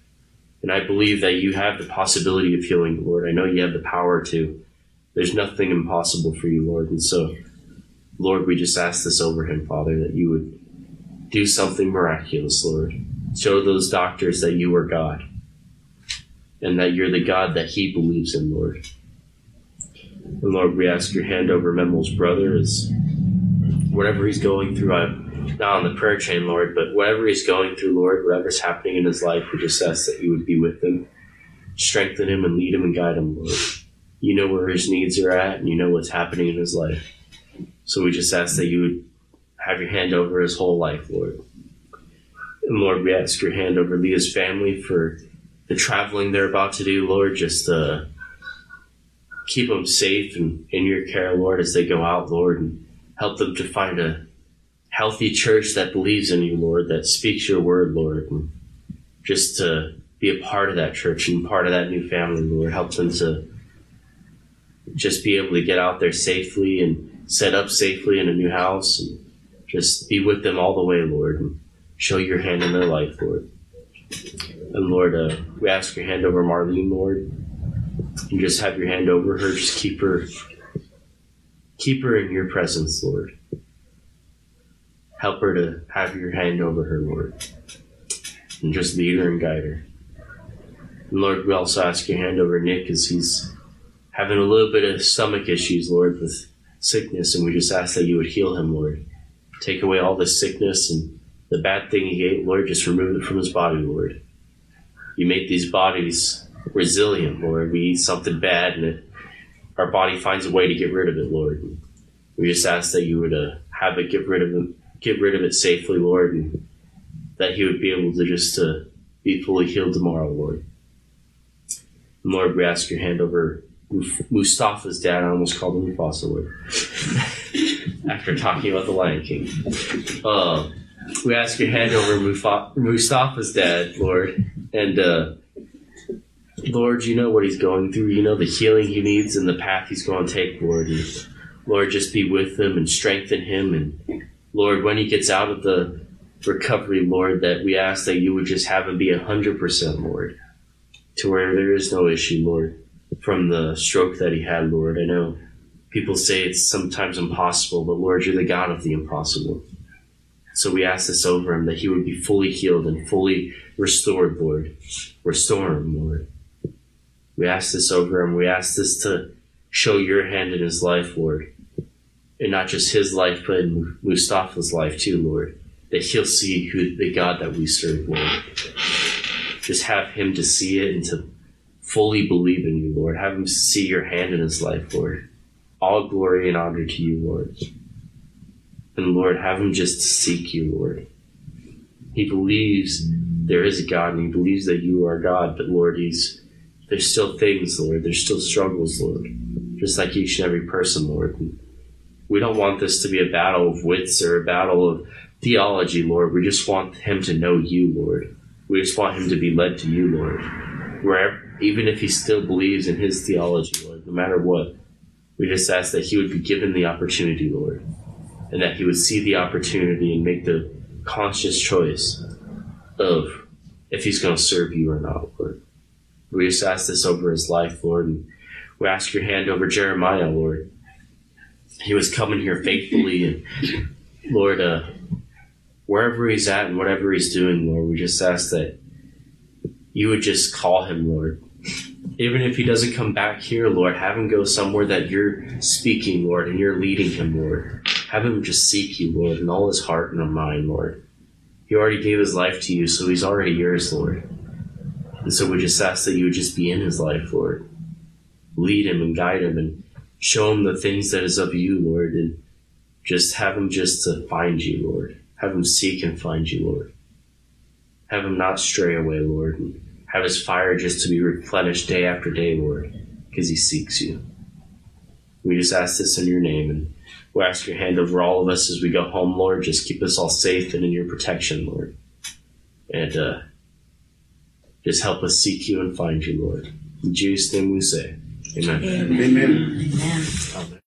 And I believe that you have the possibility of healing, Lord. I know you have the power to. There's nothing impossible for you, Lord. And so, Lord, we just ask this over him, Father, that you would do something miraculous, Lord. Show those doctors that you are God and that you're the God that he believes in, Lord. And Lord, we ask your hand over Memo's brother as whatever he's going through. I'm not on the prayer chain, Lord, but whatever he's going through, Lord, whatever's happening in his life, we just ask that you would be with him, strengthen him, and lead him and guide him, Lord. You know where his needs are at, and you know what's happening in his life. So we just ask that you would have your hand over his whole life, Lord. And Lord, we ask your hand over Leah's family for the traveling they're about to do, Lord. Just uh, keep them safe and in your care, Lord, as they go out, Lord, and help them to find a healthy church that believes in you, Lord, that speaks your word, Lord, and just to be a part of that church and part of that new family, Lord. Help them to just be able to get out there safely and set up safely in a new house and just be with them all the way, Lord, and show your hand in their life, Lord. And Lord, uh, we ask your hand over Marlene, Lord, and just have your hand over her. Just keep her, keep her in your presence, Lord. Help her to have your hand over her, Lord. And just lead her and guide her. And Lord, we also ask your hand over Nick as he's having a little bit of stomach issues, Lord, with sickness, and we just ask that you would heal him, Lord. Take away all the sickness and the bad thing he ate, Lord, just remove it from his body, Lord. You make these bodies resilient, Lord. We eat something bad and it, our body finds a way to get rid of it, Lord. We just ask that you would uh, have it get rid of it, get rid of it safely, Lord, and that he would be able to just uh, be fully healed tomorrow, Lord. And Lord, we ask your hand over Mustafa's dad. I almost called him Mufasa, Lord. After talking about the Lion King. Uh, we ask your hand over Mufa- Mustafa's dad, Lord. And uh, Lord, you know what he's going through. You know the healing he needs and the path he's going to take, Lord. And Lord, just be with him and strengthen him. And Lord, when he gets out of the recovery, Lord, that we ask that you would just have him be 100%, Lord, to where there is no issue, Lord, from the stroke that he had, Lord. I know people say it's sometimes impossible, but Lord, you're the God of the impossible. So we ask this over him that he would be fully healed and fully restored, Lord. Restore him, Lord. We ask this over him. We ask this to show your hand in his life, Lord. And not just his life, but in Mustafa's life too, Lord. That he'll see who the God that we serve, Lord. Just have him to see it and to fully believe in you, Lord. Have him see your hand in his life, Lord. All glory and honor to you, Lord. And Lord, have him just seek you, Lord. He believes there is a God and he believes that you are God, but Lord, he's there's still things, Lord. There's still struggles, Lord. Just like each and every person, Lord. We don't want this to be a battle of wits or a battle of theology, Lord. We just want him to know you, Lord. We just want him to be led to you, Lord. Wherever even if he still believes in his theology, Lord, no matter what, we just ask that he would be given the opportunity, Lord and that he would see the opportunity and make the conscious choice of if he's going to serve you or not, Lord. We just ask this over his life, Lord, and we ask your hand over Jeremiah, Lord. He was coming here faithfully, and Lord, uh, wherever he's at and whatever he's doing, Lord, we just ask that you would just call him, Lord. Even if he doesn't come back here, Lord, have him go somewhere that you're speaking, Lord, and you're leading him, Lord. Have him just seek you, Lord, in all his heart and mind, Lord. He already gave his life to you, so he's already yours, Lord. And so we just ask that you would just be in his life, Lord. Lead him and guide him and show him the things that is of you, Lord, and just have him just to find you, Lord. Have him seek and find you, Lord. Have him not stray away, Lord, have his fire just to be replenished day after day, Lord, because he seeks you. We just ask this in your name, and we ask your hand over all of us as we go home, Lord. Just keep us all safe and in your protection, Lord. And uh, just help us seek you and find you, Lord. In Jesus' name we say, Amen. Amen. Amen. Amen.